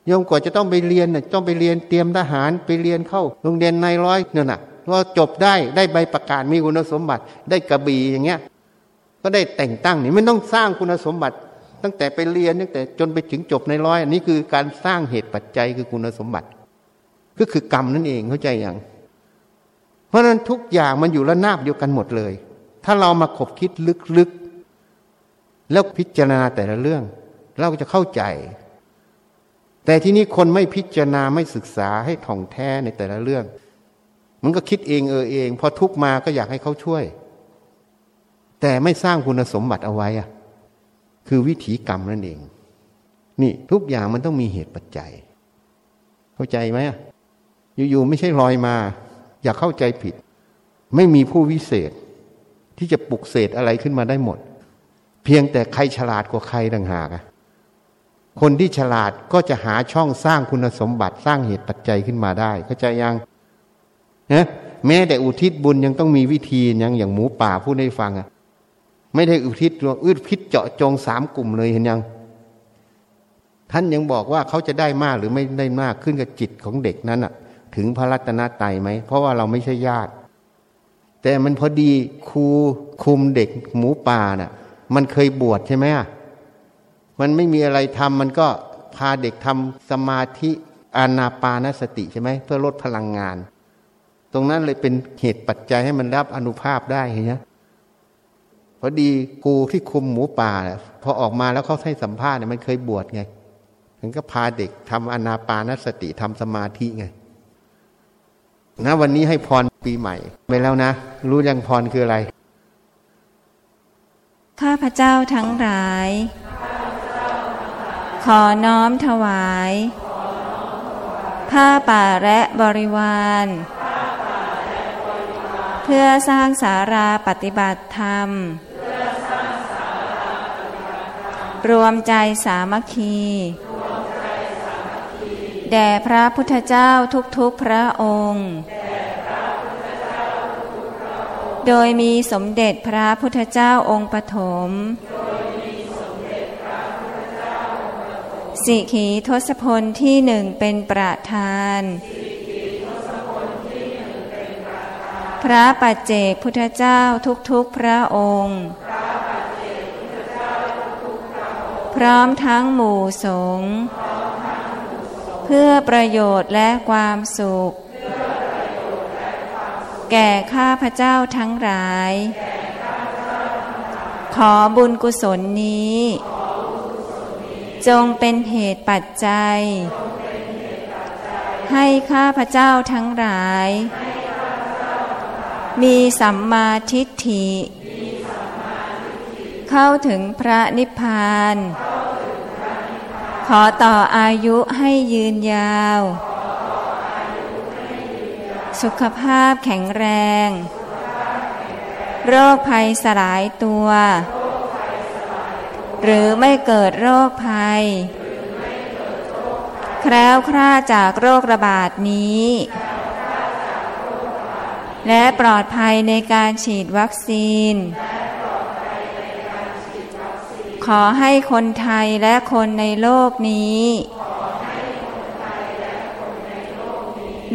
โยมกว่าจะต้องไปเรียนน่ะต้องไปเรียนเตรียมทหารไปเรียนเข้าโรงเรียนนายร้อยเนี่ยน่ะพอจบได้ได้ใบประกาศมีคุณสมบัติได้กระบี่อย่างเงี้ย ก็ได้แต่งตั้งนี่ไม่ต้องสร้างคุณสมบัติ ตั้งแต่ไปเรียนตั้งแต่จนไปถึงจบในร้อยอันนี้คือการสร้างเหตุปัจจัยคือคุณสมบัติ ก็คือกรรมนั่นเองเข้าใจอย่าง เพราะฉะนั้นทุกอย่างมันอยู่ระนาบเดียวกันหมดเลย ถ้าเรามาขบคิดลึกๆแล้วพิจารณาแต่ละเรื่อง เราจะเข้าใจ แต่ที่นี้คนไม่พิจารณาไม่ศึกษาให้ท่องแท้ในแต่ละเรื่อง มันก็คิดเองเออเอง พอทุกมาก็อยากให้เขาช่วย แต่ไม่สร้างคุณสมบัติเอาไว้อะคือวิถีกรรมนั่นเอง นี่ทุกอย่างมันต้องมีเหตุปัจจัย เข้าใจไหมอยู่ๆไม่ใช่ลอยมา อย่าเข้าใจผิด ไม่มีผู้วิเศษ ที่จะปลุกเศษอะไรขึ้นมาได้หมด เพียงแต่ใครฉลาดกว่าใครต่างหากะ คนที่ฉลาดก็จะหาช่องสร้างคุณสมบัติสร้างเหตุปัจจัยขึ้นมาได้เข้าใจยังนะแม้แต่อุทิศบุญยังต้องมีวิธียังอย่างหมูป่าพูดให้ฟังอะไม่ได้อุทิศอืดพิษเจาะจงสามกลุ่มเลยเห็นยัง ท่านยังบอกว่าเขาจะได้มากหรือไม่ได้มากขึ้นกับจิตของเด็กนั้นอะถึงพระรัตนตรัยไหมเพราะว่าเราไม่ใช่ญาติ แต่มันพอดีครูคุมเด็กหมูป่าน่ะ มันเคยบวชใช่ไหม มันไม่มีอะไรทำมันก็พาเด็กทำสมาธิอานาปานสติใช่ไหมเพื่อลดพลังงาน ตรงนั้นเลยเป็นเหตุปัจจัยให้มันรับอนุภาพได้เห็นไหมพอดีกูที่คุมหมูป่าพอออกมาแล้วเขาให้สัมภาษณ์เนี่ยมันเคยบวชไงมันก็พาเด็กทำอนาปานสติทำสมาธิไงนะวันนี้ให้พรปีใหม่ไปแล้วนะ รู้ยังพรคืออะไร ข้าพเจ้าทั้งหลาย ขอน้อมถวาย ผ้าป่าและบริวาร เพื่อสร้างสาราปฏิบัติธรรม รวมใจสามัคคีแด่พระพุทธเจ้าทุกๆพระองค์ โดยมีสมเด็จพระพุทธเจ้าองค์ปฐม สิขีทศพลที่หนึ่งเป็นประธาน พระปัจเจกพุทธเจ้าทุกๆพระองค์ พร้อมทั้งหมู่สงฆ์เพื่อประโยชน์และความสุข แก่ข้าพเจ้าทั้งหลาย ขอบุญกุศลนี้ จงเป็นเหตุปัจจัย ให้ข้าพเจ้าทั้งหลาย มีสัมมาทิฏฐิ เข้าถึงพระนิพพาน ขอต่ออายุให้ยืนยาว สุขภาพแข็งแรง โรคภัยสลายตัว หรือไม่เกิดโรคภัย แคล้วคลาจากโรคระบาดนี้ และปลอดภัยในการฉีดวัคซีน ขอให้คนไทยและคนในโลกนี้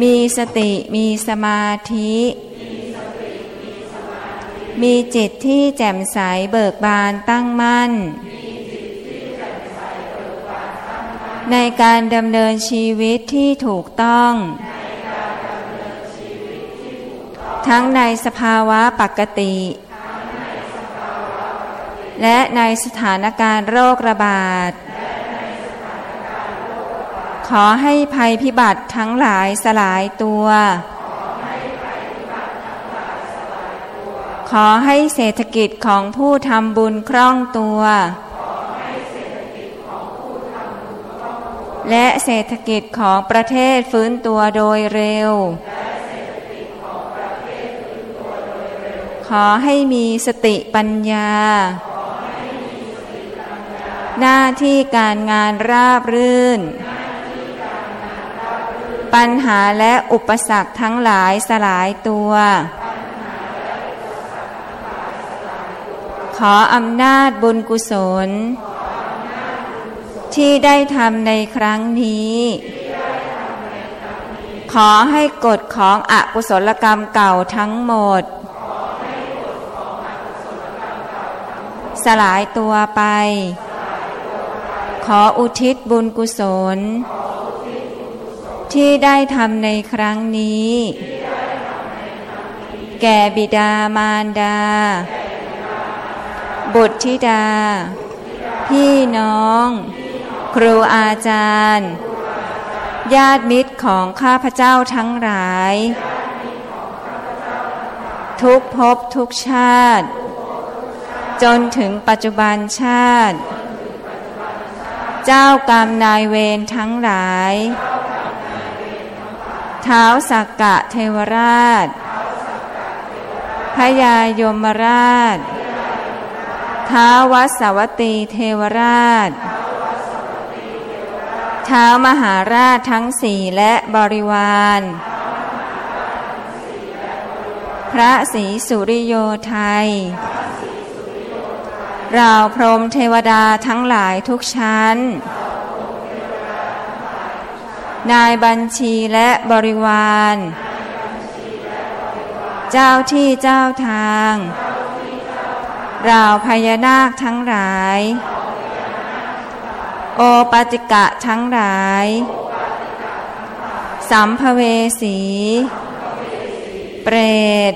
มีสติมีสมาธิมีจิตที่แจ่มใสเบิกบานตั้งมั่น ในการดำเนินชีวิตที่ถูกต้อง ทั้งในสภาวะปกติ และในสถานการณ์โรคระบาด ขอให้ภัยพิบัติทั้งหลายสลายตัว ขอให้เศรษฐกิจของผู้ทำบุญคล่องตัว และเศรษฐกิจของประเทศฟื้นตัวโดยเร็ว ขอให้มีสติปัญญา หน้าที่การงานราบรื่น ปัญหาและอุปสรรคทั้งหลายสลายตัว ขออำนาจบุญกุศล ที่ได้ทำในครั้งนี้ ขอให้กฎของอกุศลกรรมเก่าทั้งหมด สลายตัวไป ขออุทิศบุญกุศล ที่ได้ทำในครั้งนี้ แก่บิดามารดา บุตรธิดา พี่น้อง ครูอาจารย์ ญาติมิตรของข้าพเจ้าทั้งหลาย ทุกภพทุกชาติ จนถึงปัจจุบันชาติ เจ้ากรรมนายเวรทั้งหลายเท้าสักกะเทวราช พยายมราช ท้าวัสวัตตีเทวราช เท้ามหาราชทั้งสี่และบริวาร พระศรีสุริโยไทยราวพรมเทวดาทั้งหลายทุกชั้น นายบัญชีและบริวาร เจ้าที่เจ้าทาง ราวพญานาคทั้งหลาย โอปาติกะทั้งหลาย สัมภเวสี เปรต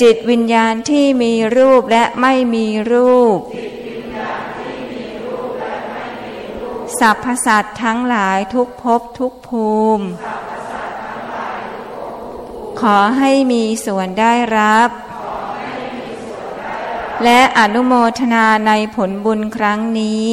จิตวิญญาณที่มีรูปและไม่มีรูป สัพพสัตทั้งหลายทุกภพทุกภูมิ ขอให้มีส่วนได้รับ และอนุโมทนาในผลบุญครั้งนี้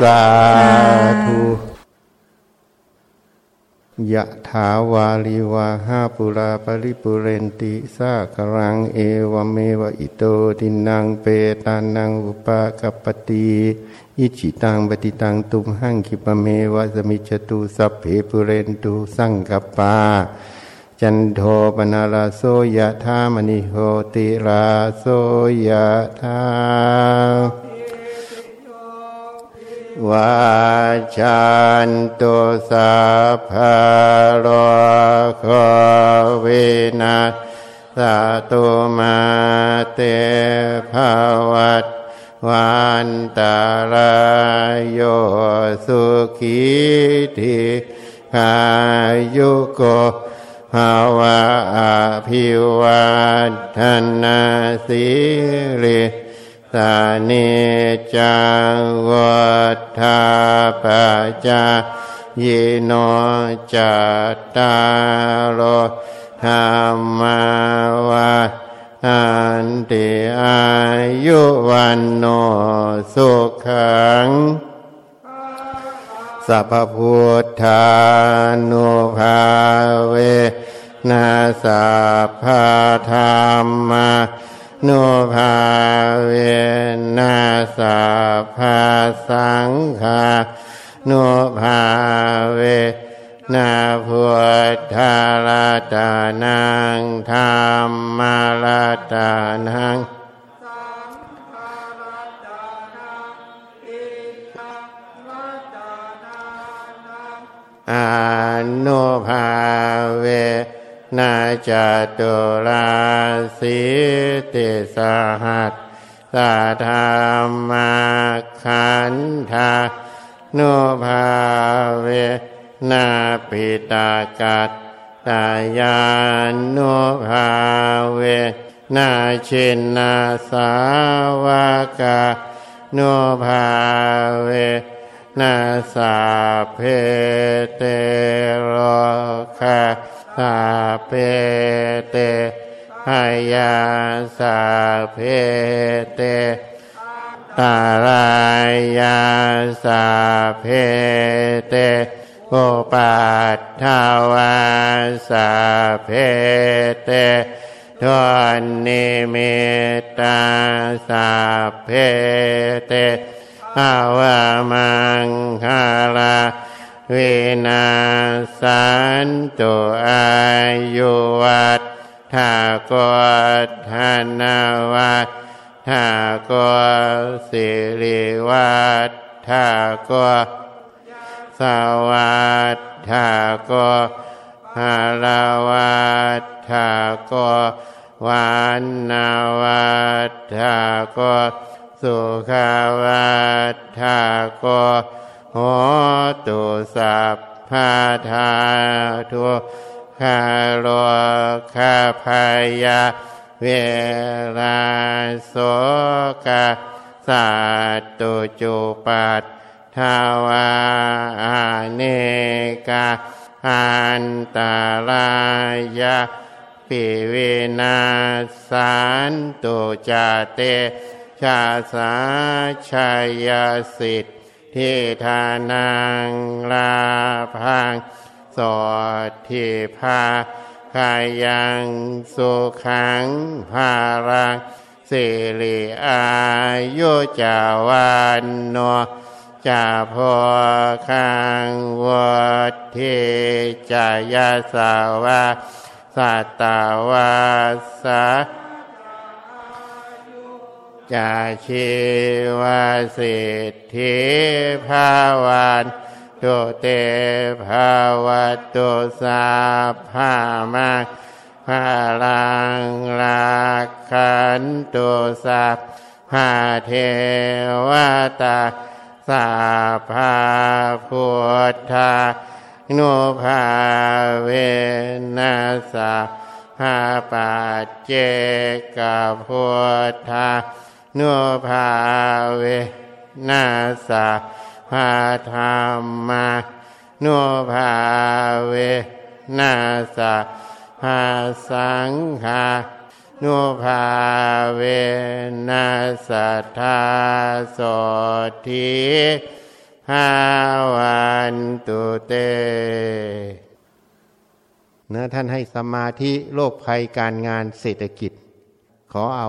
สาธุยะถาวาลิวาหาปุราปริปุเรนติสากรังเอวเมวะอิโตทินังเปตานังอุปากปปติอิจิตังปฏิตังตุมหังคิปเมวะสมิจตุสัพเพปุเรนตุสังกปาจันโทปนาราโสยะธามณิโหติราโสยะธา วาจันตุสัพพะโรโควินาสตุมาเตภวัตวันตารายโยสุขีทิขายุโกภาวะอภิวัตนาสิริ สานิจังวัฏาปจายิโนจัตตารโอธรรมวาอันติอายุวันโนสุขังสัพพุทธานุภาเวนะสัพพธรรมา นุภาเวนะสัพพะสังฆานุภาเวนะพุทธาราตานังธรรมาราตานังอนุภาเว นาจตุราสิติสหัสสาธรรมาขันธานุภาเวนาปิตากัตตายานุภาเวนาชินนาสาวกานุภาเวนาสาเพเตโรคา สาเพเตหายาสาเพเตตารายาสาเพเตโอปัตถาวาสาเพเตทวนนิมิตาสาเพเตอาวามังคาลา วินาสันตุอายุวัตถากตธนาวัตถากสิริวัตถากสวัสถากฮาลาวัตถากวันนาวัตถากสุขาวัตถาก โหตุสัพพาทาทุคาโลคาพายาเวลาโสกาสัตตุจุปัตทาวาเนกาอันตารายาปิเวนาสานตุจาเตชาสาชายสิทธ ทิทานังลาพังสอดทิพาคายังสุขังภารังสิริอายุจาวันโนจาพอคังวัดเทจายาสาวาสัตตาวาสา จาชีวสิทธิภาวานตุเตภาวตุสาภามาภาลังลาคันตุสัพพาเทวตาสาภาพุทธานุภาเวนัสาภาปัจเจกพุทธา นุภาเวนัสาภาธรรมานุภาเวนัสาภาสังฆานุภาเวนัสธาสทิภาวันตุเตนะท่านให้สมาธิโลกภัยการงานเศรษฐกิจ ขอเอา